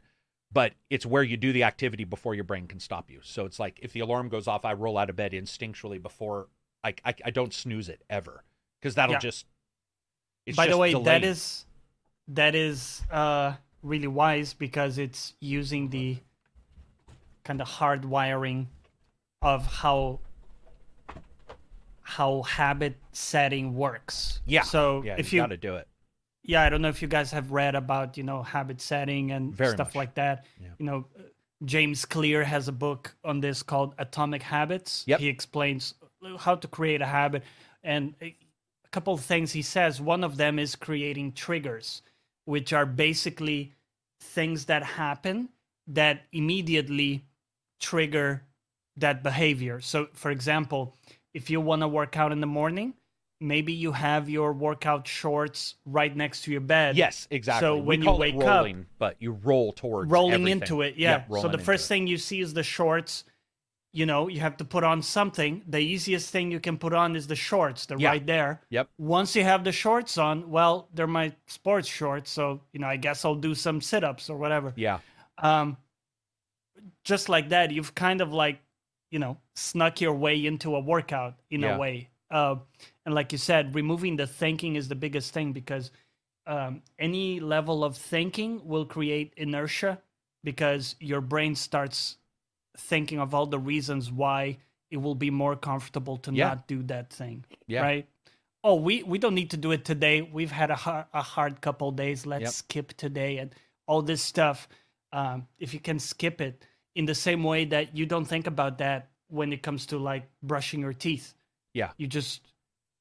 but it's where you do the activity before your brain can stop you. So it's like if the alarm goes off, I roll out of bed instinctually before I, I, I don't snooze it ever because that'll Yeah. just. It's By the way, that delayed. is that is uh, really wise because it's using the kind of hardwiring of how how habit setting works. yeah. So yeah, if you you got to do it. yeah, I don't know if you guys have read about you know habit setting and Very stuff much. like that. Yeah. You know, James Clear has a book on this called Atomic Habits. Yep. He explains how to create a habit, and a a couple of things he says. One of them is creating triggers, which are basically things that happen that immediately trigger that behavior. So, for example, if you want to work out in the morning, maybe you have your workout shorts right next to your bed. Yes, exactly. So when you it wake up- but you roll towards rolling everything. into it. Yeah. so the first it. thing you see is the shorts. You know, you have to put on something. The easiest thing you can put on is the shorts. They're Yeah. right there. Yep. Once you have the shorts on, well, they're my sports shorts. So, you know, I guess I'll do some sit ups or whatever. Yeah. Um, just like that, you've kind of like, you know, snuck your way into a workout in Yeah. a way. Uh, and like you said, removing the thinking is the biggest thing because um, any level of thinking will create inertia because your brain starts thinking of all the reasons why it will be more comfortable to Yeah. not do that thing. Yeah. Right. Oh, we, we don't need to do it today. We've had a, hard, a hard couple days. Let's Yep. skip today and all this stuff. Um, if you can skip it in the same way that you don't think about that when it comes to like brushing your teeth. Yeah. You just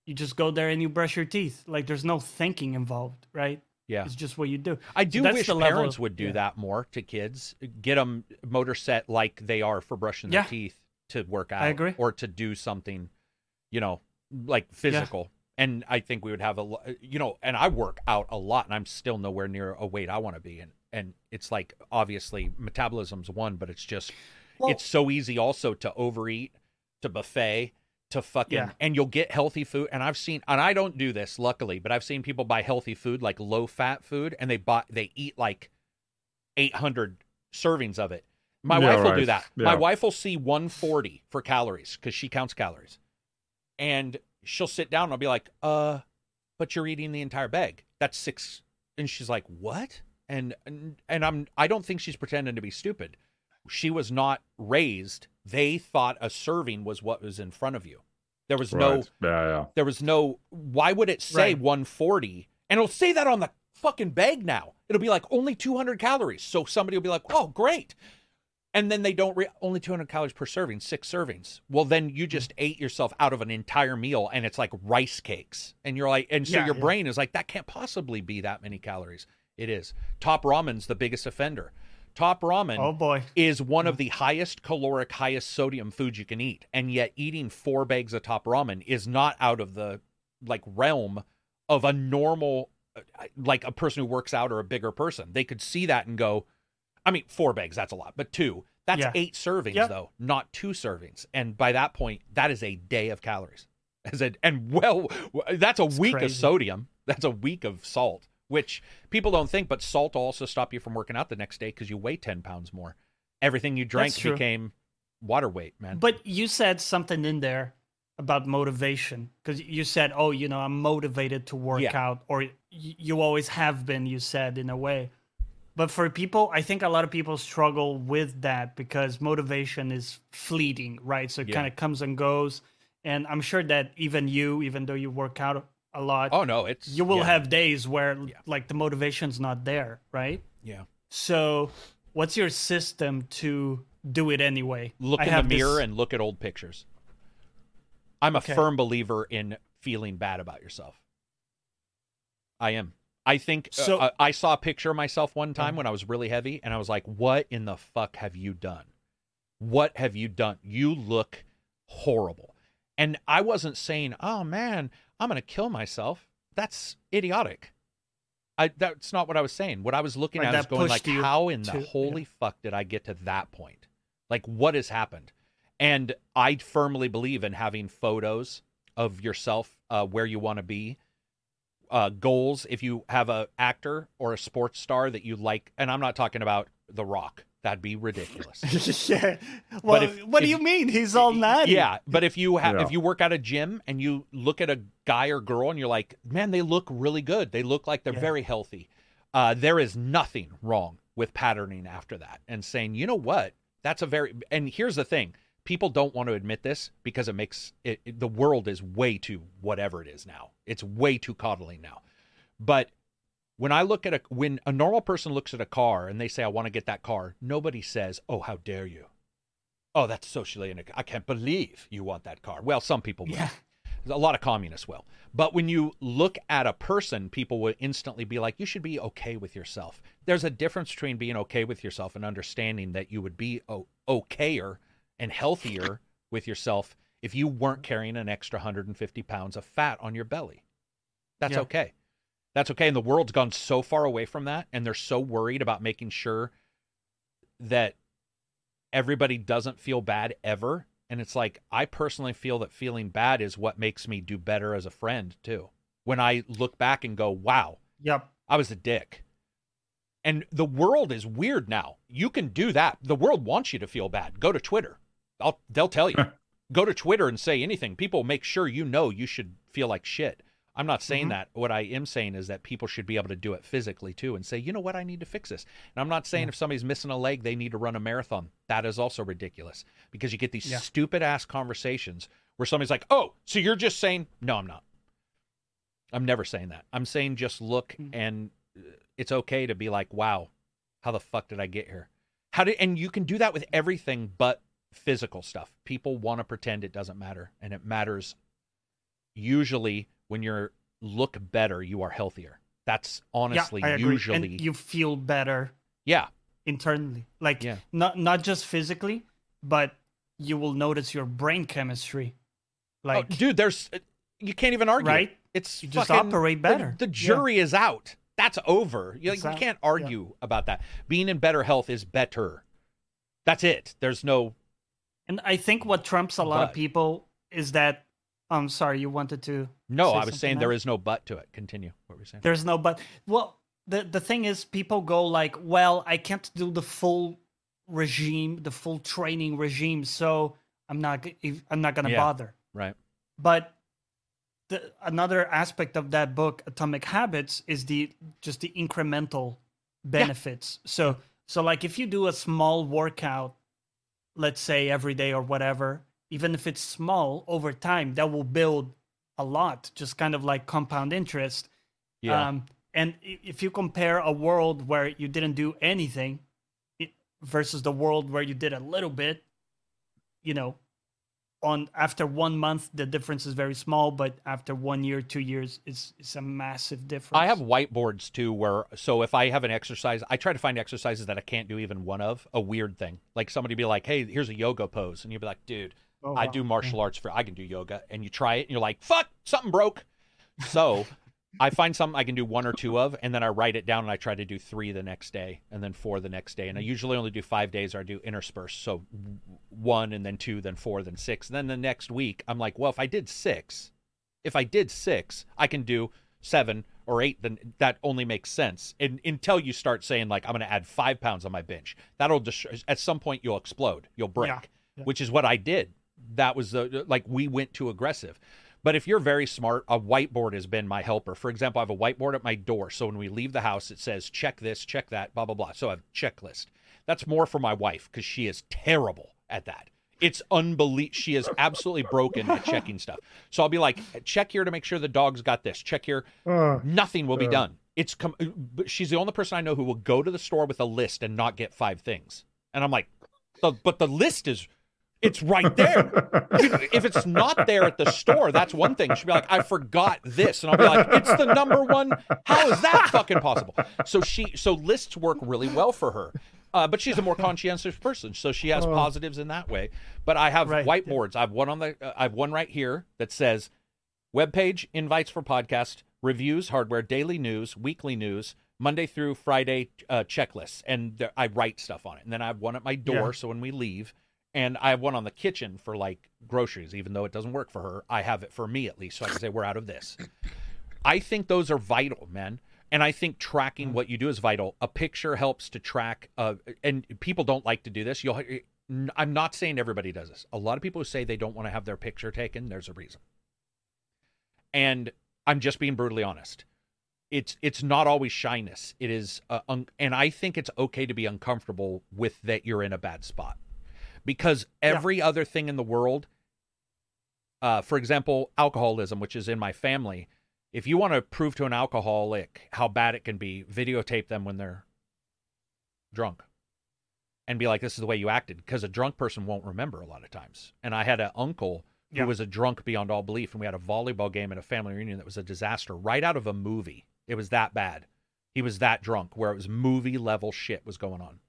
you just go there and you brush your teeth. Like there's no thinking involved, right? Yeah. It's just what you do. I do that's wish parents of- would do yeah. that more to kids. Get them motor set like they are for brushing their Yeah. teeth to work out. I agree. Or to do something, you know, like physical. And I think we would have a, you know, and I work out a lot, and I'm still nowhere near a weight I want to be in. And it's like obviously metabolism's one, but it's just Well- it's so easy also to overeat, to buffet, to fucking Yeah. and you'll get healthy food. And I've seen and I don't do this luckily, but I've seen people buy healthy food like low fat food and they buy they eat like 800 servings of it. My Yeah, wife will do right. that. My wife will see 140 for calories because she counts calories. And she'll sit down and I'll be like, uh, but you're eating the entire bag. That's six. And she's like, what? And, and, and I'm, I don't think she's pretending to be stupid. She was not raised. They thought a serving was what was in front of you. There was no, Yeah, yeah. there was no, why would it say Right. 140? And it'll say that on the fucking bag now. It'll be like only 200 calories. So somebody will be like, oh, great. And then they don't, re- only 200 calories per serving, six servings. Well, then you just ate yourself out of an entire meal and it's like rice cakes. And you're like, and so Yeah, your yeah. brain is like, that can't possibly be that many calories. It is. Top Ramen's the biggest offender. Top Ramen Oh boy. is one of the highest caloric, highest sodium foods you can eat, and yet eating four bags of Top Ramen is not out of the like realm of a normal, uh, like a person who works out or a bigger person. They could see that and go, I mean, four bags that's a lot, but two that's Yeah. eight servings Yep. though, not two servings, and by that point, that is a day of calories. [LAUGHS] As a, and well, that's a week of sodium. That's a week of salt, which people don't think, but salt also stop you from working out the next day because you weigh 10 pounds more. Everything you drank became water weight, man. But you said something in there about motivation because you said, "Oh, you know, I'm motivated to work Yeah. out," or you always have been. You said in a way, but for people, I think a lot of people struggle with that because motivation is fleeting, right? So it Yeah. kind of comes and goes, and I'm sure that even you, even though you work out a lot, oh, no, it's. you will yeah, have days where Yeah. like the motivation's not there, right? Yeah. So, what's your system to do it anyway? Look I in the have this- mirror and look at old pictures. I'm a Okay. firm believer in feeling bad about yourself. I am. I think uh, So- uh, I saw a picture of myself one time Uh-huh. when I was really heavy, and I was like, "What in the fuck have you done? What have you done? You look horrible." And I wasn't saying, "Oh man, I'm gonna kill myself." That's idiotic. I that's not what I was saying. What I was looking Like at is going like, "How in the to- yeah. holy fuck did I get to that point? Like, what has happened?" And I firmly believe in having photos of yourself uh, where you want to be, uh, goals. If you have a actor or a sports star that you like, and I'm not talking about The Rock, that'd be ridiculous. [LAUGHS] yeah. Well, if- what do you mean? He's all natty. yeah, but if you have Yeah. if you work at a gym and you look at a guy or girl and you're like, man, they look really good. They look like they're Yeah. very healthy. Uh, there is nothing wrong with patterning after that and saying, you know what, that's a very and here's the thing. People don't want to admit this because it makes it, it- the world is way too whatever it is now. It's way too coddling now. But when I look at a when a normal person looks at a car and they say I want to get that car, nobody says, "Oh, how dare you." Oh, that's socially I can't believe you want that car. Well, some people will. Yeah. A lot of communists will. But when you look at a person, people will instantly be like, you should be okay with yourself. There's a difference between being okay with yourself and understanding that you would be o- okayer and healthier [LAUGHS] with yourself if you weren't carrying an extra 150 pounds of fat on your belly. That's Yeah. okay. That's okay. And the world's gone so far away from that. And they're so worried about making sure that everybody doesn't feel bad ever. And it's like, I personally feel that feeling bad is what makes me do better as a friend, too. When I look back and go, wow, Yep. I was a dick. And the world is weird now. You can do that. The world wants you to feel bad. Go to Twitter. I'll, they'll tell you. [LAUGHS] Go to Twitter and say anything. People make sure you know you should feel like shit. I'm not saying Mhm. that. What I am saying is that people should be able to do it physically too and say, you know what, I need to fix this. And I'm not saying Yeah. if somebody's missing a leg, they need to run a marathon. That is also ridiculous because you get these Yeah. stupid ass conversations where somebody's like, oh, so you're just saying, no, I'm not. I'm never saying that. I'm saying just look Mm. and uh, it's okay to be like, wow, how the fuck did I get here? How did and you can do that with everything but physical stuff. People want to pretend it doesn't matter and it matters usually when you're look better, you are healthier. That's honestly yeah, usually and you feel better Yeah. internally, like Yeah. not not just physically, but you will notice your brain chemistry, oh, like oh, dude, there's uh, you can't even argue. right. It's You just fucking- operate better. The, Yeah. jury is out. That's over. You, you can't Yeah. argue about that. Being in better health is better. That's it. There's no And I think what trumps a lot of people is that. I'm sorry, you wanted to. no. I was saying something there else? is no but to it. Continue. What were saying? There's no but. Well, the the thing is, people go like, "Well, I can't do the full regime, the full training regime, so I'm not. I'm not gonna Yeah. bother." Right. But the another aspect of that book, Atomic Habits, is the just the incremental benefits. So so like if you do a small workout, let's say every day or whatever, even if it's small over time, that will build a lot, just kind of like compound interest. Yeah. Um, and if you compare a world where you didn't do anything versus the world where you did a little bit, you know, on after one month the difference is very small, but after one year, two years, it's it's a massive difference. I have whiteboards too, where so if I have an exercise, I try to find exercises that I can't do even one of. A weird thing, like somebody be like, "Hey, here's a yoga pose," and you'd be like, "Dude, Oh, I do martial mm. arts for I can do yoga," and you try it, and you're like, "Fuck, something broke." So [LAUGHS] I find something I can do one or two of, and then I write it down, and I try to do three the next day, and then four the next day, and I usually only do five days, or I do intersperse, so one, and then two, then four, then six, and then the next week I'm like, well, if I did six, if I did six, I can do seven or eight. Then that only makes sense. And until you start saying like I'm going to add five pounds on my bench, that'll just at some point you'll explode, you'll break, Yeah, yeah. which is what I did. That was the like we went too aggressive. But if you're very smart, a whiteboard has been my helper. For example, I have a whiteboard at my door, so when we leave the house, it says check this, check that, blah blah blah. So I have a checklist. That's more for my wife because she is terrible at that. It's unbelievable. She is absolutely broken at checking stuff. So I'll be like, check here to make sure the dog's got this. Check here. Uh, Nothing will be Uh. done. It's com- she's the only person I know who will go to the store with a list and not get five things. And I'm like, but the list is, it's right there. if it's not there at the store, that's one thing. She'll be like, I forgot this, and I'll be like, it's the number one. How is that fucking possible? So she, so lists work really well for her. Uh, but she's a more conscientious person, so she has positives in that way. But I have Right. whiteboards. I have one on the. Uh, I have one right here that says webpage invites for podcast reviews hardware daily news weekly news monday through friday uh, checklists and i write stuff on it and then i have one at my door Yeah. so when we leave and i have one on the kitchen for like groceries. Even though it doesn't work for her i have it for me at least so i can say we're out of this. I think those are vital man. And i think tracking what you do is vital. A picture helps to track uh, and people don't like to do this. You'll i'm not saying everybody does this. A lot of people who say they don't want to have their picture taken there's a reason. And I'm just being brutally honest. It's it's not always shyness. It is, uh, un- and I think it's okay to be uncomfortable with that you're in a bad spot, because every other thing in the world, uh, for example, alcoholism, which is in my family. If you want to prove to an alcoholic how bad it can be, videotape them when they're drunk, and be like, "This is the way you acted," because a drunk person won't remember a lot of times. And I had an uncle Yeah. who was a drunk beyond all belief, and we had a volleyball game at a family reunion that was a disaster, right out of a movie. It was that bad. He was that drunk, where it was movie level shit was going on.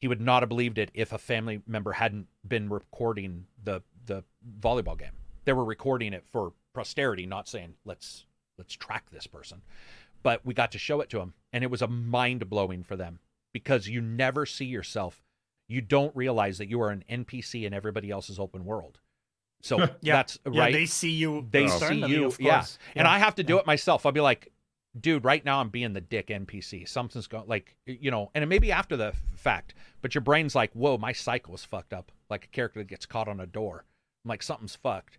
He would not have believed it if a family member hadn't been recording the the volleyball game. They were recording it for posterity, not saying let's let's track this person. But we got to show it to him, and it was a mind blowing for them because you never see yourself. You don't realize that you are an NPC in everybody else's open world. So [LAUGHS] Yeah. that's Yeah, right. they see you. They externally, see you, of yeah. course. And I have to do it myself. I'll be like, dude, right now I'm being the dick NPC. Something's going like, you know, and it may be after the fact, but your brain's like, whoa, my cycle is fucked up. Like a character that gets caught on a door. I'm like, something's fucked.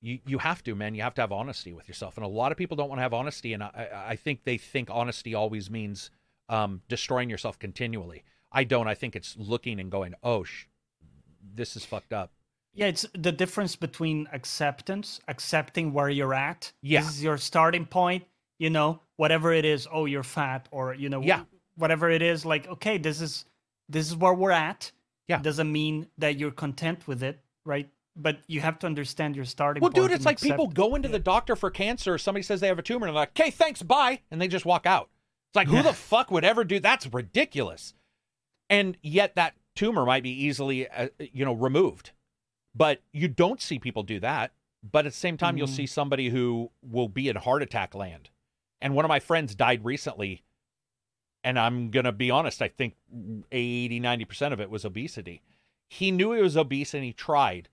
You you have to, man. You have to have honesty with yourself. And a lot of people don't want to have honesty. And I, I think they think honesty always means um, destroying yourself continually. I don't. I think it's looking and going, oh, sh- this is fucked up. Yeah, it's the difference between acceptance, accepting where you're at. Yeah. This is your starting point, you know, whatever it is, oh, you're fat or you know, Yeah. whatever it is, like, okay, this is this is where we're at. Yeah. Doesn't mean that you're content with it, right? But you have to understand your starting Well, dude, it's like accept people go into the doctor for cancer. Somebody says they have a tumor, and they're like, "Okay, thanks, bye," and they just walk out. It's like, who Yeah. the fuck would ever do? That's ridiculous. And yet, that tumor might be easily, uh, you know, removed. But you don't see people do that. But at the same time, you'll Mhm. see somebody who will be in heart attack land. And one of my friends died recently. And I'm going to be honest, I think 80, 90% of it was obesity. He knew he was obese and he tried.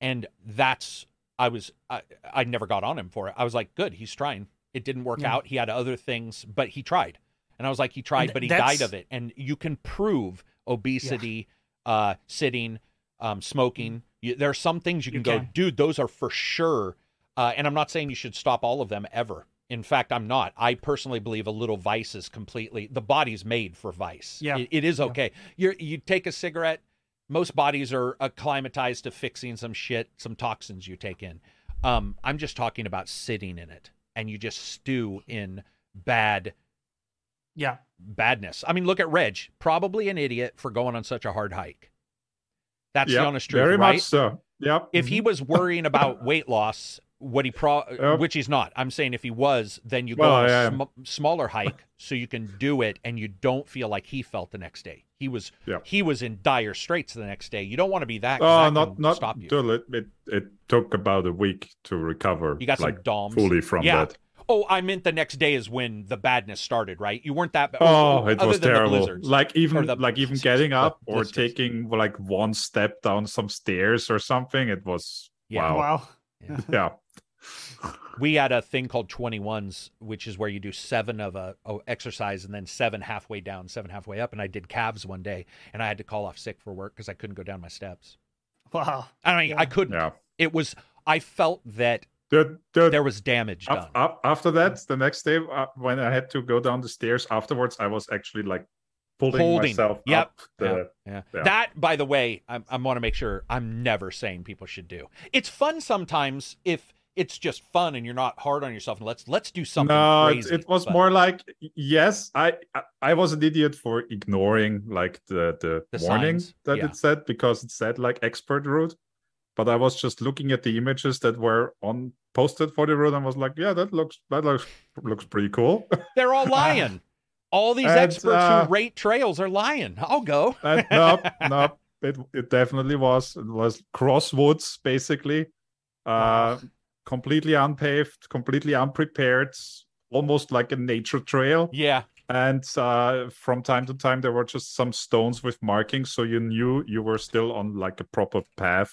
And that's, I was, I, I never got on him for it. I was like, good, he's trying. It didn't work Yeah. out. He had other things, but he tried. And I was like, he tried, but he that's- died of it. And you can prove obesity, uh, sitting, um, smoking. You, there are some things you You can go, dude, those are for sure. Uh, and I'm not saying you should stop all of them ever. In fact, I'm not. I personally believe a little vice is completely the body's made for vice. Yeah. It- it is Yeah. okay. You you take a cigarette. Most bodies are acclimatized to fixing some shit, some toxins you take in. Um, I'm just talking about sitting in it, and you just stew in bad Yeah. badness. I mean, look at Reg, probably an idiot for going on such a hard hike. That's the honest truth, very right? much so. Yep. If he was worrying about weight loss, what he pro, Yep. which he's not. I'm saying if he was, then you go Well, on a sm- smaller hike [LAUGHS] so you can do it and you don't feel like he felt the next day. He was Yeah. he was in dire straits the next day. You don't want to be that. 'cause Oh, that not can not stop you. till it, it it took about a week to recover. You got some like DOMs. fully from yeah. that. Oh, I meant the next day is when the badness started, right? You weren't that bad. Oh, oh, it other was than terrible. terrible. Like even the like even blizzards, getting the up or blisters. taking like one step down some stairs or something. It was Yeah. wow. Wow. Yeah. [LAUGHS] we had a thing called 21s which is where you do seven of a, a exercise and then seven halfway down seven halfway up and i did calves one day and i had to call off sick for work because i couldn't go down my steps Wow. i mean Yeah. i couldn't Yeah. it was i felt that The, the, there was damage done Af- af- after that, the next day uh, when I had to go down the stairs afterwards, I was actually like pulling Holding. myself Yep. up. The, yeah. yeah. that by the way i, I want to make sure i'm never saying people should do it's fun sometimes if it's just fun and you're not hard on yourself and let's let's do something no, it, crazy it was but- more like yes, I I- I was an idiot for ignoring like the the, The warning signs, that yeah. it said because it said like expert route, but I was just looking at the images that were on posted for the route and was like, yeah, that looks that looks looks pretty cool. [LAUGHS] they're all lying all these And, experts uh, who rate trails are lying i'll go And [LAUGHS] nope, nope. It it definitely was. It was crosswoods basically. Uh completely unpaved, completely unprepared, almost like a nature trail. yeah And uh from time to time there were just some stones with markings, so you knew you were still on like a proper path.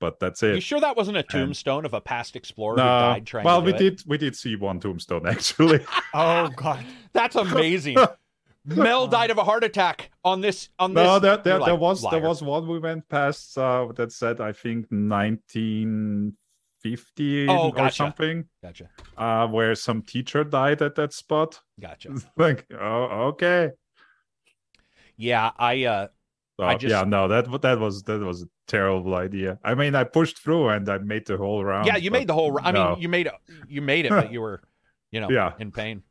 But that's it. You sure that wasn't a tombstone of a past explorer who died trying well, to we it? did we did see one tombstone [LAUGHS] actually. Oh God. That's amazing. [LAUGHS] Mel died of a heart attack on this on this. no, there, there, like, was there was one we went past uh, that said I think 1950 Oh, or something, Gotcha. uh, where some teacher died at that spot. Gotcha. [LAUGHS] like, oh, okay. Yeah, I uh So, I just- yeah, no, that that was that was a terrible idea. I mean, I pushed through and I made the whole round. yeah, you made the whole I no. mean, you made you made it, but you were, you know, [LAUGHS] Yeah. in pain.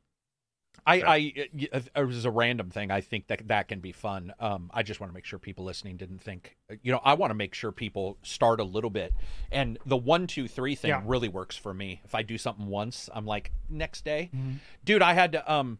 I. I it, it was a random thing. I think that that can be fun. Um I just want to make sure people listening didn't think you know, I want to make sure people start a little bit. And the one, two, three thing Yeah. really works for me. If I do something once, I'm like, next day, Mhm. dude i had to um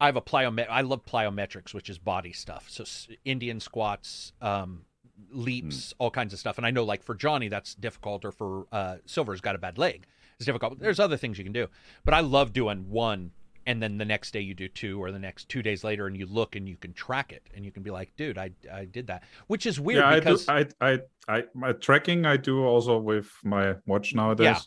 i have a plyomet i love plyometrics which is body stuff so indian squats um leaps all kinds of stuff and i know like for johnny that's difficult or for uh silver's got a bad leg it's difficult there's other things you can do but i love doing one and then the next day you do two or the next two days later and you look and you can track it and you can be like dude i i did that which is weird yeah, because I do. I, I, I, my tracking I do also with my watch nowadays. Yeah.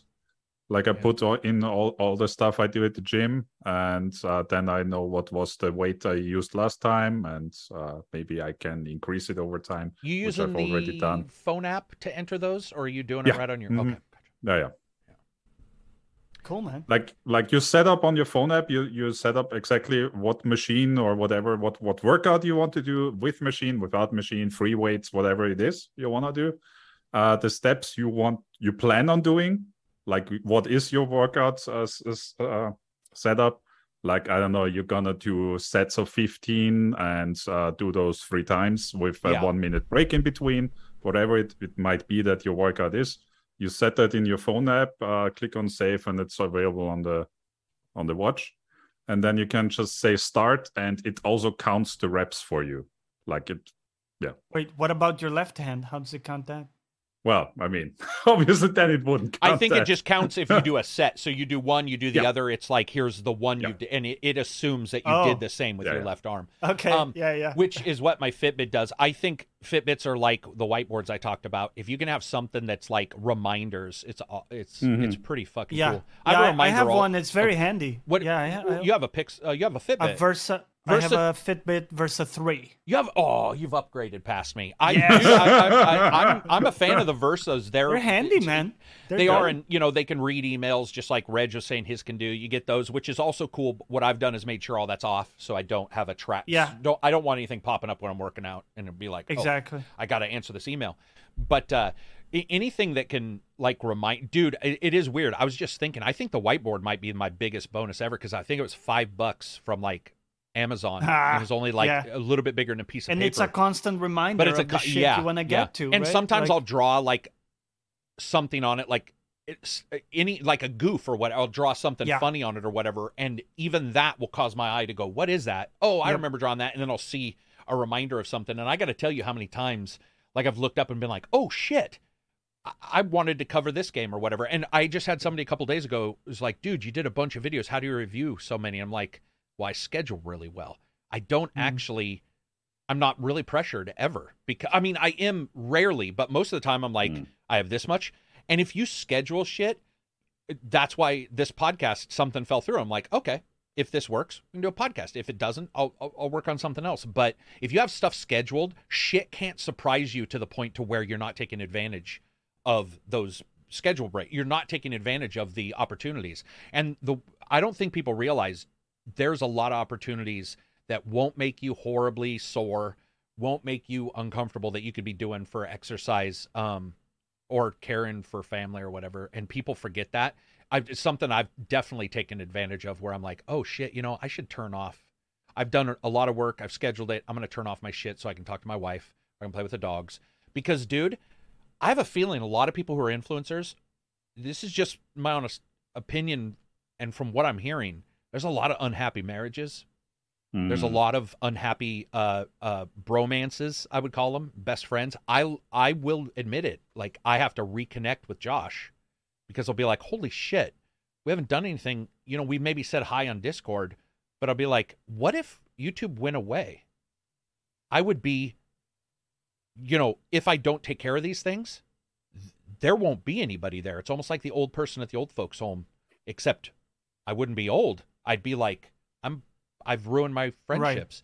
Like I Yeah. put in all, all the stuff I do at the gym, and uh, then I know what was the weight I used last time, and uh, maybe I can increase it over time. you which using I've already the done. phone app to enter those or are you doing it Yeah. right on your Mhm. okay Yeah, yeah. Cool, man. Like like you set up on your phone app, you you set up exactly what machine or whatever what what workout you want to do with machine, without machine, free weights, whatever it is you want to do. Uh, the steps you want you plan on doing, like what is your workout uh, s- s- uh, setup? Like I don't know, you're gonna do sets of 15 and uh, do those three times with a Yeah. one minute break in between, whatever it, it might be that your workout is you set that in your phone app uh, click on save and it's available on the on the watch and then you can just say start and it also counts the reps for you like it yeah. Wait, what about your left hand? How does it count that? Well i mean [LAUGHS] obviously then it wouldn't I count think it just counts if you do a set. So you do one, you do the Yeah. other. It's like here's the one Yeah. you did, and it, it assumes that you Oh. did the same with Yeah, your yeah. left arm, Okay. Um, yeah, yeah. which is what my Fitbit does. I think Fitbits are like the whiteboards I talked about. If you can have something that's like reminders, it's aw- it's Mhm. it's pretty fucking yeah. cool. yeah, have a I, I reminder have all- one. It's very handy. What Yeah, I, ha- I, you have a Pix? Uh, you have a Fitbit. a Versa. I have Versa- a Fitbit Versa three. You have oh, you've upgraded past me. I, Yes. I, I, I, I'm I'm a fan of the Versas. They're They're handy, man. They're they are, and you know they can read emails just like Reg was saying his can do. You get those, which is also cool. What I've done is made sure all that's off, so I don't have a track. Yeah. don't I don't want anything popping up when I'm working out, and it'd be like, oh, exactly. I got to answer this email. But uh, anything that can like remind, dude, it, it is weird. I was just thinking, I think the whiteboard might be my biggest bonus ever because I think it was five bucks from like Amazon. Ah, it was only like yeah. a little bit bigger than a piece of And paper. And it's a constant reminder but it's a of the shit yeah, you want to yeah. get to. And right? sometimes Like- I'll draw like something on it like it's uh, any like a goof or what I'll draw something Yeah. funny on it or whatever and even that will cause my eye to go what is that oh I remember drawing that and then I'll see a reminder of something and I got to tell you how many times like I've looked up and been like oh shit I- I wanted to cover this game or whatever and I just had somebody a couple days ago was like dude you did a bunch of videos how do you review so many I'm like I schedule really well I don't Mhm. actually I'm not really pressured ever because I mean I am rarely but most of the time I'm like Mm. I have this much and if you schedule shit, that's why this podcast something fell through. I'm like, okay, if this works, we can do a podcast. If it doesn't, I'll, I'll I'll work on something else. But if you have stuff scheduled, shit can't surprise you to the point to where you're not taking advantage of those schedule break. You're not taking advantage of the opportunities. And the I don't think people realize there's a lot of opportunities that won't make you horribly sore, won't make you uncomfortable that you could be doing for exercise. Um, or caring for family or whatever and people forget that. I've, it's something i've definitely taken advantage of where i'm like oh shit you know i should turn off. I've done a lot of work. I've scheduled it. I'm going to turn off my shit so i can talk to my wife. I can play with the dogs. Because dude i have a feeling a lot of people who are influencers this is just my honest opinion and from what i'm hearing there's a lot of unhappy marriages there's a Mm. lot of unhappy uh uh bromances, I would call them, best friends. I I will admit it. Like I have to reconnect with Josh because I'll be like, "Holy shit. We haven't done anything. You know, we maybe said hi on Discord, but I'll be like, "What if YouTube went away?" I would be you know, if I don't take care of these things, there won't be anybody there. It's almost like the old person at the old folks home, except I wouldn't be old. I'd be like, I'm I've ruined my friendships.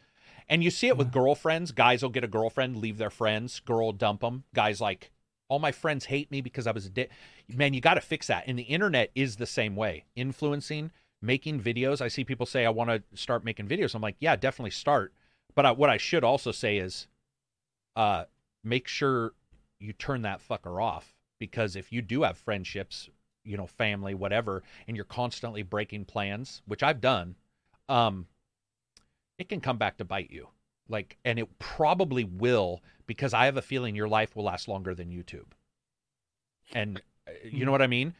And you see it with girlfriends. Guys will get a girlfriend, leave their friends. Girl will dump them. Guys like, all my friends hate me because I was a dick. Man, you got to fix that. And the internet is the same way. Influencing, making videos. I see people say, I want to start making videos. I'm like, yeah, definitely start. But I, what I should also say is, uh, make sure you turn that fucker off because if you do have friendships, you know, family, whatever, and you're constantly breaking plans, which I've done, um, it can come back to bite you. Like, and it probably will because I have a feeling your life will last longer than YouTube. And uh, you know what I mean?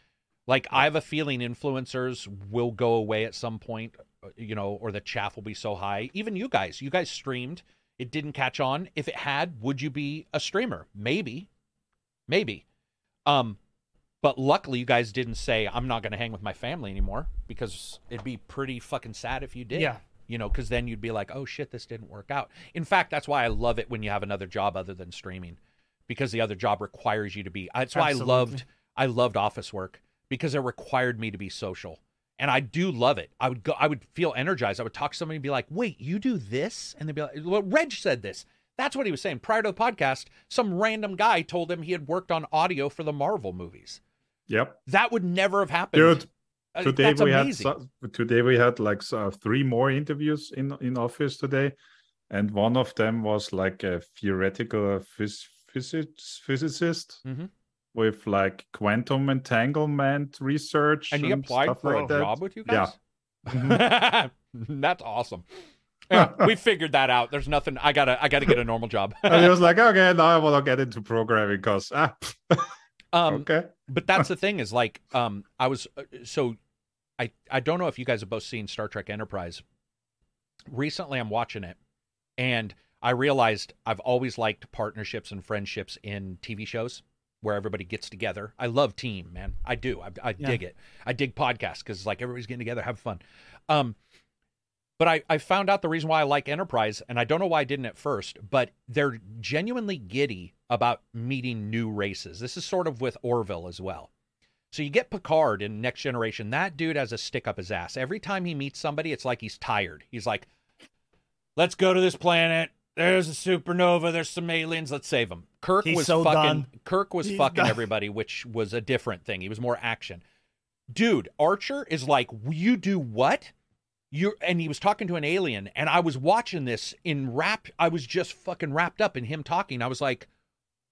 Like, I have a feeling influencers will go away at some point, uh, you know, or the chaff will be so high. Even you guys, you guys streamed, it didn't catch on. If it had, would you be a streamer? Maybe, maybe. Um, but luckily, you guys didn't say I'm not going to hang with my family anymore because it'd be pretty fucking sad if you did. Yeah. You know, because then you'd be like, oh shit, this didn't work out. In fact, that's why I love it when you have another job other than streaming, because the other job requires you to be. That's why Absolutely. I loved I loved office work because it required me to be social, and I do love it. I would go, I would feel energized. I would talk to somebody and be like, wait, you do this, and they'd be like, well, Reg said this. That's what he was saying prior to the podcast. Some random guy told him he had worked on audio for the Marvel movies. Yep, That would never have happened. dude. Uh, Today we amazing. had today we had like so, three more interviews in in office today, and one of them was like a theoretical phys- physics physicist Mhm. with like quantum entanglement research and he applied for like a that. job with you guys. Yeah. [LAUGHS] That's awesome. [LAUGHS] Yeah, we figured that out. There's nothing. I gotta. I gotta get a normal job. [LAUGHS] and he was like, okay, now I want to get into programming because ah, um, okay, but that's the thing is like, um, I was uh, so, I I don't know if you guys have both seen Star Trek Enterprise. Recently, I'm watching it, and I realized I've always liked partnerships and friendships in TV shows where everybody gets together. I love team, man. I do. I, I Yeah. dig it. I dig podcasts because like everybody's getting together, have fun. Um, but I, I found out the reason why I like Enterprise, and I don't know why I didn't at first, but they're genuinely giddy about meeting new races. This is sort of with Orville as well. So you get Picard in Next Generation. That dude has a stick up his ass. Every time he meets somebody, it's like he's tired. He's like, let's go to this planet. There's a supernova. There's some aliens. Let's save them. Kirk He's was so fucking. done. Kirk was He's fucking done. everybody, which was a different thing. He was more action. Dude, Archer is like, you do what? You and he was talking to an alien, and I was watching this in rap. I was just fucking wrapped up in him talking. I was like,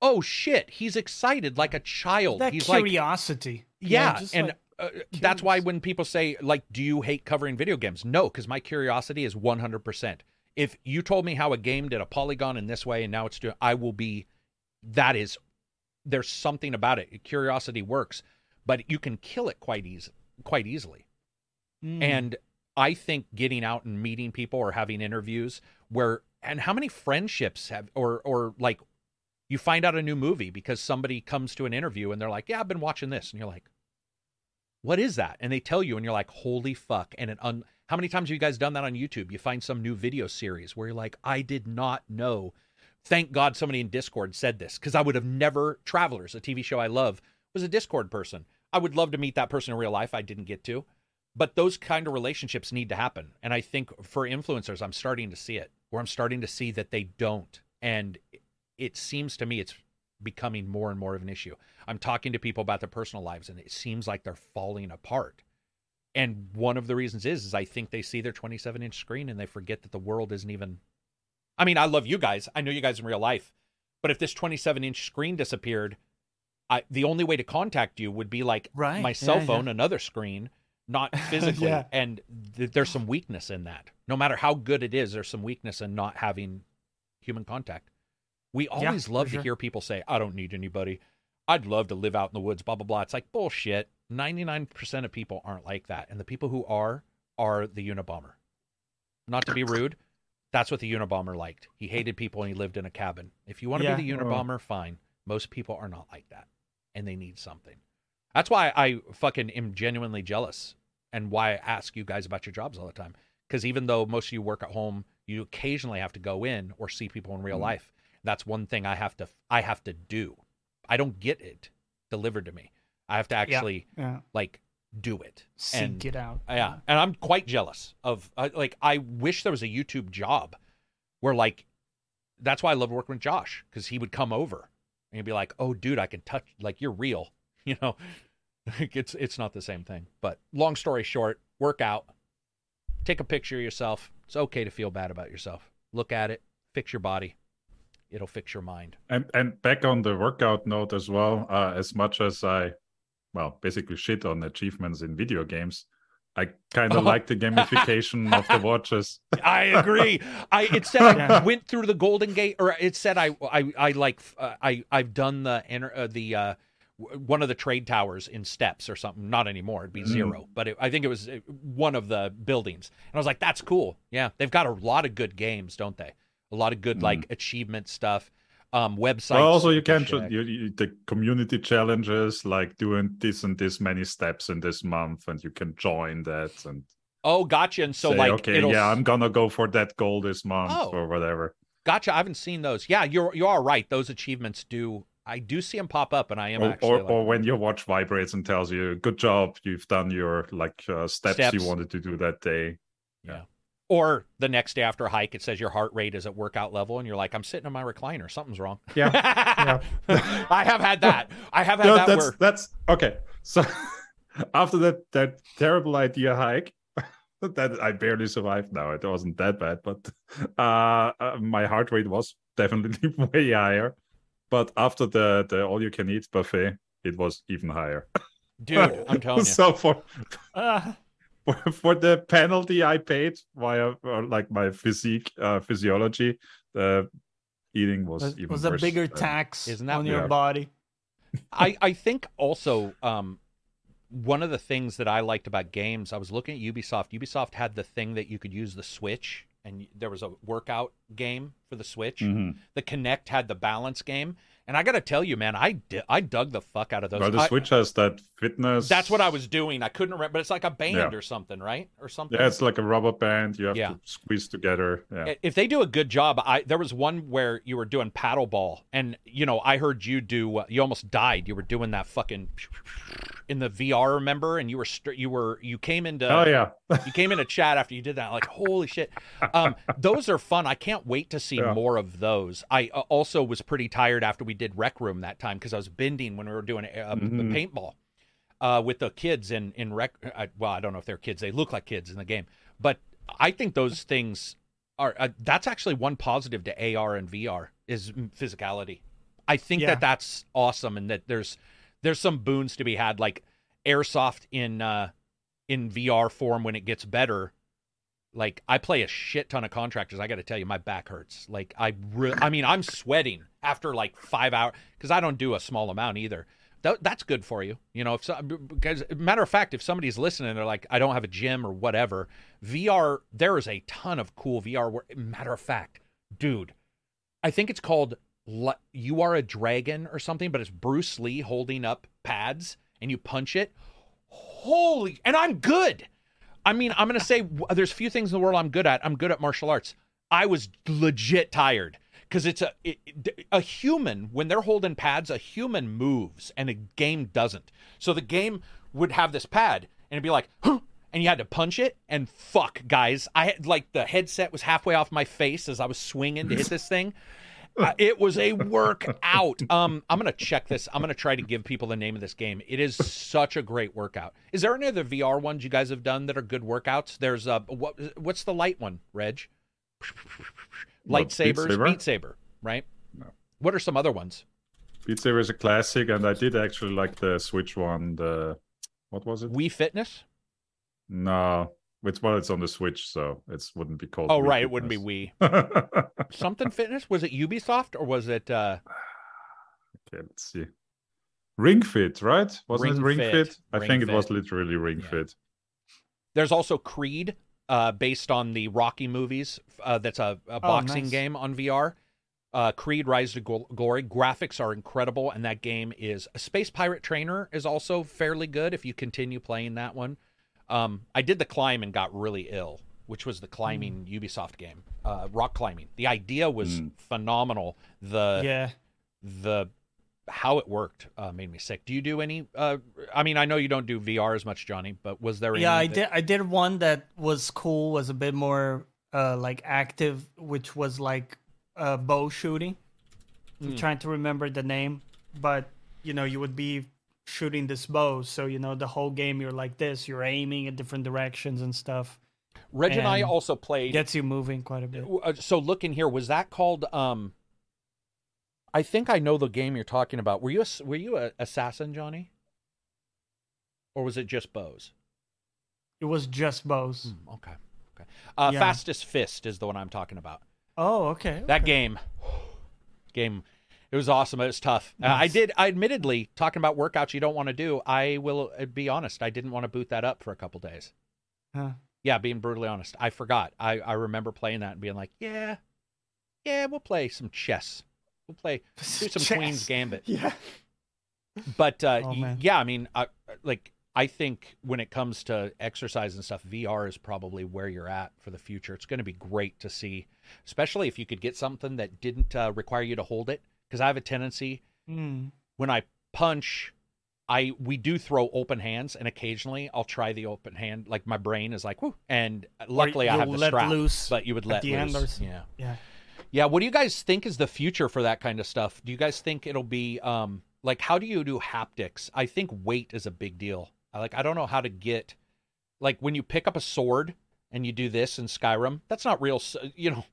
oh shit, he's excited like a child. That he's like, curiosity. yeah, just and like- uh, that's why when people say like, "Do you hate covering video games?" No, because my curiosity is one hundred percent. If you told me how a game did a polygon in this way and now it's doing, I will be. That is there's something about it. Curiosity works, but you can kill it quite easy, quite easily. Mm. And I think getting out and meeting people or having interviews where and how many friendships have or or like you find out a new movie because somebody comes to an interview and they're like, "Yeah, I've been watching this." And you're like, "What is that?" And they tell you and you're like, "Holy fuck." And it un- how many times have you guys done that on YouTube? You find some new video series where you're like, "I did not know." Thank God somebody in Discord said this cuz I would have never Travelers, a TV show I love, was a Discord person. I would love to meet that person in real life. I didn't get to but those kind of relationships need to happen. And i think for influencers i'm starting to see it where i'm starting to see that they don't. And it seems to me it's becoming more and more of an issue. I'm talking to people about their personal lives and it seems like they're falling apart. And one of the reasons is is i think they see their 27 inch screen and they forget that the world isn't even i mean i love you guys. I know you guys in real life. But if this 27 inch screen disappeared I, the only way to contact you would be like Right. my Yeah, cell yeah. phone another screen not [LAUGHS] physically Yeah. and th- there's some weakness in that. No matter how good it is there's some weakness in not having human contact. We always for love to sure. hear people say i don't need anybody. I'd love to live out in the woods blah blah blah. It's like bullshit. 99% of people aren't like that and the people who are are the unabomber. Not to be rude that's what the unabomber liked. He hated people and he lived in a cabin. If you want to Yeah. be the unabomber fine. Most people are not like that and they need something. That's why I fucking am genuinely jealous and why I ask you guys about your jobs all the time. Because even though most of you work at home, you occasionally have to go in or see people in real Mhm. life. That's one thing I have to I have to do. I don't get it delivered to me. I have to actually yeah. like do it. Seek and it out. yeah, and I'm quite jealous of uh, like I wish there was a YouTube job where like that's why I love working with Josh because he would come over and he'd be like, "Oh, dude, I can touch like you're real," [LAUGHS] you know. [LAUGHS] it's it's not the same thing. But long story short, work out, take a picture of yourself. It's okay to feel bad about yourself. Look at it, fix your body. It'll fix your mind. And and back on the workout note as well, uh, as much as I, well, basically shit on achievements in video games, I kind Oh. of like the gamification of the [LAUGHS] watches. I agree. [LAUGHS] I it said I went through the Golden Gate, or it said I I I like uh, I I've done the enter uh, the uh, w- one of the trade towers in steps or something. Not anymore. It'd be Mhm. zero, but it, I think it was uh, one of the buildings. And I was like, that's cool. Yeah, they've got a lot of good games, don't they? A lot of good Mhm. like achievement stuff. Um, websites. Well, also, you can you, you, the community challenges like doing this and this many steps in this month, and you can join that and Oh, gotcha. And so say, like, okay, it'll yeah, I'm gonna go for that goal this month Oh. or whatever. gotcha. I haven't seen those. Yeah, you're you are right. Those achievements do. I do see them pop up, and I am Or, actually or, like, or when your watch vibrates and tells you, "Good job, you've done your like uh, steps, Steps. you wanted to do that day." Yeah. Or the next day after a hike, it says your heart rate is at workout level, and you're like, I'm sitting in my recliner. Something's wrong. Yeah, [LAUGHS] I have had that. I have had No, that that's that's okay. So [LAUGHS] after that that terrible idea hike, [LAUGHS] that I barely survived. Now it wasn't that bad, but uh, uh, my heart rate was definitely way higher. But after the the all you can eat buffet, it was even higher. dude, [LAUGHS] I'm telling you. so for, Uh, [LAUGHS] for for the penalty I paid via uh, like my physique uh, physiology, the eating was was, even was a bigger than- tax Isn't that on your weird? body. [LAUGHS] I, I think also um, one of the things that I liked about games, I was looking at Ubisoft. Ubisoft had the thing that you could use the Switch, and there was a workout game for the Switch. Mhm. The Kinect had the balance game, and I got to tell you, man, I di- I dug the fuck out of those. Well, the I- Switch has that fitness. that's what I was doing. I couldn't remember, but it's like a band Yeah. or something, right? Or something. Yeah, it's like a rubber band. You have Yeah. to squeeze together. Yeah. If they do a good job, I there was one where you were doing paddle ball, and you know I heard you do. Uh, you almost died. You were doing that fucking in the VR, remember? And you were str- you were you came into oh yeah. [LAUGHS] you came into chat after you did that. Like holy shit, um, those are fun. I can't wait to see Yeah. more of those. I uh, also was pretty tired after we did Rec Room that time because I was bending when we were doing uh, the Mhm. paintball uh, with the kids in in Rec. Uh, well, I don't know if they're kids. They look like kids in the game, but I think those things are. Uh, that's actually one positive to AR and VR is physicality. I think Yeah. that that's awesome, and that there's there's some boons to be had, like airsoft in uh, in VR form when it gets better. Like I play a shit ton of contractors. I got to tell you, my back hurts. Like I, re- I mean, I'm sweating after like five hours because I don't do a small amount either. Th- that's good for you, you know. If so, because matter of fact, if somebody's listening, they're like, I don't have a gym or whatever. VR, there is a ton of cool VR. Work. Matter of fact, dude, I think it's called Le- "You Are a Dragon" or something, but it's Bruce Lee holding up pads and you punch it. Holy, and I'm good. I mean, I'm gonna say w- there's few things in the world I'm good at. I'm good at martial arts. I was legit tired because it's a it- a human when they're holding pads. A human moves and a game doesn't. So the game would have this pad and it'd be like, huh, and you had to punch it. And fuck, guys, I had like the headset was halfway off my face as I was swinging to hit this thing. Uh, it was a workout. Um, I'm gonna check this. I'm gonna try to give people the name of this game. It is such a great workout. Is there any other VR ones you guys have done that are good workouts? There's uh, what what's the light one, Reg? What, Beat Lightsabers, Saber? Beat Saber, right? No. What are some other ones? Beat Saber is a classic, and I did actually like the Switch one. The what was it? Wii Fitness. No, it's well, it's on the Switch, so it wouldn't be called. Oh Wii right, it wouldn't be Fitness. Wii. [LAUGHS] Something Fitness. Was it Ubisoft or was it? uh Okay, let's see. Ring Fit, right? Wasn't Ring it Ring Fit. Fit? I Ring think it was literally Ring Yeah. Fit. There's also Creed, uh, based on the Rocky movies. Uh, that's a, a boxing nice. game on VR. Uh, Creed: Rise to Gl- Glory. Graphics are incredible, and that game is a Space Pirate Trainer is also fairly good if you continue playing that one. Um, I did the climb and got really ill, which was the climbing Ubisoft game, uh, rock climbing. The idea was Mm. phenomenal. The yeah. the how it worked uh, made me sick. Do you do any? Uh, I mean, I know you don't do VR as much, Johnny, but was there? Yeah, I that- did. I did one that was cool. Was a bit more uh, like active, which was like uh, bow shooting. I'm Mm. trying to remember the name, but you know, you would be shooting this bow, so you know the whole game you're like this. You're aiming at different directions and stuff. Reg and I also played. Gets you moving quite a bit. uh, so look in here. Was that called? Um, I think I know the game you're talking about. Were you a, were you a assassin, Johnny? Or was it just bows? It was just bows. Hmm, okay, okay. Uh, Yeah. Fastest Fist is the one I'm talking about. Oh, okay. That okay. game, game, it was awesome. It was tough. Uh, I did. I admittedly talking about workouts you don't want to do. I will uh, be honest. I didn't want to boot that up for a couple days. Huh. Yeah, being brutally honest, I forgot. I I remember playing that and being like, yeah, yeah, we'll play some chess. We'll play [LAUGHS] do some Chess. Queen's Gambit. Yeah. But uh, Oh, yeah, I mean, I, like I think when it comes to exercise and stuff, VR is probably where you're at for the future. It's going to be great to see, especially if you could get something that didn't uh, require you to hold it. Because I have a tendency Mm. when I punch, I we do throw open hands, and occasionally I'll try the open hand. Like my brain is like, and luckily I have the strap, loose but you would let the loose. Yeah. Yeah. Yeah, what do you guys think is the future for that kind of stuff? Do you guys think it'll be um like how do you do haptics? I think weight is a big deal. Like I don't know how to get like when you pick up a sword and you do this in Skyrim, that's not real, you know.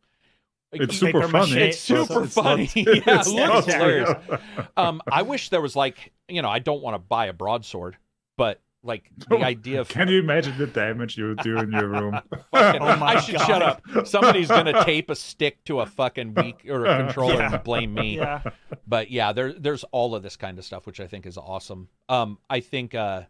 It's super mache. funny. It's super it's not- funny. Yeah, it's it not looks hilarious. [LAUGHS] Um I wish there was like, you know, I don't want to buy a broadsword, but like the idea of Can you imagine the damage you would do in your room? [LAUGHS] fucking, Oh [LAUGHS] my I should God. shut up. Somebody's gonna tape a stick to a fucking weak or a controller Yeah. and blame me. Yeah. but yeah, there there's all of this kind of stuff, which I think is awesome. Um, I think uh,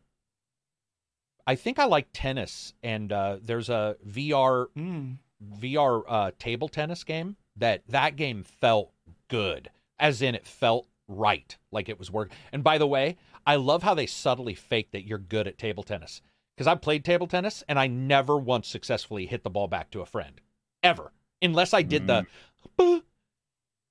I think I like tennis, and uh, there's a VR Mm. VR uh, table tennis game that that game felt good, as in it felt right, like it was work. And by the way, I love how they subtly fake that you're good at table tennis because I've played table tennis and I never once successfully hit the ball back to a friend, ever, unless I did the.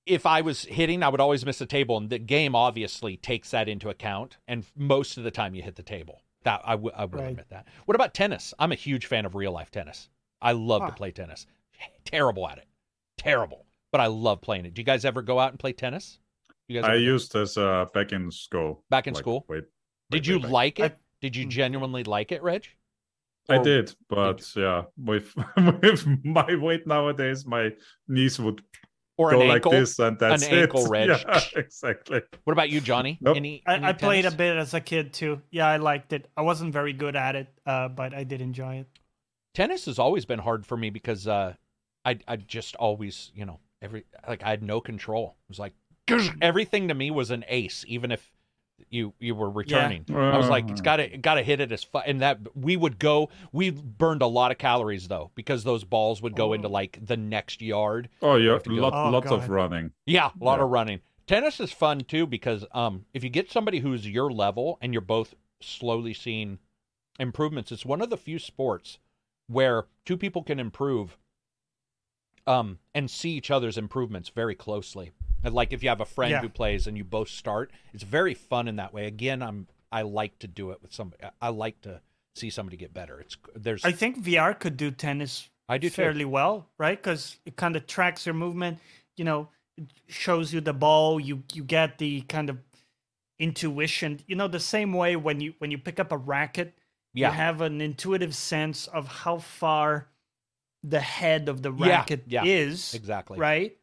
If I was hitting, I would always miss the table, and the game obviously takes that into account. And most of the time, you hit the table. That I would I will Right. admit that. What about tennis? I'm a huge fan of real life tennis. I love to play tennis. Terrible at it, terrible, but I love playing it. Do you guys ever go out and play tennis? You guys I ever- used as uh, back in school. Back in like, school? Wait, Did wait, you wait, wait. like it? I- Did you Hmm. genuinely like it, Reg? I Or- did, but yeah, with [LAUGHS] with my weight nowadays, my knees would Or go an like ankle? this, and that's it. ankle, [LAUGHS] Reg. Yeah, [LAUGHS] exactly. What about you, Johnny? Nope. Any, I, any I played a bit as a kid too. Yeah, I liked it. I wasn't very good at it, uh, but I did enjoy it. Tennis has always been hard for me because uh, I I just always you know every like I had no control. It was like everything to me was an ace, even if you you were returning. I was like, it's got to got to hit it as fu-. and that we would go. We burned a lot of calories though because those balls would go into like the next yard. Oh, yeah, have to go- lot, Oh, lots of running. Yeah, a lot Yeah. of running. Tennis is fun too because um, if you get somebody who's your level and you're both slowly seeing improvements, it's one of the few sports where two people can improve um, and see each other's improvements very closely. Like if you have a friend Yeah. who plays and you both start, it's very fun in that way. Again, I'm I like to do it with somebody. I like to see somebody get better. It's there's I think VR could do tennis I do too. fairly well, right? Because it kind of tracks your movement. You know, it shows you the ball. You you get the kind of intuition. You know, the same way when you when you pick up a racket, yeah you have an intuitive sense of how far the head of the Yeah, racket yeah, is. exactly Right?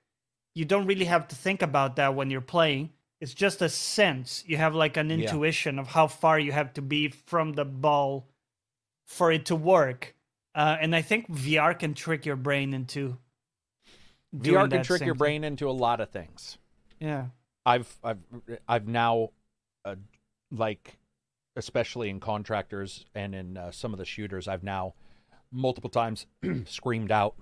You don't really have to think about that when you're playing. It's just a sense. You have like an Yeah. intuition of how far you have to be from the ball for it to work. Uh, and I think VR can trick your brain into doing VR can trick your thing. brain into a lot of things. Yeah. I've I've I've now uh, like especially in contractors and in uh, some of the shooters I've now multiple times [CLEARS THROAT] screamed out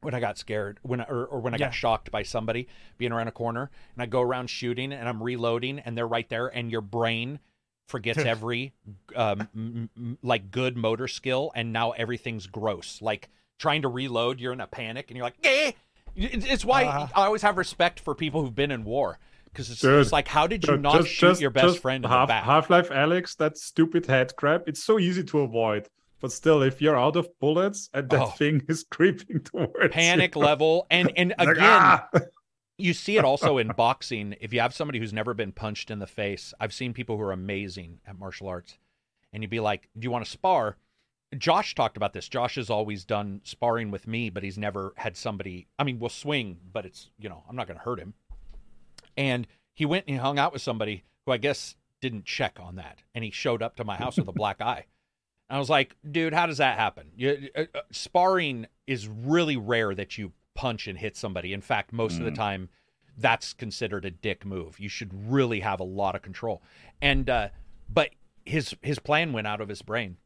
when I got scared when I, or, or when I Yeah. got shocked by somebody being around a corner and I go around shooting and I'm reloading and they're right there and your brain forgets [LAUGHS] every um, m- m- like good motor skill and now everything's gross like trying to reload you're in a panic and you're like eh! It's why Uh-huh. I always have respect for people who've been in war because it's, Dude, it's like how did you Ju- not shoot your best friend in half, the back? Half-Life Alex, that stupid head grab, it's so easy to avoid. But still, if you're out of bullets and that Oh. thing [LAUGHS] is creeping towards panic you, level and and [LAUGHS] like, again ah! you see it also in [LAUGHS] boxing if you have somebody who's never been punched in the face i've seen people who are amazing at martial arts and you'd be like do you want to spar? Josh talked about this. Josh has always done sparring with me but he's never had somebody i mean we'll swing but it's you know i'm not going to hurt him and he went and he hung out with somebody who i guess didn't check on that and he showed up to my house with a black [LAUGHS] eye I was like, dude, how does that happen? You, uh, uh, sparring is really rare that you punch and hit somebody. In fact, most of the time, that's considered a dick move. You should really have a lot of control. And uh, but his his plan went out of his brain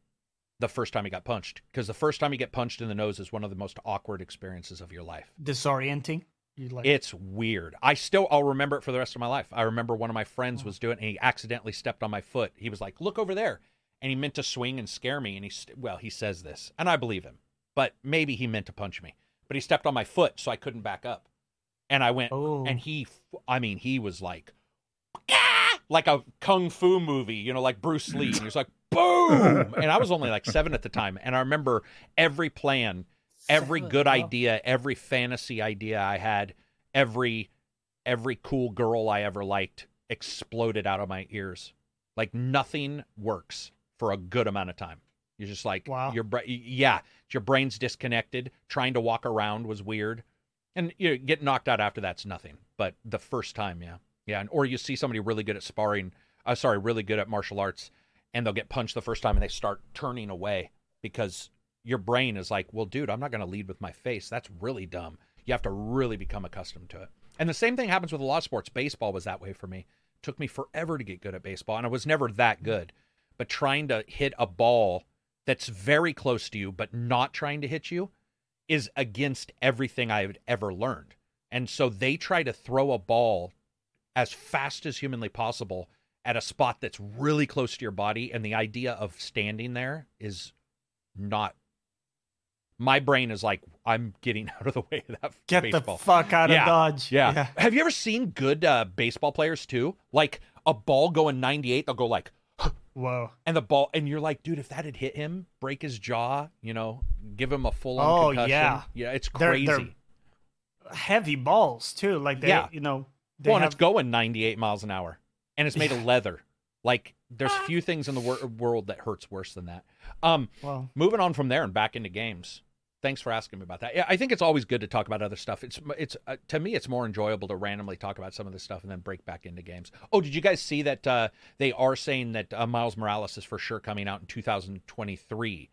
the first time he got punched because the first time you get punched in the nose is one of the most awkward experiences of your life. Disorienting. Like It's weird. I still I'll remember it for the rest of my life. I remember one of my friends was doing and he accidentally stepped on my foot. He was like, "Look over there." And he meant to swing and scare me and he st- well, he says this, and I believe him. But maybe he meant to punch me. But he stepped on my foot so I couldn't back up. And I went Oh. and he I mean, he was like "Ah!" like a kung fu movie, you know, like Bruce Lee. And he was like, [LAUGHS] "Boom!" and I was only like 7 at the time, and I remember every plan every good wow. idea, every fantasy idea I had, every every cool girl I ever liked exploded out of my ears. Like nothing works for a good amount of time. You're just like Wow. your bra- yeah, your brain's disconnected. Trying to walk around was weird, and you know, get knocked out after that's nothing. But the first time, yeah, yeah, and, or you see somebody really good at sparring. Uh, sorry, really good at martial arts, and they'll get punched the first time, and they start turning away because your brain is like, well, dude, I'm not going to lead with my face. That's really dumb. You have to really become accustomed to it. And the same thing happens with a lot of sports. Baseball was that way for me. It took me forever to get good at baseball, and I was never that good. But trying to hit a ball that's very close to you, but not trying to hit you, is against everything I've ever learned. And so they try to throw a ball as fast as humanly possible at a spot that's really close to your body. And the idea of standing there is not. My brain is like, I'm getting [LAUGHS] out of the way of that Get baseball. the fuck out Yeah, of Dodge. Yeah. Have you ever seen good uh, baseball players too? Like a ball going 98, they'll go like, [GASPS] Whoa. and the ball, and you're like, dude, if that had hit him, break his jaw, you know, give him a full on Oh, concussion. yeah. Yeah, it's They're- crazy. they're- Heavy balls too. Like they, Yeah. you know, they well, and it's going 98 miles an hour, and it's made of [LAUGHS] leather. Like, there's Ah. few things in the wor- world that hurts worse than that. Um, well, moving on from there and back into games. Thanks for asking me about that. Yeah, I think it's always good to talk about other stuff. It's it's uh, to me it's more enjoyable to randomly talk about some of this stuff and then break back into games. Oh, did you guys see that uh, they are saying that uh, Miles Morales is for sure coming out in 2023?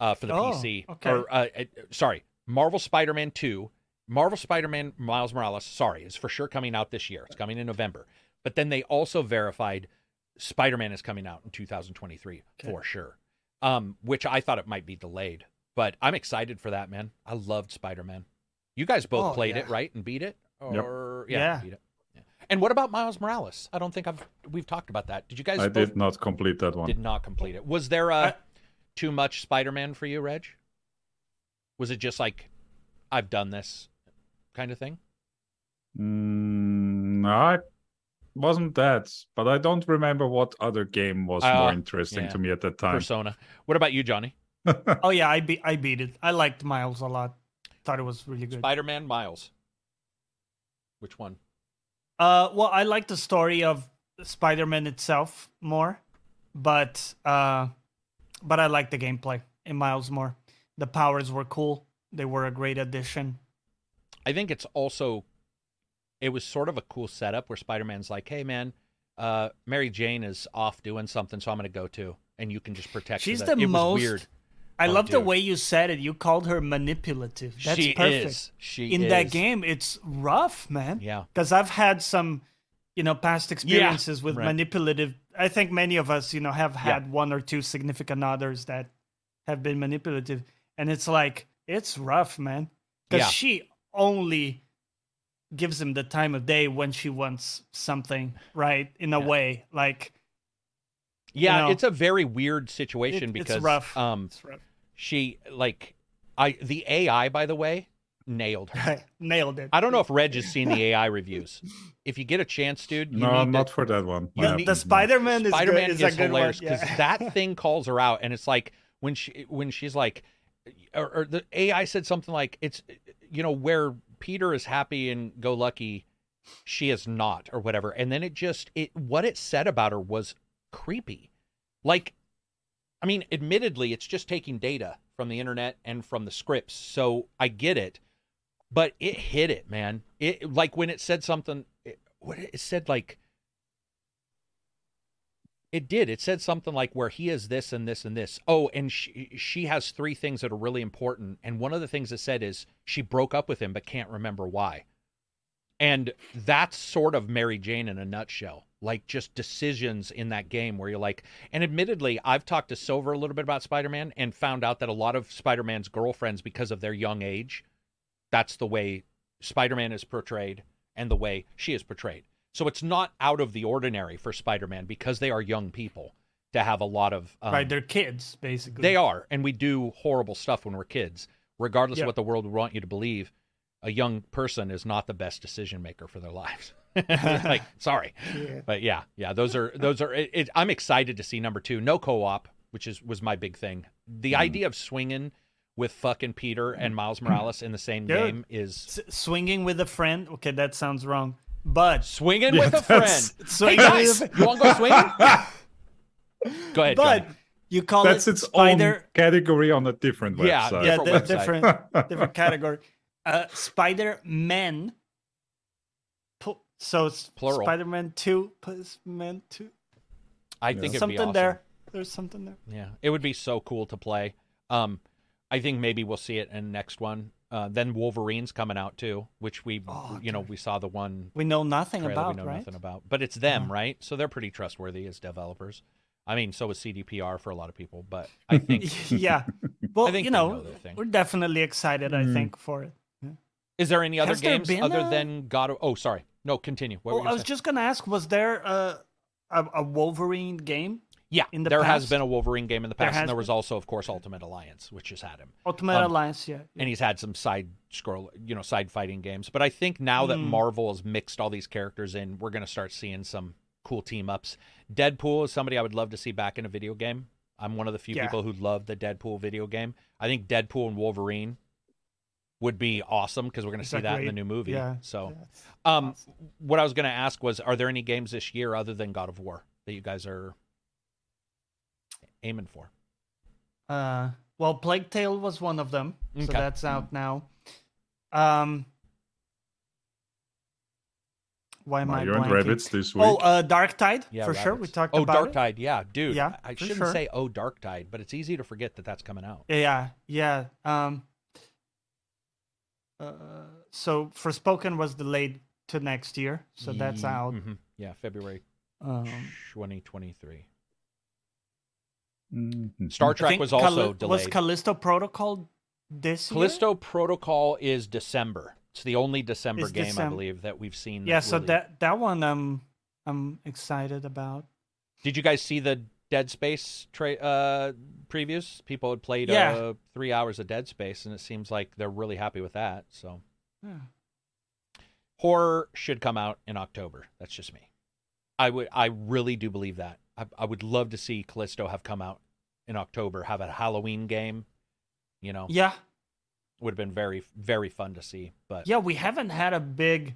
uh, for the Oh, PC. okay. Or uh, sorry, Marvel Spider-Man 2, Marvel Spider-Man Miles Morales, sorry, is for sure coming out this year. It's coming in November. But then they also verified Spider-Man is coming out in 2023 Okay. for sure. Um, which I thought it might be delayed. But I'm excited for that, man. I loved Spider-Man. You guys both Oh, played yeah. it, right? And beat it? Yep. Yeah, Yeah. beat it. Yeah. And what about Miles Morales? I don't think I've we've talked about that. Did you guys I both did not complete that one. did not complete it. Was there uh, I- too much Spider-Man for you, Reg? Was it just like I've done this kind of thing? Mm, I wasn't that, but I don't remember what other game was Uh, more interesting yeah. to me at that time. Persona. What about you, Johnny? Oh yeah, I beat I beat it. I liked Miles a lot. Thought it was really good. Spider-Man, Miles. Which one? Uh, well, I like the story of Spider-Man itself more, but uh, but I like the gameplay in Miles more. The powers were cool. They were a great addition. I think it's also it was sort of a cool setup where Spider-Man's like, "Hey, man, uh, Mary Jane is off doing something, so I'm going to go too, and you can just protect." She's the it most. Was weird. I Oh, love the way you said it. You called her manipulative. That's she perfect. is. She in that game, it's rough, man. Yeah. Because I've had some, you know, past experiences with right. manipulative. I think many of us, you know, have Yeah. had one or two significant others that have been manipulative, and it's like it's rough, man. Because Yeah. she only gives him the time of day when she wants something, right? In a Yeah. way, like Yeah, know, it's a very weird situation it- because it's rough. um it's rough. she like I the AI by the way nailed her. [LAUGHS] Nailed it. I don't know if Reg has seen the AI reviews. If you get a chance, dude, you no, need not to, for that one. You need- the. Spider-Man is Spider-Man good. Is, is, a good hilarious one. Yeah. because that thing calls her out, and it's like when she when she's like, or, or the AI said something like, "It's you know where Peter is happy and go lucky, she is not, or whatever." And then it just it what it said about her was creepy. Like, I mean, admittedly, it's just taking data from the internet and from the scripts, so I get it, but it hit it, man. It like when it said something. It, what it said like it did. It said something like where he is this and this and this. Oh, and she she has three things that are really important. And one of the things it said is she broke up with him but can't remember why. And that's sort of Mary Jane in a nutshell. Like just decisions in that game where you're like, and admittedly, I've talked to Silver a little bit about Spider-Man and found out that a lot of Spider-Man's girlfriends, because of their young age, that's the way Spider-Man is portrayed and the way she is portrayed. So it's not out of the ordinary for Spider-Man because they are young people to have a lot of um, right, they're kids basically. they are, and we do horrible stuff when we're kids, regardless Yeah. of what the world would want you to believe. A young person is not the best decision maker for their lives. [LAUGHS] [LAUGHS] like, sorry, Yeah. but yeah, yeah, those are those are. It, it, I'm excited to see number two. No co-op, which is was my big thing. The Mm. idea of swinging with fucking Peter and Miles Morales in the same Yeah. game is S- swinging with a friend. Okay, that sounds wrong. But swinging Yeah, with a friend. that's- Hey guys, with you want to go swinging? [LAUGHS] Go ahead, but Johnny. you call it. That's it its spider. own category on a different Yeah, website. yeah, different the, website. different different category. Uh, Spider Man. So it's Plural. Spider Man two plus Man two. I think it'd be Something awesome. there. There's something there. Yeah, it would be so cool to play. Um, I think maybe we'll see it in the next one. Uh, then Wolverine's coming out too, which we, Oh, you know, we saw the one We know nothing trailer about we know right. nothing about, but it's them, Yeah. right? So they're pretty trustworthy as developers. I mean, so is CDPR for a lot of people, but I [LAUGHS] think yeah. Well, I think you know, know we're definitely excited. I Mm. think for it. Is there any other Has games other a- than God? Of, oh, sorry, no, continue. What Well, I was say? just gonna ask: Was there a a, a Wolverine game? yeah, in the there has been a Wolverine game in the There past, and has there was been? also, of course, Ultimate Alliance, which has had him. Ultimate Um, Alliance, yeah. and he's had some side scroll, you know, side fighting games. But I think now that Mm. Marvel has mixed all these characters in, we're going to start seeing some cool team ups. Deadpool is somebody I would love to see back in a video game. I'm one of the few Yeah. people who love the Deadpool video game. I think Deadpool and Wolverine would be awesome because we're going to see that that in the new movie. Yeah. So, That's um, awesome. what I was going to ask was, are there any games this year other than God of War that you guys are aiming for? Uh, well, Plague Tale was one of them, so that's out now. Um, Why am I Mario and blanking? Rabbids this week. Oh, uh, Darktide Yeah, for sure. We talked oh, about Dark it. Tide, yeah, dude. Yeah, I shouldn't sure. say oh Darktide, but it's easy to forget that that's coming out. Yeah, yeah. Um, uh, so Forspoken was delayed to next year, so that's Ye- out. mhm. Yeah, February Um, 2023. Mhm. Star Trek was also Calli- Was. Callisto Protocol this year? Callisto Protocol is December. It's the only December It's game I believe that we've seen. Yeah, so really- that that one I'm I'm excited about. Did you guys see the Dead Space tra- uh, previews? People had played Yeah. uh, three hours of Dead Space, and it seems like they're really happy with that. So Yeah. horror should come out in October. That's just me. I would. I really do believe that. I, I would love to see Callisto have come out in October, have a Halloween game. You know, Yeah, would have been very, very fun to see. But yeah. We haven't had a big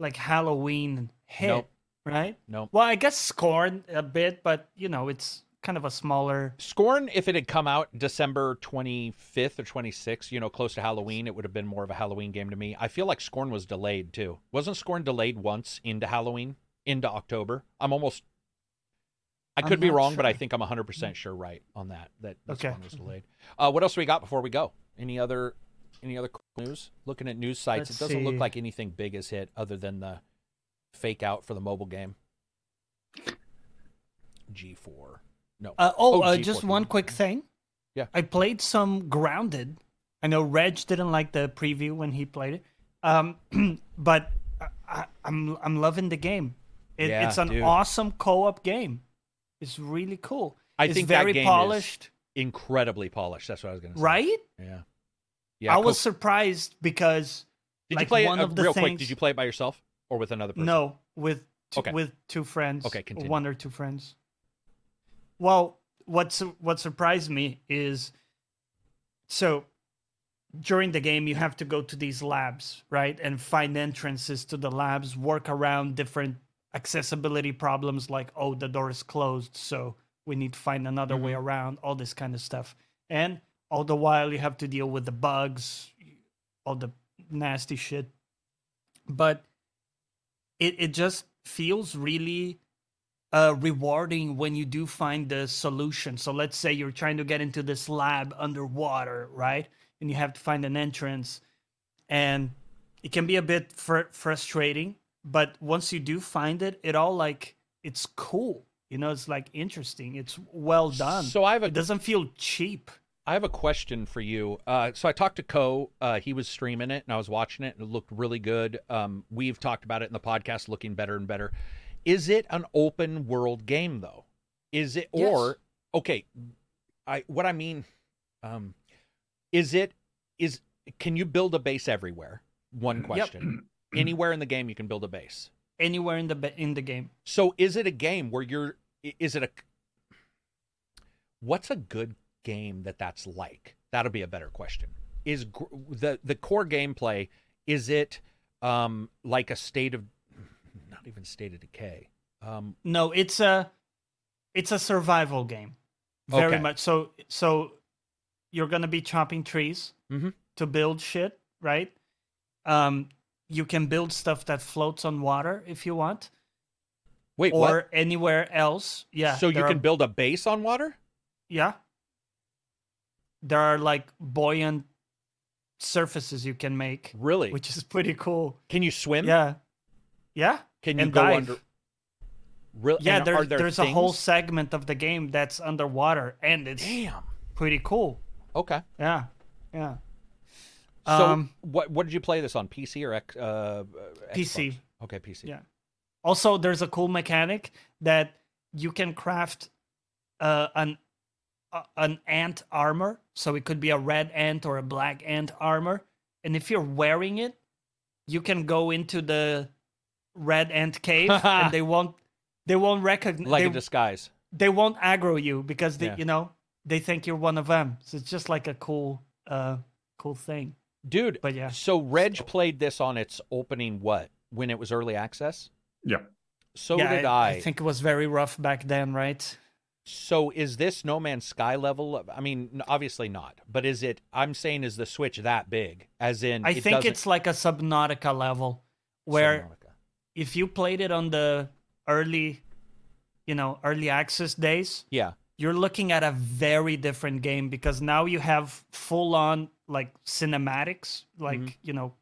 like Halloween hit, Nope. Right? no. Well, I guess Scorn a bit, but you know, it's kind of a smaller. Scorn, if it had come out December 25th or 26th, you know, close to Halloween, it would have been more of a Halloween game to me. I feel like Scorn was delayed too. Wasn't Scorn delayed once into Halloween, into October? I'm almost. I could be wrong, but I think I'm 100% sure right on that. That, that Okay. Scorn was delayed. Uh, what else we got before we go? Any other any other news? Looking at news sites, Let's it doesn't look like anything big has hit other than the fake out for the mobile game. G4. No. Uh, oh, Oh, uh, just one quick thing. Yeah. I played some Grounded. I know Reg didn't like the preview when he played it, um, [CLEARS THROAT] but I, I, I'm I'm loving the game. It, Yeah, it's an dude. awesome co-op game. It's really cool. I it's think very polished, incredibly polished. That's what I was going to say. right? Yeah. Yeah. I was surprised because Did like, you play one it uh, of the real quick? things- Did you play it by yourself or with another person? no, with two, Okay. with two friends. Okay, continue. one or two friends. Well, what's what surprised me is so during the game you have to go to these labs, right, and find entrances to the labs, work around different accessibility problems like oh the door is closed, so we need to find another way Mm-hmm. around, all this kind of stuff, and all the while you have to deal with the bugs, all the nasty shit, but it it just feels really uh, rewarding when you do find the solution. So let's say you're trying to get into this lab underwater, right? And you have to find an entrance, and it can be a bit fr- frustrating. But once you do find it, it all like it's cool. You know, it's like interesting. It's well done. So I have a it doesn't feel cheap. I have a question for you. Uh, so I talked to Co. Uh, he was streaming it, and I was watching it, and it looked really good. Um, we've talked about it in the podcast, looking better and better. Is it an open world game though? Is it Yes. or okay? I what I mean, um, is it is can you build a base everywhere? One question. Yep. [CLEARS THROAT] Anywhere in the game you can build a base. Anywhere in the in the game. So is it a game where you're is it a what's a good game that that's like? That'll be a better question. Is gr- the the core gameplay is it um like a state of not even state of decay. Um No, it's a it's a survival game. Very Okay. much. So so you're gonna be chopping trees Mhm. to build shit, right? Um you can build stuff that floats on water if you want. wait, or what? anywhere else. Yeah. so you can are- build a base on water? Yeah. There are like buoyant surfaces you can make, Really? which is pretty cool. can you swim? Yeah. Yeah. Can you go dive. under Really? Yeah, there, there there's a whole segment of the game that's underwater and it's Damn. pretty cool. Okay. Yeah. Yeah. So Um, what what did you play this on PC or X, uh? PC. Okay, PC. Yeah. Also, there's a cool mechanic that you can craft uh, an uh, an ant armor. So it could be a red ant or a black ant armor, and if you're wearing it, you can go into the red ant cave, [LAUGHS] and they won't they won't recognize Like they, a disguise. they won't aggro you because they Yeah. you know they think you're one of them. So it's just like a cool uh cool thing. Dude, But yeah. so Reg played this on its opening what? When it was early access? Yeah. So yeah, did I, I. I think it was very rough back then, right? So is this No Man's Sky level? of- I mean, obviously not. But is it I'm saying is the Switch that big? As in I it think it's like a Subnautica level where Subnautica. if you played it on the early, you know, early access days, Yeah. you're looking at a very different game because now you have full on like cinematics, like, Mhm. you know,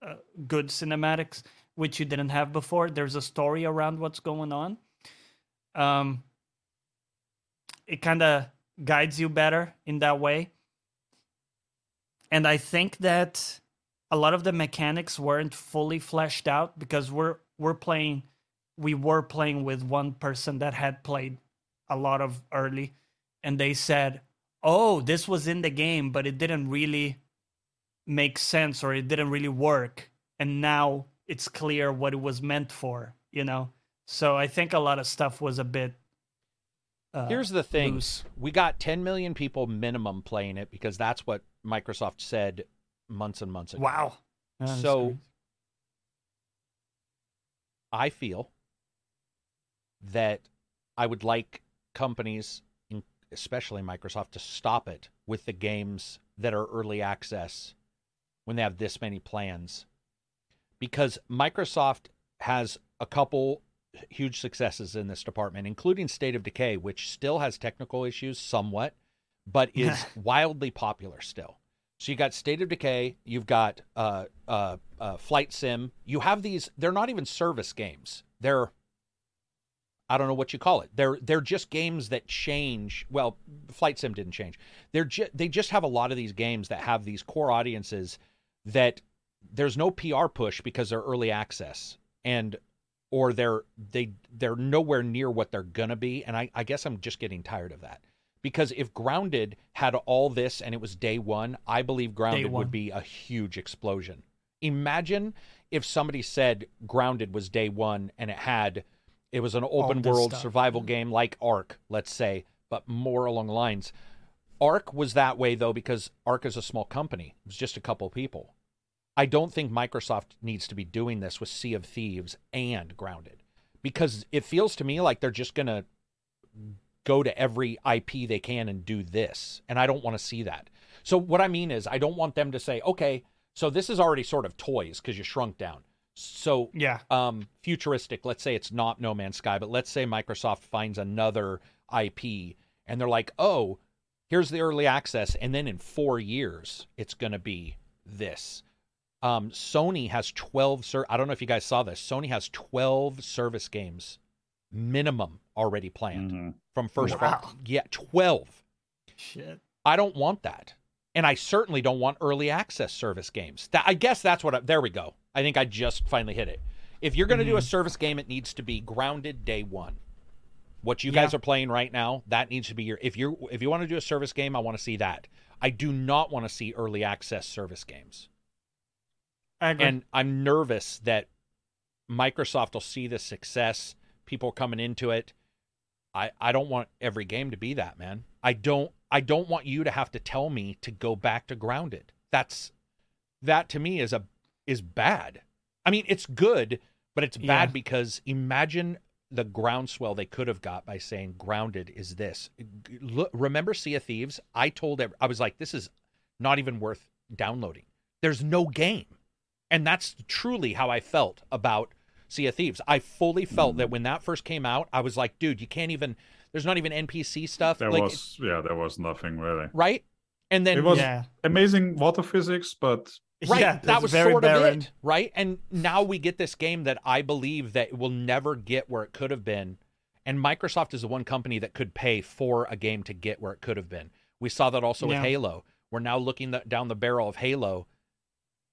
uh, good cinematics, which you didn't have before. There's a story around what's going on. Um, it kind of guides you better in that way. And I think that a lot of the mechanics weren't fully fleshed out because we're we're playing we were playing with one person that had played a lot of early and they said oh this was in the game but it didn't really make sense or it didn't really work and now it's clear what it was meant for you know so i think a lot of stuff was a bit uh, Here's the thing: loose. we got 10 million people minimum playing it because that's what Microsoft said months and months ago. wow That's So- crazy. I feel that I would like companies, especially Microsoft, to stop it with the games that are early access when they have this many plans. Because Microsoft has a couple huge successes in this department, including State of Decay, which still has technical issues somewhat, but [LAUGHS] is wildly popular still. So you got State of Decay, you've got uh, uh, uh, Flight Sim. You have these. They're not even service games. They're I don't know what you call it. They're they're just games that change. Well, Flight Sim didn't change. They're ju- they just have a lot of these games that have these core audiences that there's no PR push because they're early access and or they're they they're nowhere near what they're gonna be. And I, I guess I'm just getting tired of that. Because if Grounded had all this and it was day one, I believe Grounded would be a huge explosion. Imagine if somebody said Grounded was day one and it had it was an open world stuff. survival game like Ark, let's say, but more along the lines. Ark was that way though because Ark is a small company. It was just a couple people. I don't think Microsoft needs to be doing this with Sea of Thieves and Grounded because it feels to me like they're just going to go to every IP they can and do this. And I don't want to see that. So what I mean is I don't want them to say, "Okay, so this is already sort of toys because you shrunk down." So yeah um, futuristic. Let's say it's not No Man's Sky, but let's say Microsoft finds another IP and they're like, oh, here's the early access, and then in four years it's going to be this. Um, Sony has twelve. Ser- I don't know if you guys saw this. Sony has twelve service games minimum already planned Mhm. from first. Wow. party. Yeah, twelve. shit I don't want that. And I certainly don't want early access service games. That I guess that's what I, there we go. I think I just finally hit it. If you're going to do a service game it needs to be grounded day 1. What you guys are playing right now, that needs to be your if you are if you want to do a service game, I want to see that. I do not want to see early access service games. And I'm nervous that Microsoft will see the success, people coming into it. I, I don't want every game to be that, man. I don't I don't want you to have to tell me to go back to grounded. That's that to me is a is bad. I mean, it's good, but it's bad Yeah. because imagine the groundswell they could have got by saying grounded is this. Look, remember Sea of Thieves? I told ev- I was like this is not even worth downloading. There's no game. And that's truly how I felt about Sea of Thieves. I fully felt that mm-hmm. when that first came out, I was like, dude, you can't even there's not even NPC stuff. There like was yeah, there was nothing really. right? And then It was yeah amazing water physics, but right, yeah that was very sort barren. of it, right? And now we get this game that I believe that will never get where it could have been. And Microsoft is the one company that could pay for a game to get where it could have been. We saw that also with Halo. We're now looking the, down the barrel of Halo,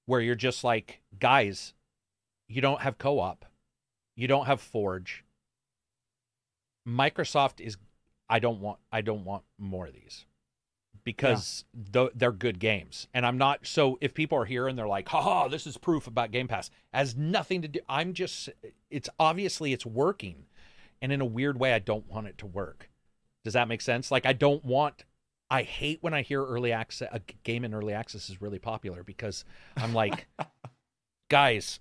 where you're just like, guys, you don't have co-op, you don't have Forge. Microsoft is, I don't want, I don't want more of these because th- they're good games. And I'm not so if people are here and they're like, haha, this is proof about Game Pass, has nothing to do. I'm just it's obviously it's working. And in a weird way, I don't want it to work. Does that make sense? Like I don't want I hate when I hear early access a game in early access is really popular because I'm like, [LAUGHS] guys,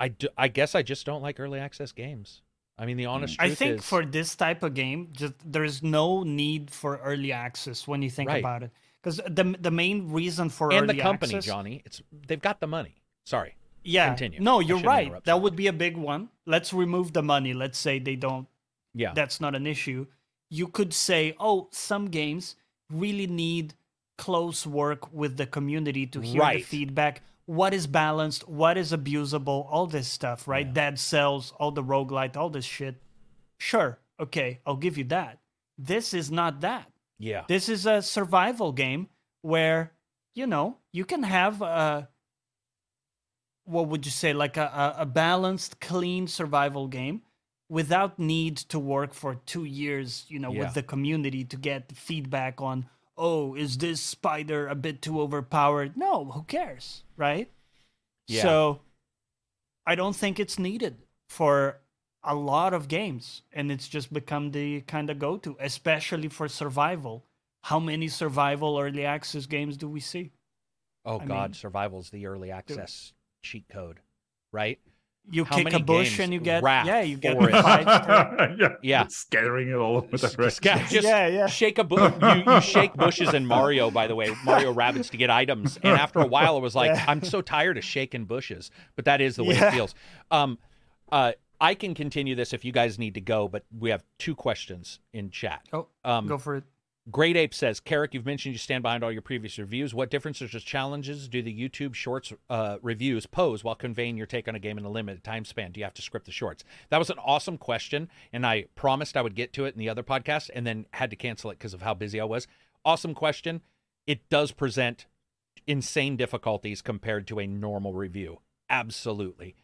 I, do, I guess I just don't like early access games. I mean, the mm. honest I think is, for this type of game, just there's no need for early access when you think Right. about it. Because the the main reason for and early the company, access, Johnny, it's they've got the money. Sorry, yeah. Continue. No, you're right. That sorry. would be a big one. Let's remove the money. Let's say they don't Yeah. that's not an issue. You could say, oh, some games really need close work with the community to hear the feedback. What is balanced? What is abusable? All this stuff, right? Dead cells, all the roguelite, all this shit. Sure. Okay, I'll give you that. This is not that. yeah. This is a survival game where, you know, you can have a what would you say, like a, a, a balanced, clean survival game without need to work for two years, you know, Yeah. with the community to get feedback on, oh, is this spider a bit too overpowered? No, who cares, right? Yeah. So I don't think it's needed for a lot of games, and it's just become the kind of go to, especially for survival. How many survival early access games do we see? Oh I God, mean- survival's the early access cheat code, right? You How kick a bush and you get wrath yeah, you get it? five. [LAUGHS] yeah, Yeah. scattering it all over the Just, just Yeah, yeah. shake a bu- you, you [LAUGHS] shake bushes in Mario, by the way, Mario Rabbids to get items. And after a while, it was like, Yeah. I'm so tired of shaking bushes, but that is the way Yeah. it feels. Um, uh, I can continue this if you guys need to go, but we have two questions in chat. Oh, Um, go for it. Great Ape says, Carrick, you've mentioned you stand behind all your previous reviews. What differences or challenges do the YouTube Shorts uh, reviews pose while conveying your take on a game in a limited time span? Do you have to script the shorts? That was an awesome question, and I promised I would get to it in the other podcast, and then had to cancel it because of how busy I was. Awesome question. It does present insane difficulties compared to a normal review. Absolutely.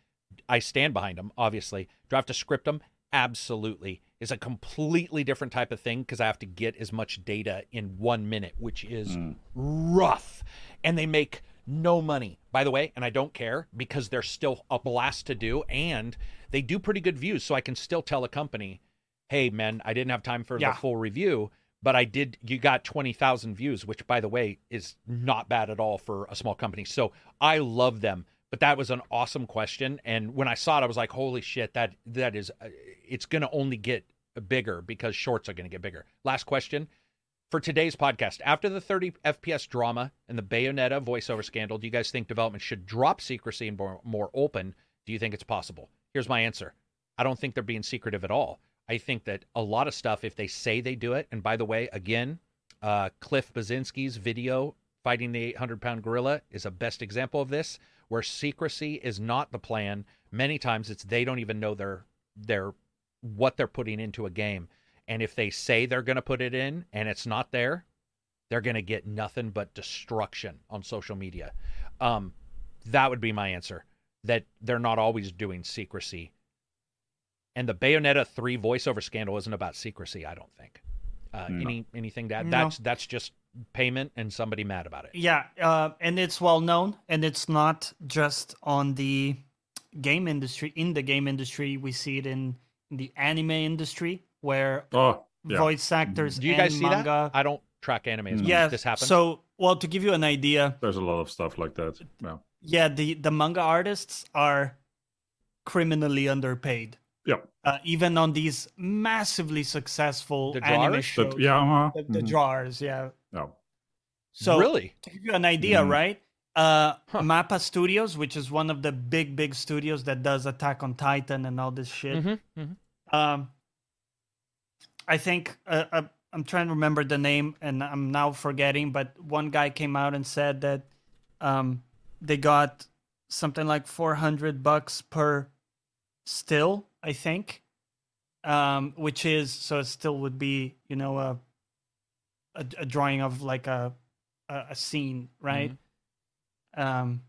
I stand behind them, obviously. Do I have to script them? Absolutely. Is a completely different type of thing because I have to get as much data in one minute, which is hmm. rough. And they make no money, by the way, and I don't care because they're still a blast to do and they do pretty good views. So I can still tell a company, hey, man, I didn't have time for Yeah. the full review, but I did, you got 20,000 views, which, by the way, is not bad at all for a small company. So I love them. But that was an awesome question, and when I saw it, I was like, "Holy shit! That that is, uh, it's going to only get bigger because shorts are going to get bigger." Last question for today's podcast: After the 30 FPS drama and the Bayonetta voiceover scandal, do you guys think development should drop secrecy and more, more open? Do you think it's possible? Here's my answer: I don't think they're being secretive at all. I think that a lot of stuff, if they say they do it, and by the way, again, uh, Cliff Bleszinski's video fighting the 800 pound gorilla is a best example of this, where secrecy is not the plan. Many times it's they don't even know their their what they're putting into a game, and if they say they're going to put it in and it's not there, they're going to get nothing but destruction on social media. Um, that would be my answer. That they're not always doing secrecy. And the Bayonetta 3 voiceover scandal isn't about secrecy, I don't think. Uh, No. Any anything that No. that's that's just payment and somebody mad about it. Yeah, uh, and it's well known, and it's not just on the game industry. In the game industry, we see it in, in the anime industry, where Oh, yeah. voice actors Do you and guys see manga. that? I don't track anime as much. yeah, this happens. so well to give you an idea, There's a lot of stuff like that. Yeah. yeah, the the manga artists are criminally underpaid. Yeah. Uh, even on these massively successful The anime shows, But, yeah. uh, the, the mhm. drawers, yeah. No. So really, to give you an idea, Mhm. right? Uh, Huh. Mappa Studios, which is one of the big, big studios that does Attack on Titan and all this shit. Mhm, mhm. Um, I think uh, uh, I'm trying to remember the name, and I'm now forgetting. But one guy came out and said that um, they got something like 400 bucks per still, I think, um, which is so it still would be you know a a, a drawing of like a a, a scene, right? Um,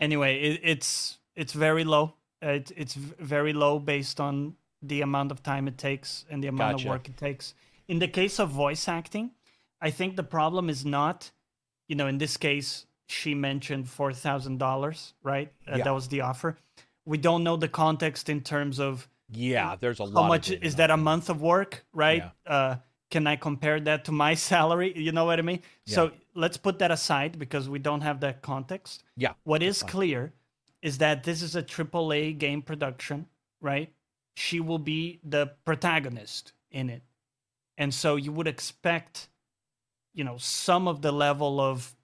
anyway, it, it's it's very low. It, it's very low based on the amount of time it takes and the amount Gotcha. of work it takes. In the case of voice acting, I think the problem is not, you know, in this case, she mentioned four thousand dollars, right? Uh, Yeah. That was the offer. We don't know the context in terms of yeah, there's a lot. how much is that a month of work right? Uh can i compare that to my [LAUGHS] salary? You know what i mean? Yeah. so let's put that aside because we don't have that context. Yeah, what is clear is that this is a triple a game production right? She will be the protagonist in it. And so you would expect you know some of the level of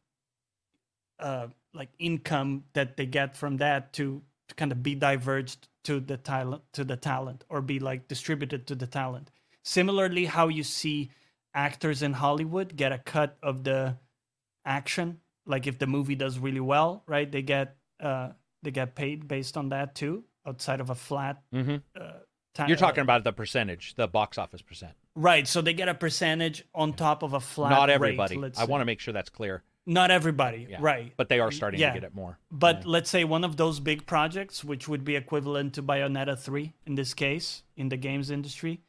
uh like income that they get from that to, to kind of be diverged to the talent to the talent or be like distributed to the talent. Similarly, how you see actors in Hollywood get a cut of the action. Like if the movie does really well, right? They get uh they get paid based on that too, outside of a flat. hmm Uh, ti- You're talking uh, about the percentage, the box office percent. right. So they get a percentage on top of a flat. Not rate, everybody. let's I want to make sure that's clear. Not everybody, Yeah. right? But they are starting Yeah. to get it more. But let's say one of those big projects, which would be equivalent to Bayonetta 3 in this case, in the games industry,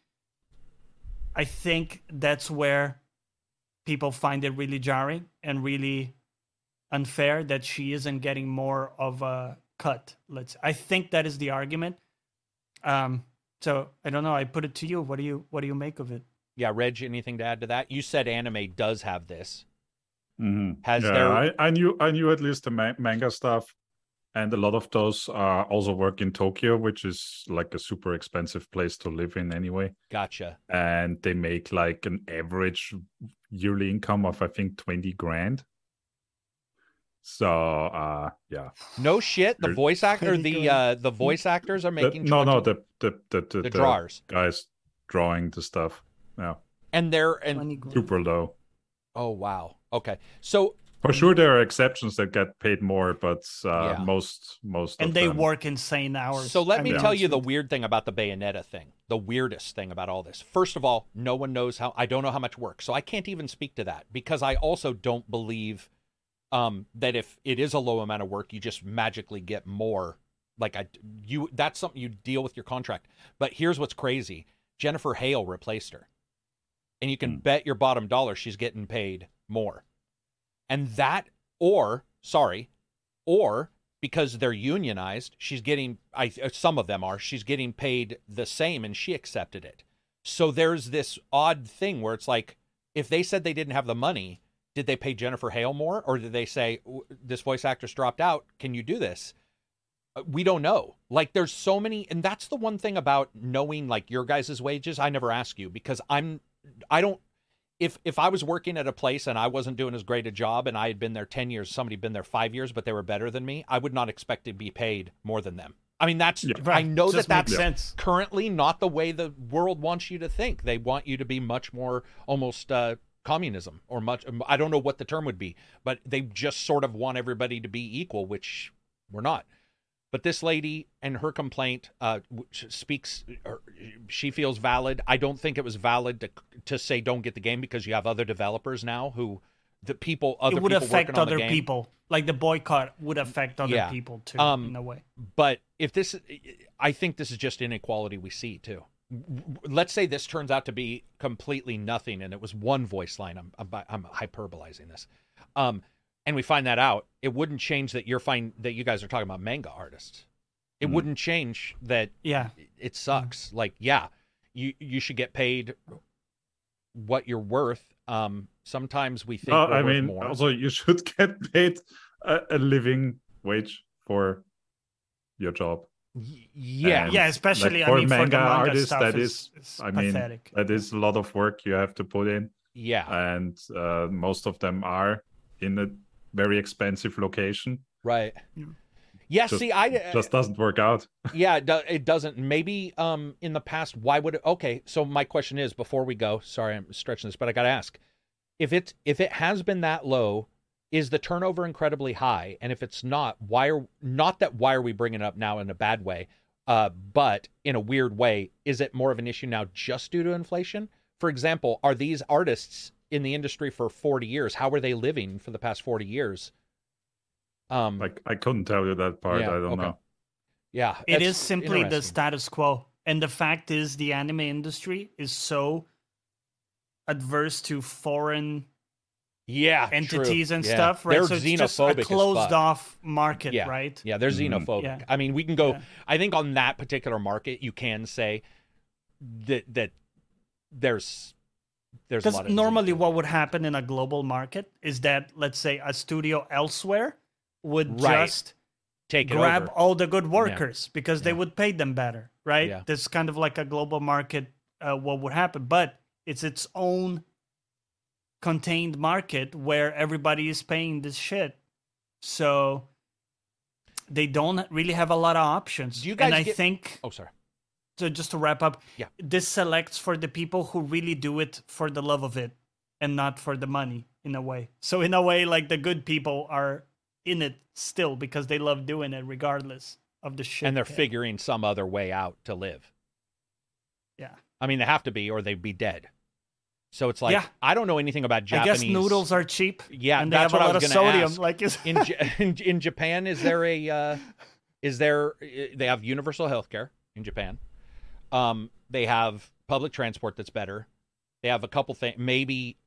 I think that's where people find it really jarring and really unfair that she isn't getting more of a cut. Let's I think that is the argument. Um so I don't know, I put it to you. What do you what do you make of it? Yeah, Reg, anything to add to that? You said anime does have this. Mhm. Has yeah, there? I, I knew I knew at least the ma- manga stuff, and a lot of those uh, also work in Tokyo, which is like a super expensive place to live in anyway. Gotcha. And they make like an average yearly income of I think twenty grand. So uh yeah, No shit. The voice actor, the uh, the voice actors are The- making no no the the the, the, the drawers, guys drawing the stuff. Yeah, and they're and super low. oh wow. Okay, so For sure, there are exceptions that get paid more, but uh, Yeah. most most And of they them- work insane hours. So let I me mean, tell you the weird thing about the Bayonetta thing. The weirdest thing about all this. First of all, no one knows how I don't know how much work. So I can't even speak to that because I also don't believe um that if it is a low amount of work, you just magically get more. Like I you that's something you deal with your contract. But here's what's crazy. Jennifer Hale replaced her. And you can Hmm. bet your bottom dollar she's getting paid more. And that or sorry, or because they're unionized, she's getting I uh, some of them are, she's getting paid the same and she accepted it. So there's this odd thing where it's like if they said they didn't have the money, did they pay Jennifer Hale more or did they say this voice actress dropped out, can you do this? Uh, We don't know. Like there's so many and that's the one thing about knowing like your guys' wages, I never ask you because I'm I don't if if I was working at a place and I wasn't doing as great a job and I had been there 10 years, somebody been there 5 years but they were better than me, I would not expect to be paid more than them. I mean that's Yeah. I know that that's sense. currently not the way the world wants you to think. They want you to be much more almost uh communism or much I don't know what the term would be, but they just sort of want everybody to be equal, which we're not. But this lady and her complaint uh, speaks. Or she feels valid. I don't think it was valid to to say don't get the game because you have other developers now who the people other it would people affect working on the other game. people. Like the boycott would affect other Yeah. people too, Um, in a way. But if this, I think this is just inequality we see too. Let's say this turns out to be completely nothing, and it was one voice line. I'm I'm, I'm hyperbolizing this, um, and we find that out. It wouldn't change that you're fine that you guys are talking about manga artists. It Mhm. wouldn't change that Yeah. it sucks. Like, yeah, you you should get paid what you're worth. Um, sometimes we think No, I mean, more. also you should [LAUGHS] get paid a, a living wage for your job. Yeah, And, Yeah, especially like, I for mean for the manga manga artists, stuff that is, is- is I mean, pathetic. That is a lot of work you have to put in, yeah, and uh, most of them are in a very expensive location. right. Yeah. Yeah, Just- see, I Just doesn't work out. [LAUGHS] yeah, it, it doesn't. Maybe um in the past, why would it? Okay, so my question is, before we go, sorry, I'm stretching this, but I got to ask, if it's if it has been that low, is the turnover incredibly high? And if it's not, why are not that why are we bringing it up now in a bad way? Uh, but in a weird way, is it more of an issue now just due to inflation? For example, are these artists in the industry for 40 years? How are they living for the past 40 years? Um, Like I couldn't tell you that part. Yeah, I don't okay. know. yeah, it is simply the status quo. And the fact is the anime industry is so adverse to foreign yeah entities true. and Yeah. stuff, right? They're so it's just xenophobic a closed fuck. off market, Yeah. right? Yeah, they're Mhm. xenophobic. Yeah. I mean, we can go. Yeah. I think on that particular market, you can say that that there's there's a Because lot of normally, what would happen in a global market is that, let's say, a studio elsewhere would Right. just take it grab over. all the good workers because they would pay them better, right? Yeah. That's kind of like a global market. Uh, what would happen, but it's its own contained market where everybody is paying this shit. so they don't really have a lot of options. Do you guys and I get- think Oh, sorry. So just to wrap up, Yeah. this selects for the people who really do it for the love of it and not for the money in a way. So in a way, like the good people are in it still because they love doing it regardless of the shit. And they're they- figuring some other way out to live. Yeah. I mean, they have to be, or they'd be dead. So it's like Yeah. I don't know anything about I guess noodles are cheap. Yeah, and they that's have a what I lot was of sodium. ask. Like is in, [LAUGHS] in in Japan is there a uh, is there they have universal health care in Japan. Um, they have public transport that's better. They have a couple things maybe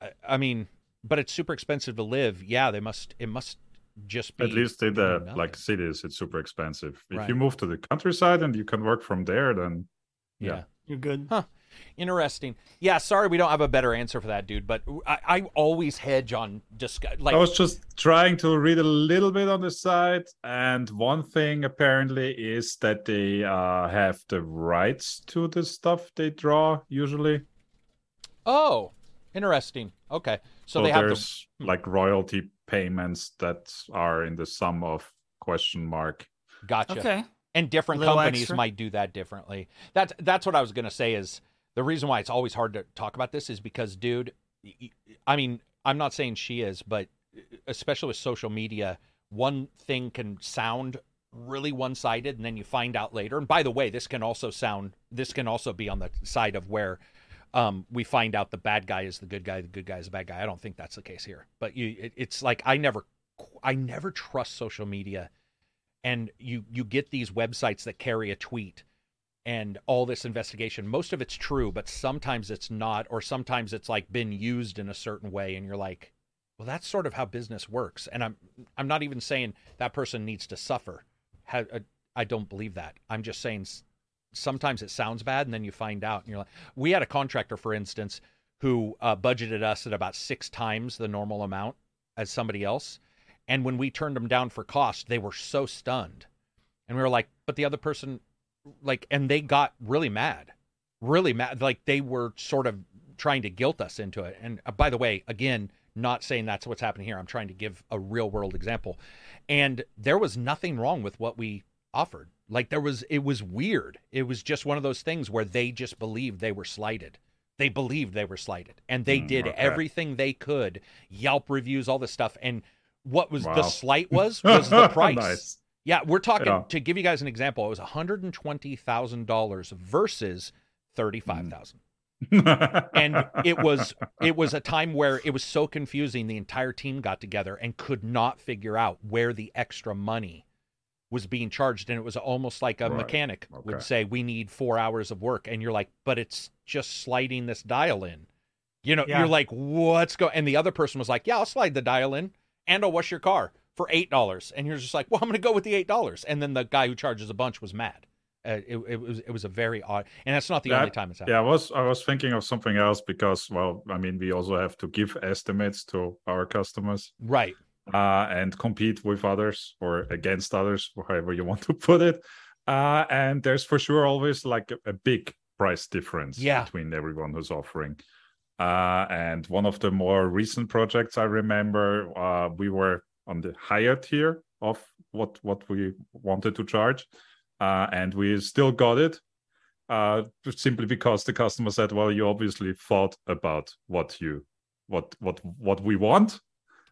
I- I mean, but it's super expensive to live. Yeah, they must it must just be At least in the nothing. like cities, it's super expensive. If Right. you move to the countryside and you can work from there, then yeah. yeah. you're good. Interesting. Yeah, sorry we don't have a better answer for that, dude. But I, I always hedge on discuss. Like, I was just trying to read a little bit on the site, and one thing apparently is that they uh, have the rights to the stuff they draw usually. oh, interesting. Okay, so, So, they have the there's like royalty payments that are in the sum of question mark. gotcha. Okay. and different companies extra. might do that differently. That's that's what I was going to say is the reason why it's always hard to talk about this is because dude, I mean, I'm not saying she is, but especially with social media, one thing can sound really one-sided and then you find out later. And by the way, this can also sound this can also be on the side of where um, we find out the bad guy is the good guy, the good guy is the bad guy. I don't think that's the case here. But you it, it's like I never I never trust social media and you you get these websites that carry a tweet and all this investigation most of it's true but sometimes it's not or sometimes it's like been used in a certain way and you're like well that's sort of how business works. And i'm i'm not even saying that person needs to suffer. Uh, i don't believe that. I'm just saying sometimes it sounds bad and then you find out and you're like we had a contractor for instance who uh, budgeted us at about six times the normal amount as somebody else and when we turned them down for cost, they were so stunned. And we were like, but the other person, like, and they got really mad, really mad. Like they were sort of trying to guilt us into it. And uh, by the way, again, not saying that's what's happening here. I'm trying to give a real world example. And there was nothing wrong with what we offered. Like there was, it was weird. It was just one of those things where they just believed they were slighted. They believed they were slighted and they Mm, did okay. everything they could, Yelp reviews, all this stuff. And what was the slight was [LAUGHS] was the [LAUGHS] price. nice. Yeah, we're talking Yeah. to give you guys an example. It was one hundred and twenty thousand dollars versus thirty five thousand, mm-hmm. [LAUGHS] and it was it was a time where it was so confusing. The entire team got together and could not figure out where the extra money was being charged, and it was almost like a Right. mechanic Okay. would say, "We need four hours of work," and you're like, "But it's just sliding this dial in." You know, Yeah. you're like, "What's going?" And the other person was like, "Yeah, I'll slide the dial in, and I'll wash your car." For eight dollars, and you're just like, well, I'm going to go with the eight dollars, and then the guy who charges a bunch was mad. Uh, it, it was it was a very odd, and that's not the That- only time it's happened. Yeah, I was I was thinking of something else because well, I mean, we also have to give estimates to our customers Right. uh, and compete with others or against others, however you want to put it. Uh, and there's for sure always like a, a big price difference Yeah. between everyone who's offering. Uh, and one of the more recent projects I remember, uh, we were on the higher tier of what what we wanted to charge, uh, and we still got it. Uh, simply because the customer said, "Well, you obviously thought about what you, what what what we want,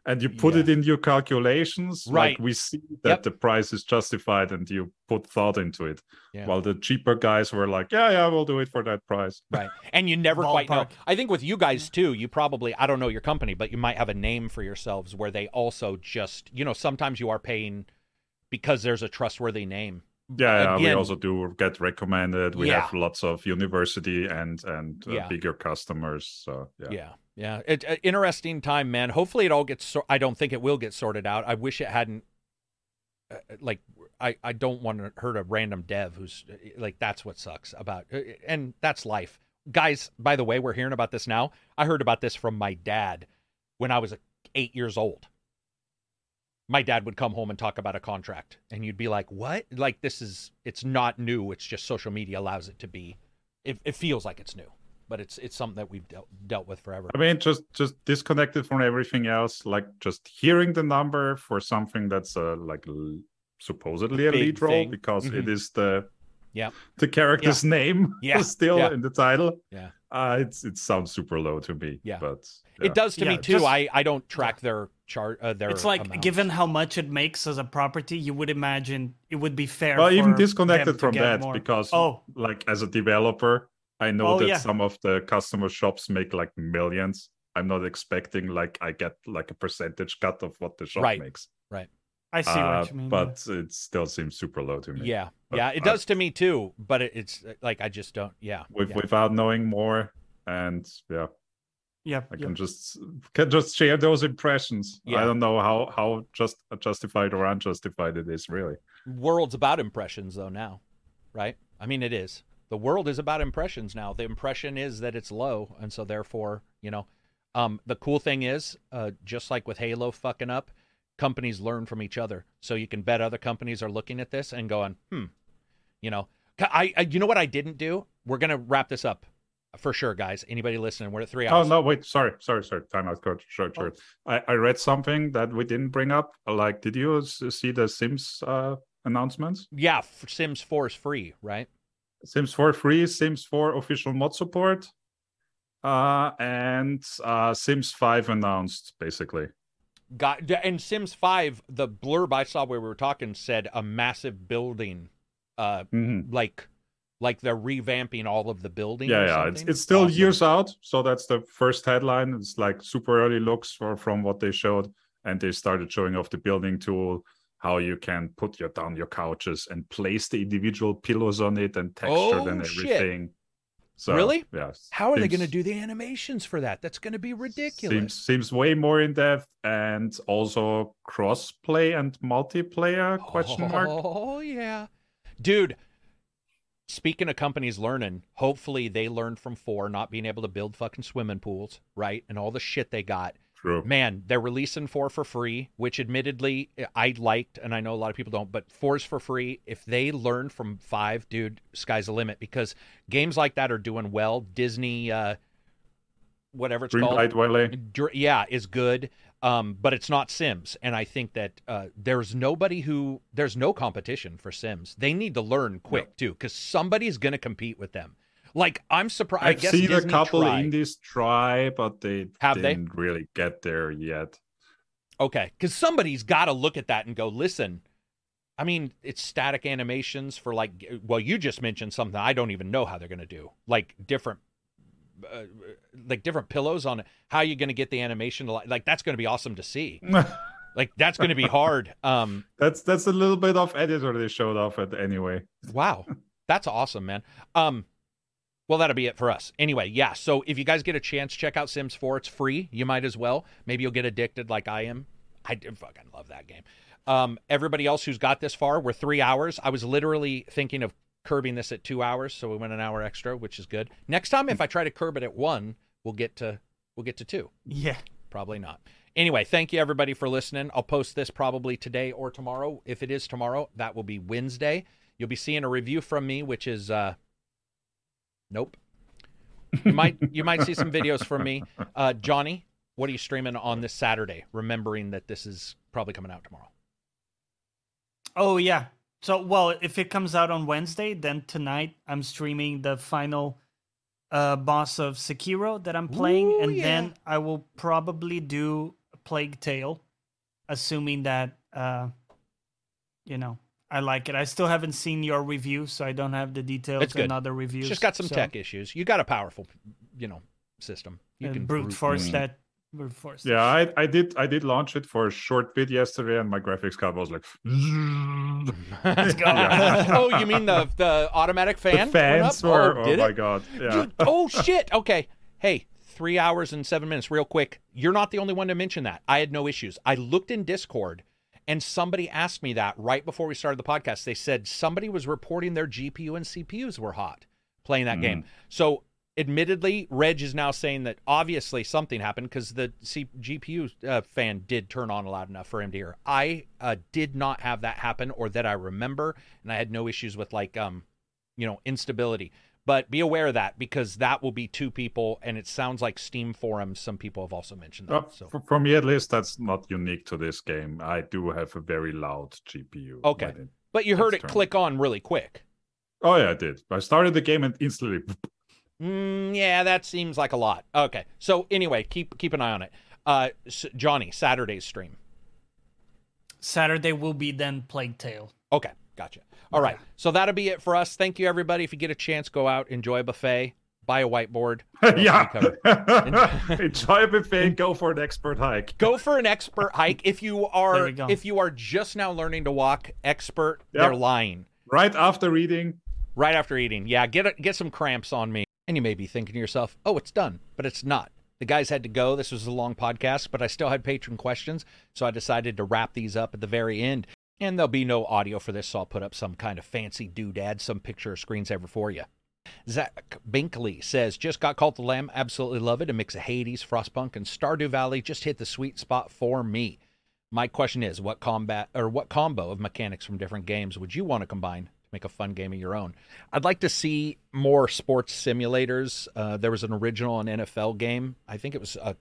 and you put Yeah. it in your calculations. Right. Like we see that Yep. the price is justified, and you put thought into it. Yeah. While the cheaper guys were like, "Yeah, yeah, we'll do it for that price." [LAUGHS] Right. And you never quite know. I think with you guys too, you probably I don't know your company, but you might have a name for yourselves where they also just you know sometimes you are paying because there's a trustworthy name. Yeah, yeah, we also do get recommended. We Yeah. have lots of university and and uh, Yeah. bigger customers. So yeah. Yeah. Yeah. It, uh, interesting time, man. Hopefully it all gets. I don't think it will get sorted out. I wish it hadn't. Uh, like I, I don't want to hurt a random dev who's uh, like that's what sucks about uh, and that's life guys by the way we're hearing about this now i heard about this from my dad when i was uh, eight years old my dad would come home and talk about a contract and you'd be like what like this is it's not new it's just social media allows it to be it, it feels like it's new but it's it's something that we've dealt, dealt with forever. I mean, just just disconnected from everything else. Like just hearing the number for something that's uh, like l- supposedly a Big lead role thing. because it Mhm. is the Yeah. the character's name [LAUGHS] Yeah, still yeah. in the title. Yeah. Uh, it's it sounds super low to me. Yeah. but It does to Yeah, me too. just- I I don't track their chart. Uh, their It's like amounts. given how much it makes as a property, you would imagine it would be fair. Well, even for them disconnected to from that more. because oh, like as a developer, I know Oh, that yeah. some of the customer shops make like millions. I'm not expecting like I get like a percentage cut of what the shop Right. makes. Right. I see Uh, what you mean. but it still seems super low to me. Yeah, But yeah, it I- does to me too. But it, it's uh, like I just don't. Yeah, with, yeah. without knowing more and yeah yeah, i yeah. can just can just share those impressions Yeah. i don't know how how just justified or unjustified it is really world's about impressions though now, right? I mean, it is. The world is about impressions now. The impression is that it's low, and so therefore, you know, um, the cool thing is, uh, just like with Halo fucking up, companies learn from each other. So you can bet other companies are looking at this and going, hmm, you know, I, I you know what I didn't do? We're gonna wrap this up for sure, guys. Anybody listening? We're at three oh hours. Oh no wait sorry sorry sorry time out coach short short I, I read something that we didn't bring up like did you see the sims uh announcements Yeah, Sims 4 is free, right? Sims 4 free sims 4 official mod support uh and uh sims 5 announced basically Got and Sims 5, the blurb I saw where we were talking said a massive building, uh, hmm like like they're revamping all of the buildings. yeah yeah it's, it's still Awesome. years out so that's the first headline it's like super early looks for, from what they showed and they started showing off the building tool how you can put your down your couches and place the individual pillows on it and texture and Oh, shit. everything so Really? yeah How are they going to do the animations for that? That's going to be ridiculous. seems seems way more in depth and also cross play and multiplayer question mark Oh yeah, dude. Speaking of companies learning, hopefully they learned from four not being able to build fucking swimming pools, right? And all the shit they got. True Man, they're releasing four for free, which admittedly I liked, and I know a lot of people don't, but four's for free. If they learn from five, dude, sky's the limit because games like that are doing well. Disney, uh, whatever it's green called, Dr- yeah, is good. Um, but it's not Sims, and I think that uh, there's nobody who there's no competition for Sims. They need to learn quick too, because somebody's going to compete with them. Like I'm surprised. I I've guess seen Disney a couple tried. indies try, but they Have didn't really get there yet. Okay, because somebody's got to look at that and go, listen. I mean, it's static animations for like. Well, you just mentioned something I don't even know how they're going to do, like different, uh, like different pillows on it. How are you going to get the animation to like? Like that's going to be awesome to see. [LAUGHS] Like that's going to be hard. Um, that's that's a little bit of editor they showed off at anyway. wow, that's awesome, man. Um, well, that'll be it for us. Anyway, yeah. So if you guys get a chance, check out Sims 4. It's free. You might as well. Maybe you'll get addicted like I am. I fucking love that game. Um, everybody else who's got this far, we're three hours. I was literally thinking of curbing this at two hours, so we went an hour extra, which is good. Next time, if I try to curb it at one, we'll get to we'll get to two. yeah. Probably not. Anyway, thank you everybody for listening. I'll post this probably today or tomorrow. If it is tomorrow, that will be Wednesday. You'll be seeing a review from me, which is uh nope. You might you might see some videos from me. Uh Johnny, what are you streaming on this Saturday? Remembering that this is probably coming out tomorrow. Oh yeah. So well, if it comes out on Wednesday, then tonight I'm streaming the final uh boss of Sekiro that I'm playing, Ooh, and yeah. then I will probably do Plague Tale, assuming that uh you know I like it. I still haven't seen your review, so I don't have the details It's good. and other reviews. It's just got some so, tech issues. You got a powerful, you know, system. You can brute force that brute force. Yeah, I, I did I did launch it for a short bit yesterday, and my graphics card was like, Let's go. [LAUGHS] [LAUGHS] oh, you mean the the automatic fan? the fans were oh, oh, my god, yeah. You- [LAUGHS] oh shit. Okay. Hey, three hours and seven minutes, real quick. You're not the only one to mention that. I had no issues. I looked in Discord and somebody asked me that right before we started the podcast. They said somebody was reporting their GPU and CPUs were hot playing that game. So admittedly, Reg is now saying that obviously something happened because the C- GPU uh, fan did turn on loud enough for him to hear. I uh, did not have that happen or that I remember, and I had no issues with like um, you know, instability. But be aware of that because that will be two people, and it sounds like Steam forums. Some people have also mentioned that. Uh, so for, for me, at least, that's not unique to this game. I do have a very loud GPU. Okay. when But you heard it External. click on really quick. Oh yeah, I did. I started the game and instantly. [LAUGHS] Mm, yeah, that seems like a lot. Okay, so anyway, keep keep an eye on it. Uh, S- Johnny, Saturday's stream. Saturday will be then Plague Tale. Okay, gotcha. All right, so that'll be it for us. Thank you, everybody. If you get a chance, go out, enjoy a buffet, buy a whiteboard. [LAUGHS] yeah. [LAUGHS] Enjoy a buffet. Go for an expert hike. Go for an expert hike. If you [LAUGHS] are if you are just now learning to walk, expert, Yep. they're lying. Right after reading. right after eating. Yeah, get a, get some cramps on me. And you may be thinking to yourself, "Oh, it's done," but it's not. The guys had to go. This was a long podcast, but I still had patron questions, so I decided to wrap these up at the very end. And there'll be no audio for this, so I'll put up some kind of fancy doodad, some picture or screensaver for you. Zach Binkley says, just got Cult of the Lamb. Absolutely love it. A mix of Hades, Frostpunk, and Stardew Valley just hit the sweet spot for me. My question is, what combat or what combo of mechanics from different games would you want to combine to make a fun game of your own? I'd like to see more sports simulators. Uh, there was an original an NFL game. I think it was a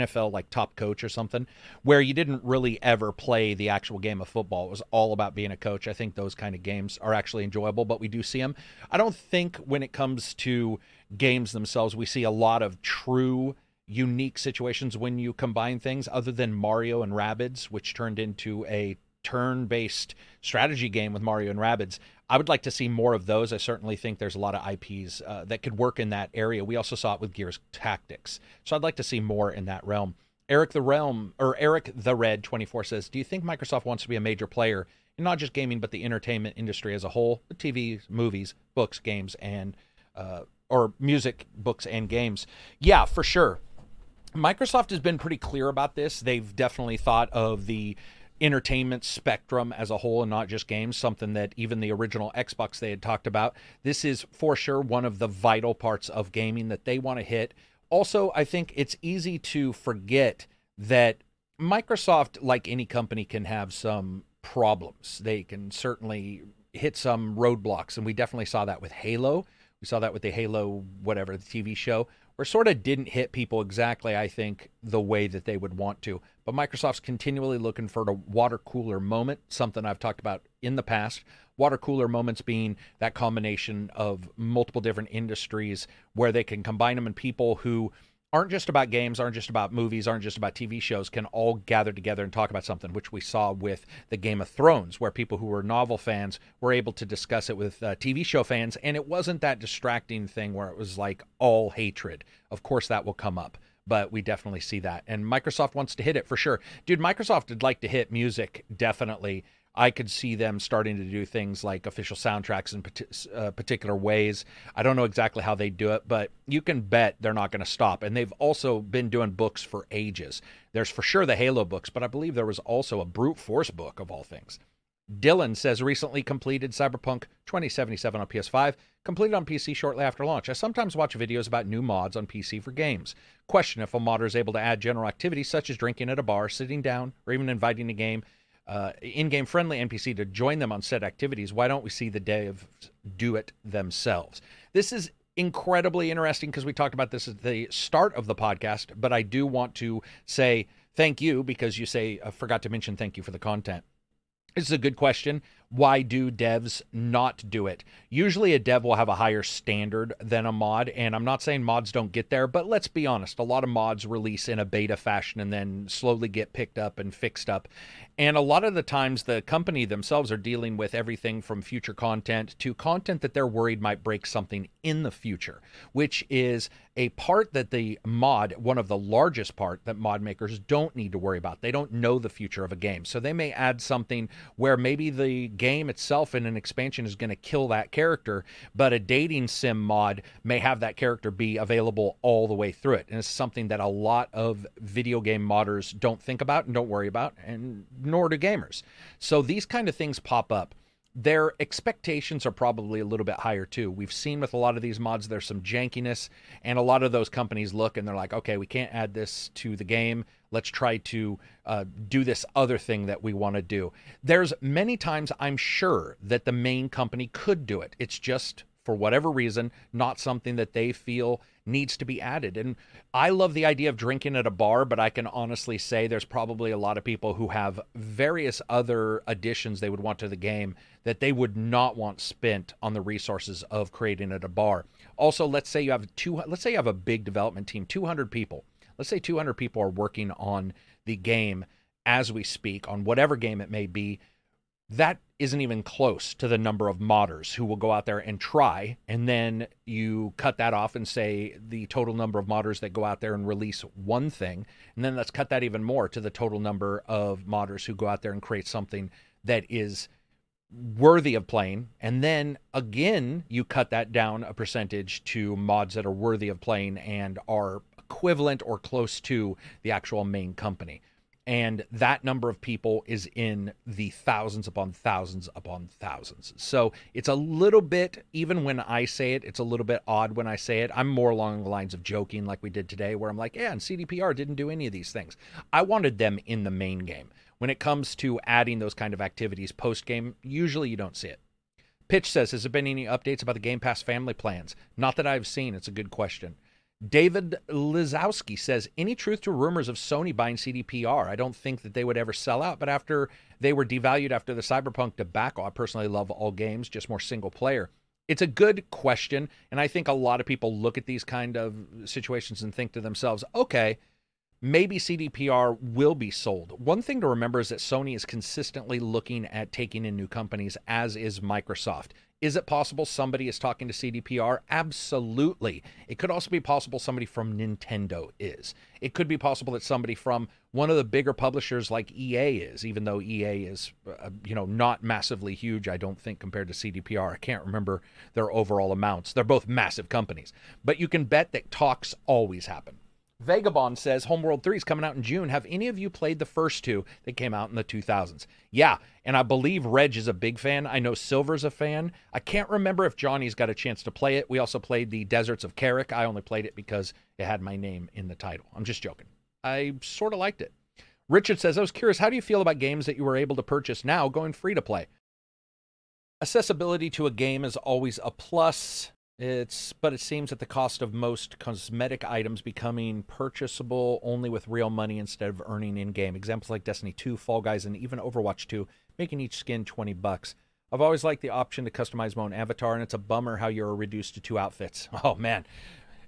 NFL like top coach or something, where you didn't really ever play the actual game of football. It was all about being a coach. I think those kind of games are actually enjoyable, but we do see them. I don't think when it comes to games themselves, we see a lot of true unique situations when you combine things other than Mario and Rabbids, which turned into a turn based strategy game with Mario and Rabbids. I would like to see more of those. I certainly think there's a lot of IPs uh, that could work in that area. We also saw it with Gears Tactics. So I'd like to see more in that realm. Eric the Realm or Eric the Red 24 says, "Do you think Microsoft wants to be a major player in not just gaming but the entertainment industry as a whole, TV, movies, books, games and uh, or music, books and games?" Yeah, for sure. Microsoft has been pretty clear about this. They've definitely thought of the entertainment spectrum as a whole and not just games, something that even the original Xbox they had talked about. This is for sure one of the vital parts of gaming that they want to hit. Also, I think it's easy to forget that Microsoft, like any company, can have some problems. They can certainly hit some roadblocks, and we definitely saw that with Halo. We saw that with the Halo, whatever, the TV show, it sort of didn't hit people exactly, I think, the way that they would want to. But Microsoft's continually looking for a water cooler moment, something I've talked about in the past. Water cooler moments being that combination of multiple different industries where they can combine them and people who aren't just about games, aren't just about movies, aren't just about TV shows, can all gather together and talk about something, which we saw with the Game of Thrones, where people who were novel fans were able to discuss it with uh, TV show fans. And it wasn't that distracting thing where it was like all hatred. Of course, that will come up. But we definitely see that. And Microsoft wants to hit it for sure. Dude, Microsoft would like to hit music, definitely. I could see them starting to do things like official soundtracks in parti- uh, particular ways. I don't know exactly how they do it, but you can bet they're not going to stop. And they've also been doing books for ages. There's for sure the Halo books, but I believe there was also a brute force book of all things. Dylan says recently completed Cyberpunk 2077 on PS5, completed on PC shortly after launch. I sometimes watch videos about new mods on PC for games. Question if a modder is able to add general activities such as drinking at a bar, sitting down, or even inviting a game uh, in-game friendly NPC to join them on said activities. Why don't we see the devs do it themselves? This is incredibly interesting because we talked about this at the start of the podcast, but I do want to say thank you because you say I forgot to mention thank you for the content. This is a good question. Why do devs not do it? Usually, a dev will have a higher standard than a mod, and I'm not saying mods don't get there, but let's be honest. A lot of mods release in a beta fashion and then slowly get picked up and fixed up. And a lot of the times, the company themselves are dealing with everything from future content to content that they're worried might break something in the future, which is a part that the mod, one of the largest part that mod makers don't need to worry about. They don't know the future of a game. So they may add something where maybe the game itself in an expansion is going to kill that character, but a dating sim mod may have that character be available all the way through it. And it's something that a lot of video game modders don't think about and don't worry about, and nor do gamers. So these kind of things pop up their expectations are probably a little bit higher too. We've seen with a lot of these mods, there's some jankiness, and a lot of those companies look and they're like, okay, we can't add this to the game. Let's try to uh, do this other thing that we want to do. There's many times I'm sure that the main company could do it. It's just for whatever reason, not something that they feel needs to be added. And I love the idea of drinking at a bar, but I can honestly say there's probably a lot of people who have various other additions they would want to the game that they would not want spent on the resources of creating at a bar. Also, let's say you have two let's say you have a big development team, 200 people. Let's say 200 people are working on the game as we speak on whatever game it may be that isn't even close to the number of modders who will go out there and try. And then you cut that off and say the total number of modders that go out there and release one thing. And then let's cut that even more to the total number of modders who go out there and create something that is worthy of playing. And then again, you cut that down a percentage to mods that are worthy of playing and are equivalent or close to the actual main company and that number of people is in the thousands upon thousands upon thousands. So it's a little bit, even when I say it, it's a little bit odd when I say it. I'm more along the lines of joking, like we did today, where I'm like, yeah, and CDPR didn't do any of these things. I wanted them in the main game. When it comes to adding those kind of activities post game, usually you don't see it. Pitch says, Has there been any updates about the Game Pass family plans? Not that I've seen. It's a good question. David Lizowski says, Any truth to rumors of Sony buying CDPR? I don't think that they would ever sell out, but after they were devalued after the Cyberpunk debacle, I personally love all games, just more single player. It's a good question, and I think a lot of people look at these kind of situations and think to themselves, okay, maybe CDPR will be sold. One thing to remember is that Sony is consistently looking at taking in new companies, as is Microsoft. Is it possible somebody is talking to CDPR? Absolutely. It could also be possible somebody from Nintendo is. It could be possible that somebody from one of the bigger publishers like EA is, even though EA is, uh, you know, not massively huge, I don't think, compared to CDPR. I can't remember their overall amounts. They're both massive companies. But you can bet that talks always happen. Vagabond says Homeworld 3 is coming out in June. Have any of you played the first two that came out in the 2000s? Yeah, and I believe Reg is a big fan. I know Silver's a fan. I can't remember if Johnny's got a chance to play it. We also played the Deserts of Kharak. I only played it because it had my name in the title. I'm just joking. I sort of liked it. Richard says, I was curious, how do you feel about games that you were able to purchase now going free to play? Accessibility to a game is always a plus. It's but it seems at the cost of most cosmetic items becoming purchasable only with real money instead of earning in game. Examples like Destiny 2, Fall Guys, and even Overwatch 2, making each skin 20 bucks. I've always liked the option to customize my own avatar, and it's a bummer how you're reduced to two outfits. [LAUGHS] Oh man.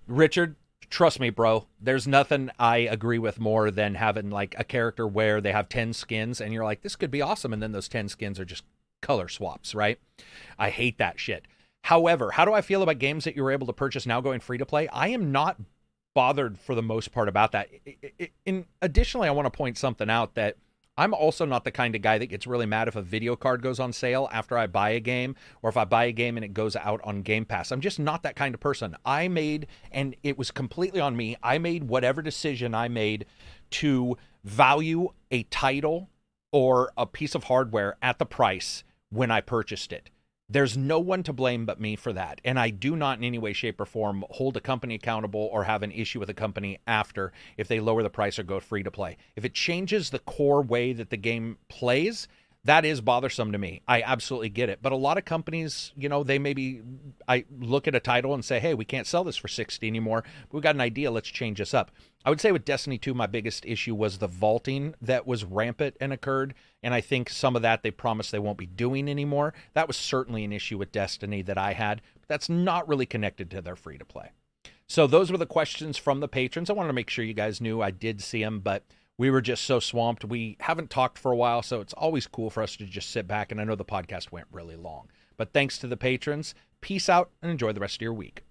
Richard, trust me, bro. There's nothing I agree with more than having like a character where they have 10 skins and you're like, this could be awesome. And then those 10 skins are just color swaps, right? I hate that shit. However, how do I feel about games that you were able to purchase now going free to play? I am not bothered for the most part about that. In additionally, I want to point something out that I'm also not the kind of guy that gets really mad if a video card goes on sale after I buy a game or if I buy a game and it goes out on Game Pass. I'm just not that kind of person. I made, and it was completely on me, I made whatever decision I made to value a title or a piece of hardware at the price when I purchased it. There's no one to blame but me for that. And I do not in any way, shape, or form hold a company accountable or have an issue with a company after if they lower the price or go free to play. If it changes the core way that the game plays, that is bothersome to me. I absolutely get it. But a lot of companies, you know, they maybe I look at a title and say, "Hey, we can't sell this for 60 anymore. We've got an idea, let's change this up." I would say with Destiny 2 my biggest issue was the vaulting that was rampant and occurred, and I think some of that they promised they won't be doing anymore. That was certainly an issue with Destiny that I had. But that's not really connected to their free to play. So those were the questions from the patrons. I wanted to make sure you guys knew I did see them, but we were just so swamped. We haven't talked for a while, so it's always cool for us to just sit back. And I know the podcast went really long. But thanks to the patrons, peace out and enjoy the rest of your week.